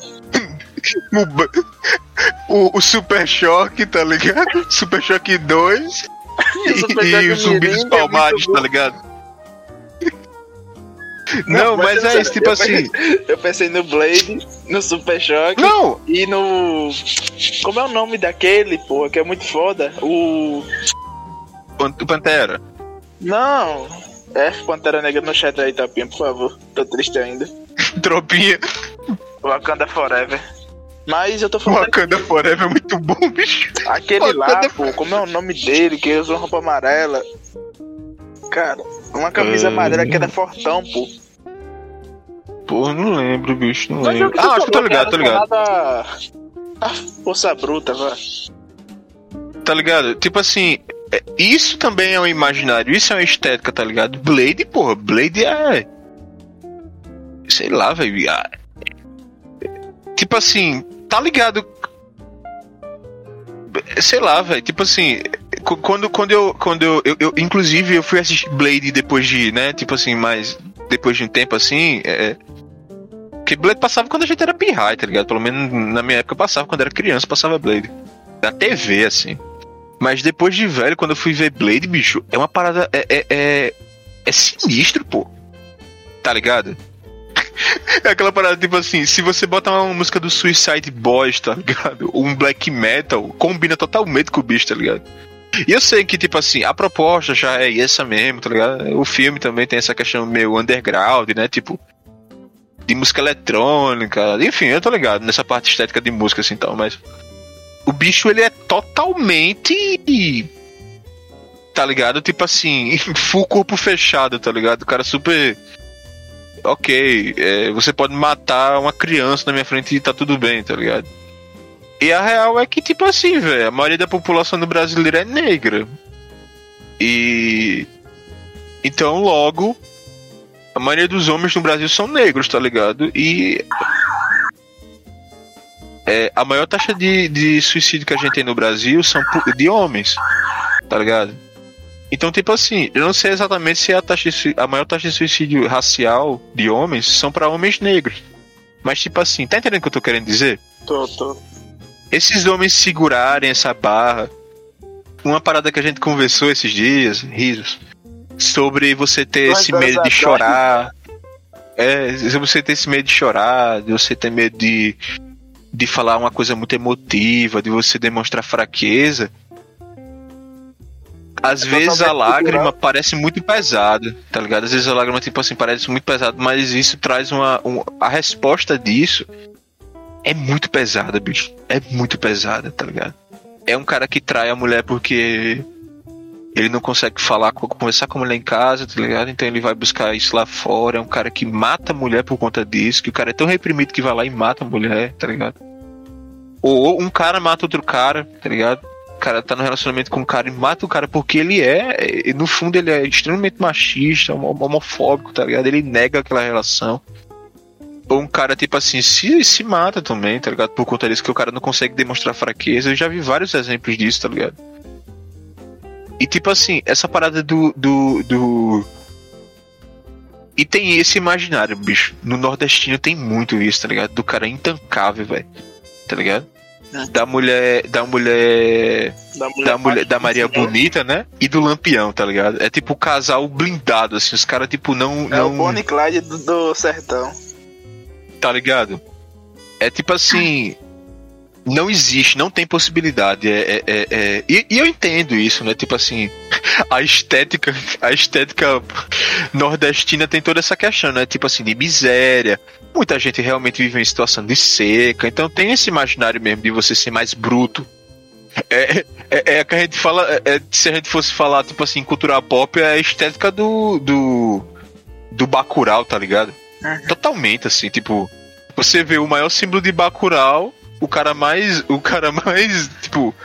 O, o, o Super Choque, tá ligado? Super Choque 2 o Super e, Choque e o Zumbi dos é Palmares, tá ligado? Não, mas eu é isso, tipo eu assim. pensei- Eu pensei no Blade, no Super Choque Não, e no. Como é o nome daquele, porra, que é muito foda? O. Pan- Pantera. Não! F Pantera Negra no chat aí, Tapinha, por favor. Tô triste ainda. Tropinha. Wakanda Forever. Mas eu tô falando Wakanda Forever é muito bom, bicho. aquele lá, Wakanda pô, como é o nome dele, que usa uma roupa amarela. Cara, uma camisa Ah. amarela que era fortão, pô. Pô, não lembro, bicho, não Mas é lembro. Ah, acho que tô falou, ligado, tô cara, ligado. nada- Ah, força bruta, vai. Tá ligado? Tipo assim, é- isso também é um imaginário, isso é uma estética, tá ligado? Blade, porra, Blade é. Sei lá, velho. ah, Tipo assim, tá ligado? Sei lá, velho. Tipo assim, qu- quando, quando eu. Quando eu, eu, eu- Inclusive, eu fui assistir Blade depois de, né? Tipo assim, mais. Depois de um tempo assim. É, porque Blade passava quando a gente era pirraia, tá ligado? Pelo menos na minha época passava, quando era criança, passava Blade. Na TV, assim. Mas depois de velho, quando eu fui ver Blade, bicho, é uma parada. É, é, é, é sinistro, pô. Tá ligado? É aquela parada, tipo assim, se você botar uma música do Suicide Boys, tá ligado? Ou um black metal, combina totalmente com o bicho, tá ligado? E eu sei que, tipo assim, a proposta já é essa mesmo, tá ligado? O filme também tem essa questão meio underground, né? Tipo, de música eletrônica, enfim, eu tô ligado nessa parte estética de música, assim, tal, mas o bicho, ele é totalmente. Tá ligado? Tipo assim, full corpo fechado, tá ligado? O cara super. Ok, é, você pode matar uma criança na minha frente e tá tudo bem, tá ligado? E a real é que, tipo assim, velho, a maioria da população do brasileiro é negra. E. Então, logo, a maioria dos homens no Brasil são negros, tá ligado? E é, a maior taxa de, de suicídio que a gente tem no Brasil são de homens, tá ligado? Então, tipo assim, eu não sei exatamente se a, taxa de a maior taxa de suicídio racial de homens são pra homens negros. Mas, tipo assim, tá entendendo o que eu tô querendo dizer? Tô, tô. Esses homens segurarem essa barra. Uma parada que a gente conversou esses dias, risos, sobre você ter Duas esse medo de atrás. chorar. É, você ter esse medo de chorar, de você ter medo de, de falar uma coisa muito emotiva, de você demonstrar fraqueza. Às É vezes a lágrima cultural. parece muito pesada, tá ligado? Às vezes a lágrima, tipo assim, parece muito pesada, mas isso traz uma. um- a resposta disso é muito pesada, bicho. É muito pesada, tá ligado? É um cara que trai a mulher porque ele não consegue falar, conversar com a mulher em casa, tá ligado? Então ele vai buscar isso lá fora. É um cara que mata a mulher por conta disso, que o cara é tão reprimido que vai lá e mata a mulher, tá ligado? Ou um cara mata outro cara, tá ligado? O cara tá no relacionamento com um cara e mata o cara porque ele é, no fundo ele é extremamente machista, homo- homofóbico, tá ligado? Ele nega aquela relação. Ou um cara, tipo assim, se, se mata também, tá ligado? Por conta disso que o cara não consegue demonstrar fraqueza. Eu já vi vários exemplos disso, tá ligado? E tipo assim, essa parada do. do, do... E tem esse imaginário, bicho. No nordestino tem muito isso, tá ligado? Do cara intancável, velho. Tá ligado? É. Da mulher. Da mulher. Da mulher, Da mulher. Da Maria Bonita. Bonita, né? E do Lampião, tá ligado? É tipo o casal blindado, assim. Os caras, tipo, não. É o não Bonnie e Clyde do, do sertão. tá ligado? É tipo assim. Não existe, não tem possibilidade. É, é, é- é- E, e eu entendo isso, né? Tipo assim, a estética, a estética nordestina tem toda essa questão, né? Tipo assim, de miséria. Muita gente realmente vive em situação de seca. Então tem esse imaginário mesmo de você ser mais bruto. É, é, é que a gente fala. é- é- se a gente fosse falar, tipo assim, cultura pop, é a estética do. do. do Bacurau, tá ligado? Totalmente, assim, tipo. Você vê o maior símbolo de Bacurau, o cara mais. O cara mais, tipo.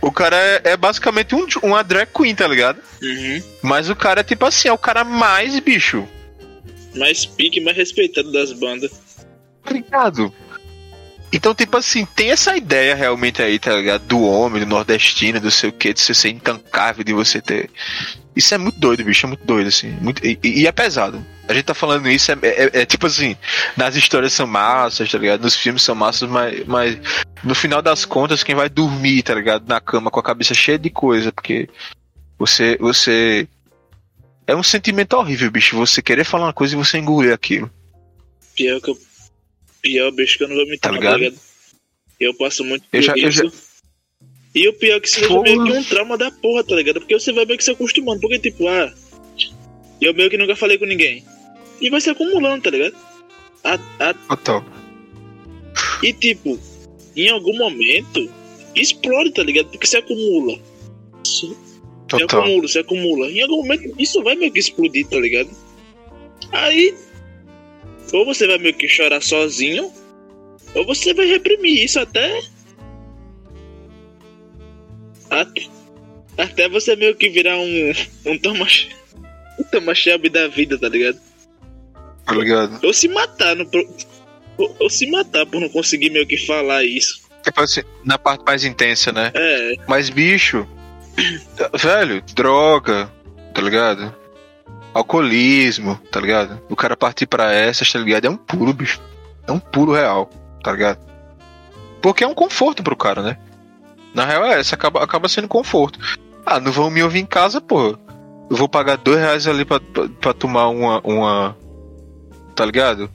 O cara é, é basicamente um, uma drag queen, tá ligado? Uhum. Mas o cara é tipo assim, é o cara mais bicho. Mais pique, mais respeitado das bandas. Tá ligado? Então, tipo assim, tem essa ideia realmente aí, tá ligado? Do homem, do nordestino, do sei o que, de você ser intancável, de você ter. Isso é muito doido, bicho, é muito doido, assim. Muito... E, e é pesado. A gente tá falando isso, é, é, é, tipo assim, nas histórias são massas, tá ligado? Nos filmes são massas, mas, mas no final das contas, quem vai dormir, tá ligado? Na cama com a cabeça cheia de coisa, porque você. você. É um sentimento horrível, bicho. Você querer falar uma coisa e você engolir aquilo. Pior que eu. Pior, bicho, que eu não vou me Tá tá ligado? ligado? Eu passo muito Eu já- eu já- E o pior é que isso Porra. meio que um trauma da porra, tá ligado? Porque você vai meio que se acostumando. Porque, tipo, ah. Eu meio que nunca falei com ninguém. E vai se acumulando, tá ligado? A, a, Total. e, tipo, em algum momento, explode, tá ligado? Porque se acumula. Se Total. acumula, se acumula. Em algum momento, isso vai meio que explodir, tá ligado? Aí, ou você vai meio que chorar sozinho, ou você vai reprimir isso até. Até, até você meio que virar um. Um Thomas. Um Thomas Shelby da vida, tá ligado? Tá ligado? Ou se matar no. Ou, ou se matar por não conseguir meio que falar isso. Tipo assim, na parte mais intensa, né? É, Mas, bicho, velho, droga, tá ligado? Alcoolismo, tá ligado? O cara partir pra essas, tá ligado? É um puro, bicho. É um puro real, tá ligado? Porque é um conforto pro cara, né? Na real é essa, acaba, acaba sendo conforto. Ah, não vão me ouvir em casa, pô. Eu vou pagar dois reais ali pra, pra, pra tomar uma, uma. Tá ligado?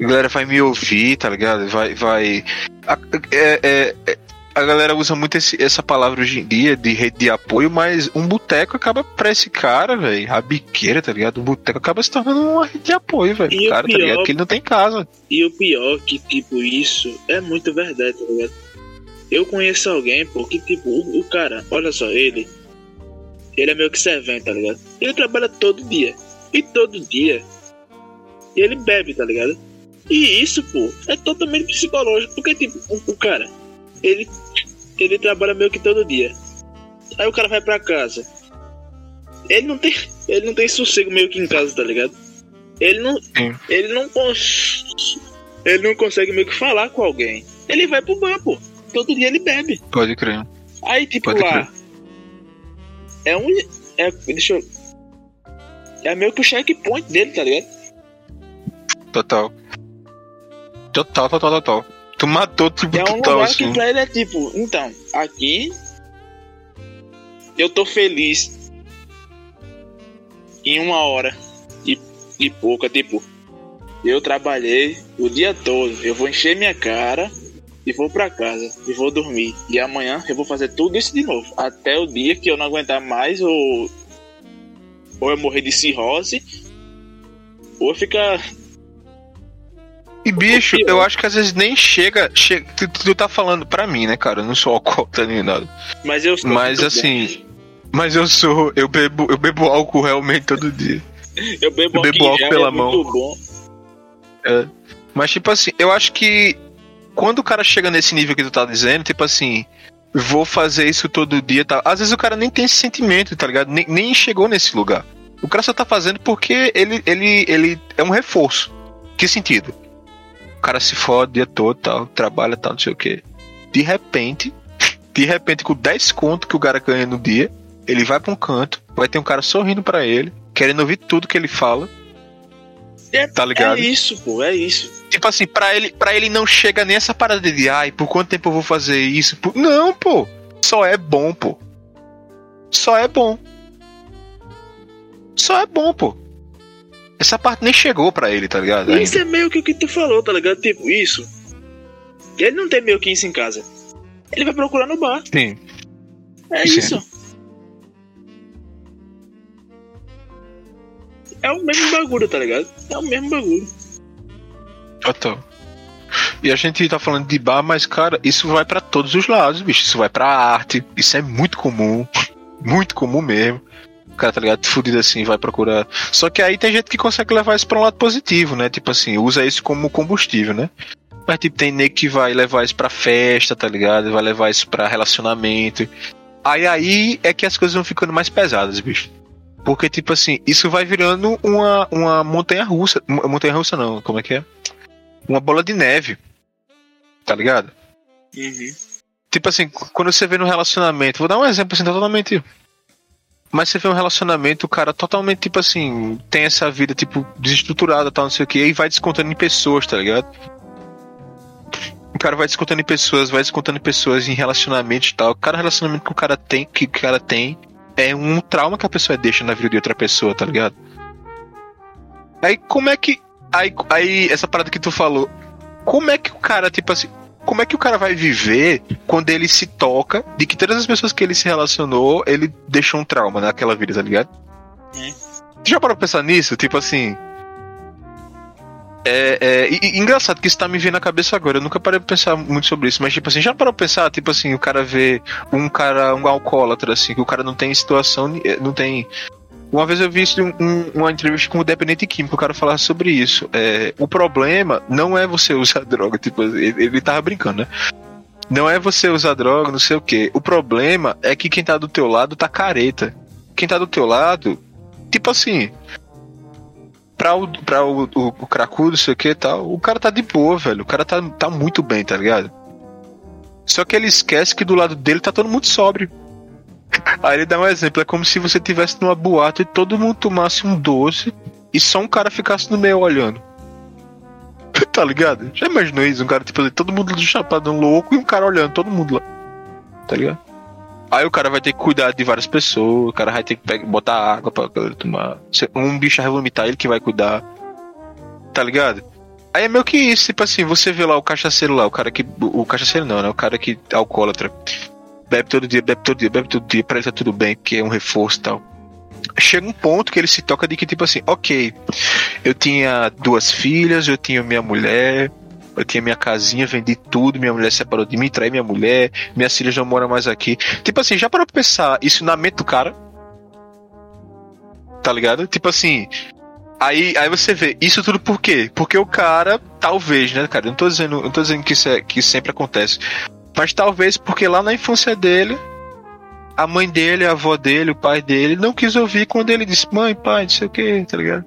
A galera vai me ouvir, tá ligado? Vai. vai a, é- é- é- a galera usa muito esse- essa palavra hoje em dia de rede de apoio, mas um boteco acaba pra esse cara, velho. A biqueira, tá ligado? Um boteco acaba se tornando uma rede de apoio, velho. O o cara, tá pior- ligado? Porque ele não tem casa. E o pior que, tipo, isso é muito verdade, tá ligado? Eu conheço alguém, pô, que, tipo, o, o cara, olha só, ele. Ele é meio que servente, tá ligado? Ele trabalha todo dia. E todo dia. ele bebe, tá ligado? E isso, pô, é totalmente psicológico. Porque, tipo, o, o cara, ele, ele trabalha meio que todo dia. Aí o cara vai pra casa. Ele não tem. Ele não tem sossego meio que em casa, tá ligado? Ele não. Sim. Ele não cons... Ele não consegue meio que falar com alguém. Ele vai pro bar, pô. Todo dia ele bebe. Pode crer. Aí, tipo, Pode lá. É um. É, deixa eu. É meio que o checkpoint dele, tá ligado? Total. Total, total, total. Tu matou, tipo, É um total, lugar assim. que pra ele é tipo, então, aqui eu tô feliz em uma hora e, e pouca, tipo, eu trabalhei o dia todo, eu vou encher minha cara e vou pra casa e vou dormir. E amanhã eu vou fazer tudo isso de novo, até o dia que eu não aguentar mais ou ou eu morrer de cirrose ou eu ficar E bicho, eu acho que às vezes nem chega. chega tu, tu tá falando pra mim, né, cara? Eu não sou alcoólatra nem nada. mas eu sou Mas assim. Mas eu sou. Eu bebo, eu bebo álcool realmente todo dia. eu bebo, eu bebo álcool pela é muito bom. Mas, tipo assim, eu acho que quando o cara chega nesse nível que tu tá dizendo, tipo assim, vou fazer isso todo dia, tá? Às vezes o cara nem tem esse sentimento, tá ligado? Nem, nem chegou nesse lugar. O cara só tá fazendo porque ele, ele, ele é um reforço. Que sentido? O cara se fode o dia todo, tal, trabalha, tal, não sei o quê. De repente, de repente, com 10 conto que o cara ganha no dia, ele vai pra um canto, vai ter um cara sorrindo pra ele, querendo ouvir tudo que ele fala. É- Tá ligado? É isso, pô, é isso. Tipo assim, pra ele, pra ele não chega nem essa parada de, ai, por quanto tempo eu vou fazer isso? Por- Não, pô. Só é bom, pô. Só é bom. Só é bom, pô. Essa parte nem chegou pra ele, tá ligado? E Isso Ainda. é meio que o que tu falou, tá ligado? Tipo, isso. Ele não tem meio que isso em casa. Ele vai procurar no bar. Sim. É Sim. isso. É o mesmo bagulho, tá ligado? É o mesmo bagulho. Total. E a gente tá falando de bar, mas, cara, isso vai pra todos os lados, bicho. Isso vai pra arte. Isso é muito comum. Muito comum mesmo. O cara, tá ligado? Fudido assim, vai procurar. Só que aí tem gente que consegue levar isso pra um lado positivo, né? Tipo assim, usa isso como combustível, né? Mas, tipo, tem nego que vai levar isso pra festa, tá ligado? Vai levar isso pra relacionamento. Aí aí é que as coisas vão ficando mais pesadas, bicho. Porque, tipo assim, isso vai virando uma, uma montanha russa. Montanha russa não, como é que é? Uma bola de neve. Tá ligado? Uhum. Tipo assim, quando você vê no relacionamento, vou dar um exemplo assim, totalmente. Mas você vê um relacionamento, o cara totalmente, tipo assim, tem essa vida, tipo, desestruturada, tal, não sei o que, e vai descontando em pessoas, tá ligado? O cara vai descontando em pessoas, vai descontando em pessoas, em relacionamentos e tal. Cada relacionamento que o cara tem, que o cara tem, é um trauma que a pessoa deixa na vida de outra pessoa, tá ligado? Aí como é que. Aí, aí essa parada que tu falou, como é que o cara, tipo assim, como é que o cara vai viver quando ele se toca de que todas as pessoas que ele se relacionou, ele deixou um trauma naquela vida, tá ligado? Tu já parou pra pensar nisso? Tipo assim. É, é, e, e engraçado que isso tá me vindo na cabeça agora. Eu nunca parei pra pensar muito sobre isso, mas tipo assim, já parou pra pensar, tipo assim, o cara vê um cara, um alcoólatra, assim, que o cara não tem situação, não tem. Uma vez eu vi isso em um, uma entrevista com o dependente químico, o cara falava sobre isso. É, o problema não é você usar droga, tipo, ele, ele tava brincando, né? Não é você usar droga, não sei o que. O problema é que quem tá do teu lado tá careta. Quem tá do teu lado, tipo assim, pra o, pra o, o, o cracudo, sei o que e tal, o cara tá de boa, velho. O cara tá, tá muito bem, tá ligado? Só que ele esquece que do lado dele tá todo mundo sóbrio. Aí ele dá um exemplo, é como se você tivesse numa boate e todo mundo tomasse um doce e só um cara ficasse no meio olhando. tá ligado? Já imaginou isso? Um cara, tipo, todo mundo chapado um louco e um cara olhando, todo mundo lá. Tá ligado? Aí o cara vai ter que cuidar de várias pessoas, o cara vai ter que pegar, botar água pra galera tomar. Um bicho vai vomitar, ele que vai cuidar. Tá ligado? Aí é meio que isso, tipo assim, você vê lá o cachaceiro lá, o cara que. O cachaceiro não, né? O cara que é alcoólatra. Bebe todo dia, bebe todo dia, bebe todo dia, pra ele tá tudo bem, porque é um reforço e tal. Chega um ponto que ele se toca de que, tipo assim, ok, eu tinha duas filhas, eu tinha minha mulher, eu tinha minha casinha, vendi tudo, minha mulher separou de mim, traí minha mulher, minhas filhas não moram mais aqui. Tipo assim, já para pensar isso na mente do cara? Tá ligado? Tipo assim, aí, aí você vê, isso tudo por quê? Porque o cara, talvez, né, cara? Eu não tô dizendo, não tô dizendo que isso, é, que sempre acontece. Mas talvez porque lá na infância dele, a mãe dele, a avó dele, o pai dele, não quis ouvir quando ele disse, mãe, pai, não sei o que, tá ligado?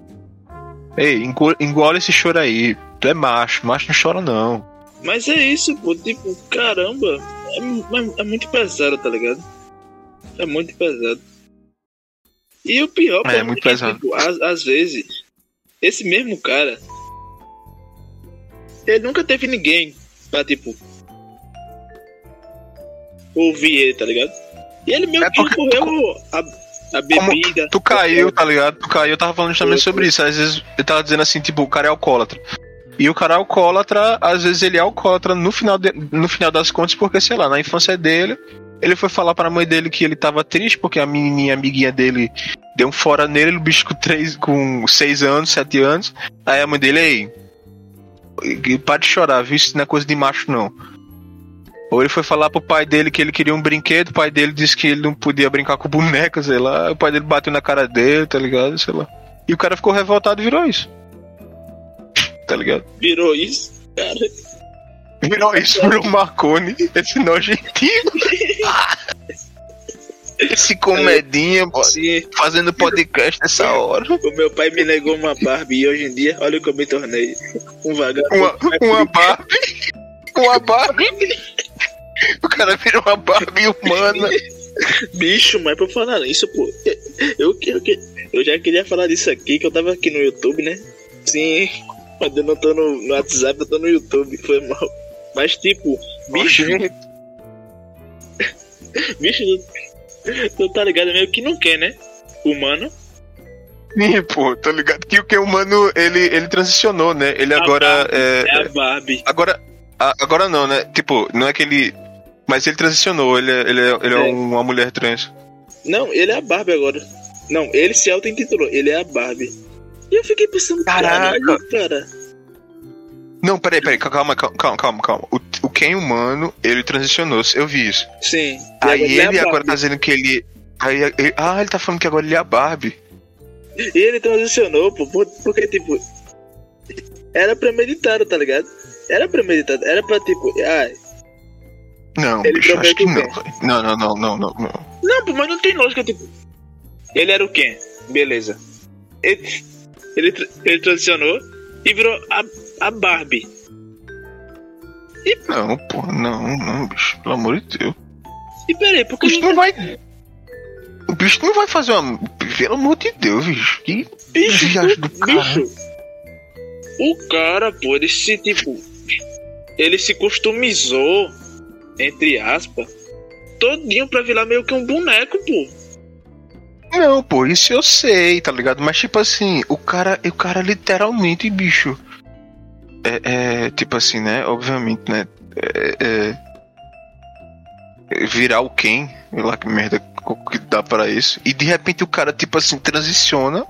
Ei, engole esse choro aí. Tu é macho, macho não chora não. Mas é isso, pô, tipo, caramba, é, é- é muito pesado, tá ligado? É muito pesado. E o pior, pô, É, muito pesado. tipo, às, às vezes, esse mesmo cara, ele nunca teve ninguém pra, tipo, ouvir ele, tá ligado? E ele meio É que correu a, a bebida. Tu caiu, tá ligado? Tu caiu, eu tava falando justamente sobre isso. Às vezes eu tava dizendo assim, tipo, o cara é alcoólatra. E o cara é alcoólatra, às vezes ele é alcoólatra no final, de- no final das contas, porque, sei lá, na infância dele, ele foi falar pra mãe dele que ele tava triste, porque a menininha amiguinha dele deu um fora nele, o bicho com, três, com seis anos, sete anos. Aí a mãe dele, e- para de chorar, viu? Isso não é coisa de macho, não. Ou ele foi falar pro pai dele que ele queria um brinquedo, o pai dele disse que ele não podia brincar com boneca, sei lá. O pai dele bateu na cara dele, tá ligado? Sei lá. E o cara ficou revoltado e virou isso. Tá ligado? Virou isso, cara. Virou isso, virou Marconi, esse nojentinho. esse comedinha, pô, Sim, fazendo podcast nessa hora. o meu pai me negou uma Barbie e hoje em dia, olha o que eu me tornei. Um vagabundo. Uma, uma Barbie. Uma Barbie. O cara virou uma Barbie humana. Bicho, mas por falar nisso, pô, eu, eu, eu, eu já queria falar disso aqui, que eu tava aqui no YouTube, né? Sim, mas eu não tô no, no WhatsApp, eu tô no YouTube, foi mal. Mas tipo, bicho, bicho, tu, tá ligado meio que não quer, né? Humano. Sim, pô, tá ligado? Que o que humano, ele, ele transicionou, né? Ele agora é, É a Barbie. Agora, a- agora não, né? Tipo, não é que ele. Mas ele transicionou, ele é, ele é, ele é É. uma mulher trans. Não, ele é a Barbie agora. Não, ele se auto-intitulou, ele é a Barbie. E eu fiquei pensando, Caraca. caralho, cara. Não, peraí, peraí, calma, calma, calma, calma. O, o Ken humano, ele transicionou, eu vi isso. Sim. Aí agora é a ele agora Barbie. tá dizendo que ele. Aí, ele- ah, ele tá falando que agora ele é a Barbie. E ele transicionou, pô, por- porque, tipo, era premeditado, tá ligado? Era premeditado, era pra tipo. Ah, Não, Ele bicho, acho que não. Não, não, não, não, não, não. Não, pô, mas não tem lógica, tipo. Ele era o quê? Beleza. Ele, ele, ele transicionou e virou a, a Barbie. Não, pô, não, não, bicho, pelo amor de Deus. E peraí, por O bicho não vai. O bicho não vai fazer uma. Pelo amor de Deus, bicho. Que bicho, viagem do cara. bicho? O cara, pô, ele se, tipo. Ele se customizou, entre aspas, todinho pra virar meio que um boneco, pô. Não, pô, isso eu sei, tá ligado? Mas tipo assim, o cara, o cara literalmente, bicho. É, é, tipo assim, né? Obviamente, né? É, é, virar o sei lá que merda que dá pra isso. E de repente o cara, tipo assim, transiciona.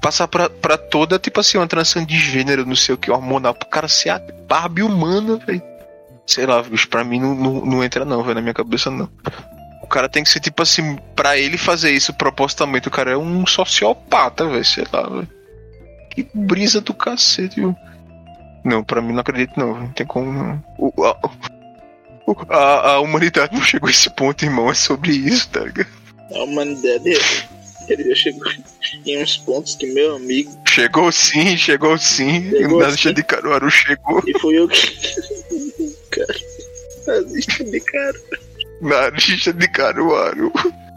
Passar pra, pra toda, tipo assim, uma transição de gênero, não sei o que, hormonal, pro cara ser a Barbie humana, velho. Sei lá, bicho, pra mim não, não, não entra não, velho, na minha cabeça não. O cara tem que ser tipo assim, pra ele fazer isso propositalmente, o cara é um sociopata, velho, sei lá, velho. Que brisa do cacete, viu? Não, pra mim não acredito não, não tem como não. O- a, o- a, a humanidade não chegou a esse ponto, irmão, é sobre isso, tá ligado? A humanidade, ele já chegou em uns pontos que, meu amigo, Chegou sim, chegou sim. Chegou Na lista de Caruaru chegou. e fui eu que. cara, nazista de cara. Na lista de Caruaru.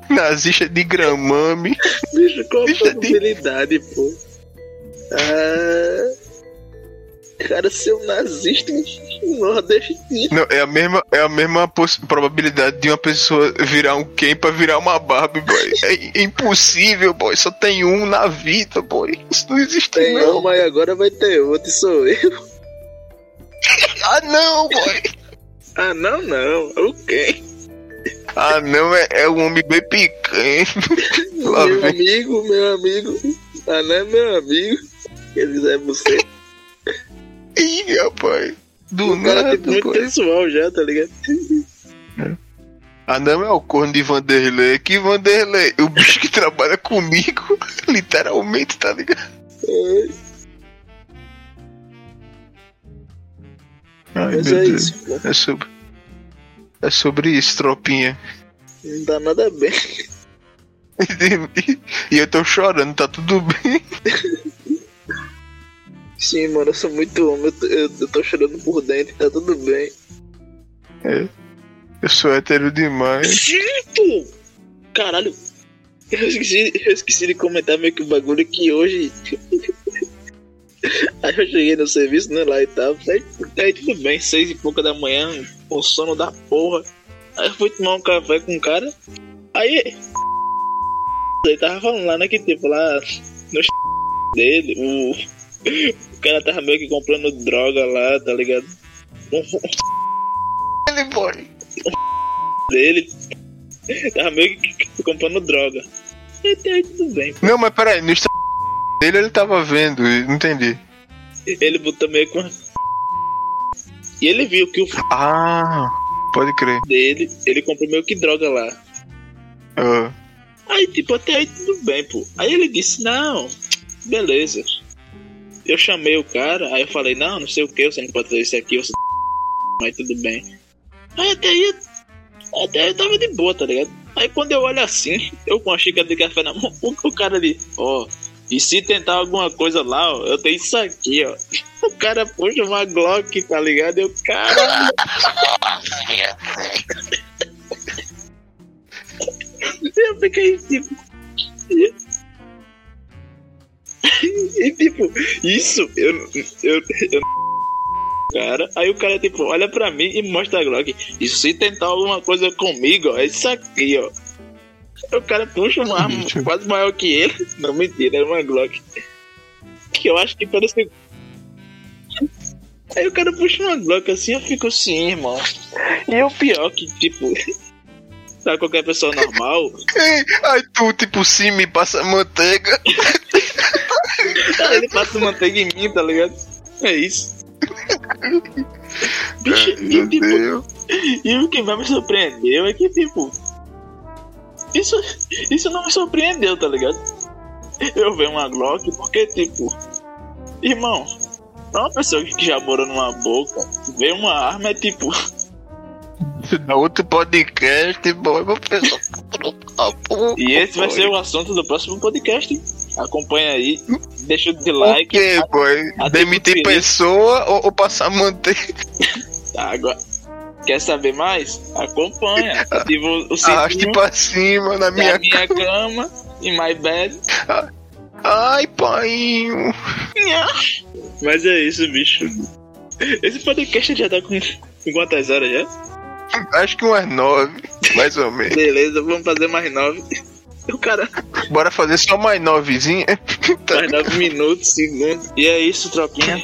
Nazista de Gramame. Bicho, qual a Deixa de- probabilidade, pô? Ah. Cara, ser um nazista nordestino. Não, é a mesma, é a mesma probabilidade de uma pessoa virar um Ken pra virar uma Barbie, boy. É, impossível, boy. Só tem um na vida, boy. Isso não existe, Tem não. um, mas agora vai ter outro, e sou eu. Ah, não, boy. Ah, não, não. O quê? Ah, não, é, é um homem bem picanha. Meu amigo, meu amigo. Ah, não é meu amigo. Dizer, é você. Ih, rapaz. Do O cara é nada, tipo, muito boy. pessoal já, tá ligado? Ah, não, é o corno de Vanderlei. Que Vanderlei? O bicho que trabalha comigo, literalmente, tá ligado? É, Ai, mas meu é Deus. isso, pô. É sobre, é sobre isso, tropinha. Não dá nada bem. E, eu tô chorando, tá tudo bem. Sim, mano, eu sou muito homem. Eu tô, eu, tô chorando por dentro, tá tudo bem. É. Eu sou hétero demais. Sim! Caralho. Eu esqueci, eu esqueci de comentar meio que o bagulho que hoje. Aí eu cheguei no serviço, né, lá e tal. Aí, aí tudo bem, seis e pouca da manhã, com sono da porra. Aí eu fui tomar um café com um cara. Aí. Ele tava falando lá, né, que tipo, lá no dele, o. O cara tava meio que comprando droga lá, tá ligado? Ele, boy. dele. Tava meio que comprando droga. Aí tudo bem. Não, mas peraí, no Instagram dele ele tava vendo, não entendi. Ele botou meio com. E ele viu que o Ah, pode crer. dele, ele comprou meio que droga lá. Ah, Aí, tipo, até aí tudo bem, pô. Aí ele disse, não, beleza. Eu chamei o cara, aí eu falei, não, não sei o que, você não pode fazer isso aqui, você mas tudo bem. Aí até aí, até aí eu tava de boa, tá ligado? Aí quando eu olho assim, eu com a xícara de café na mão, o, o cara ali, ó, e se tentar alguma coisa lá, ó, eu tenho isso aqui, ó. O cara puxa uma Glock, tá ligado? Eu, cara. Eu fiquei tipo. E tipo, isso, eu. eu, eu cara, aí o cara tipo, olha pra mim e mostra a Glock. E se tentar alguma coisa comigo, ó, é isso aqui, ó. O cara puxa uma arma quase maior que ele. Não, mentira, era uma Glock. Que eu acho que parece. Aí o cara puxa uma Glock assim, eu fico assim, irmão. E o pior que, tipo, pra qualquer pessoa normal, Aí tu, tipo, sim, me passa manteiga. ele passa manteiga em mim, tá ligado? É isso. Bicho, e, tipo, e o que mais me surpreendeu é que, tipo. Isso, isso não me surpreendeu, tá ligado? Eu ver uma Glock porque, tipo. Irmão, Pra uma pessoa que já morou numa boca, ver uma arma é tipo. Na outro podcast, boy, uma pessoa. E esse vai ser o assunto do próximo podcast. Acompanha aí, deixa o like. O que, boy? Demitir porque- pessoa ou, ou passar manteiga? Tá, agora. Quer saber mais? Acompanha. Ativa o o Arraste pra cima na minha. minha cama, em my bed. Ai, painho. Mas é isso, bicho. Esse podcast já tá com, com quantas horas já? Acho que umas nove, mais ou menos. Beleza, vamos fazer mais nove. O cara, Bora fazer só mais novezinha. Mais nove minutos, segundos. E é isso, tropinha.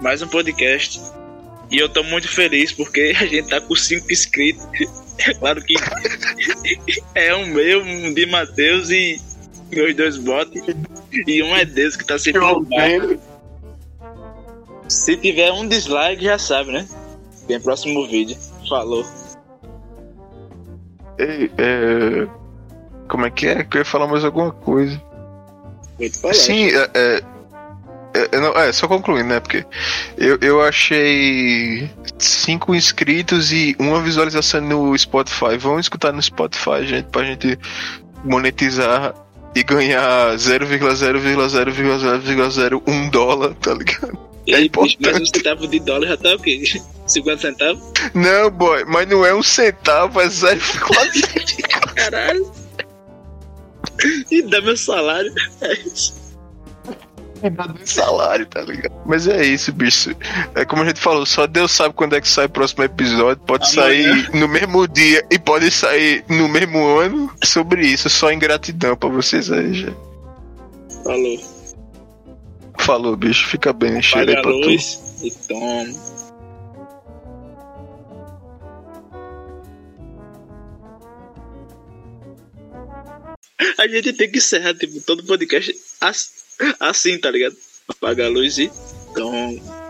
Mais um podcast. E eu tô muito feliz porque a gente tá com cinco inscritos. É claro que é um meu, um de Matheus e meus dois bots. E um é Deus que tá sempre no bar. Se tiver um dislike, já sabe, né? Tem próximo vídeo. Falou. Ei, é... Como é que é? Que eu ia falar mais alguma coisa. Sim, é, é, não, é, só concluindo, né? Porque eu, eu achei cinco inscritos e uma visualização no Spotify. Vamos escutar no Spotify, gente, pra gente monetizar e ganhar 0,0,0,001 dólar, tá ligado? E é aí, bicho, mas um importante. centavo de dólar já tá o quê? 50 centavos? Não, boy, mas não é um centavo, é 0,0. Caralho. E dá meu salário. É isso. Do salário, tá ligado? Mas é isso, bicho. É como a gente falou, só Deus sabe quando é que sai o próximo episódio. Pode Amanhã. sair no mesmo dia e pode sair no mesmo ano. Sobre isso, só ingratidão pra vocês aí, já. Falou. Falou, bicho. Fica bem, aí Paga pra a tu. luz e toma. A gente tem que encerrar, tipo, todo podcast as- assim, tá ligado? Apaga a luz e toma.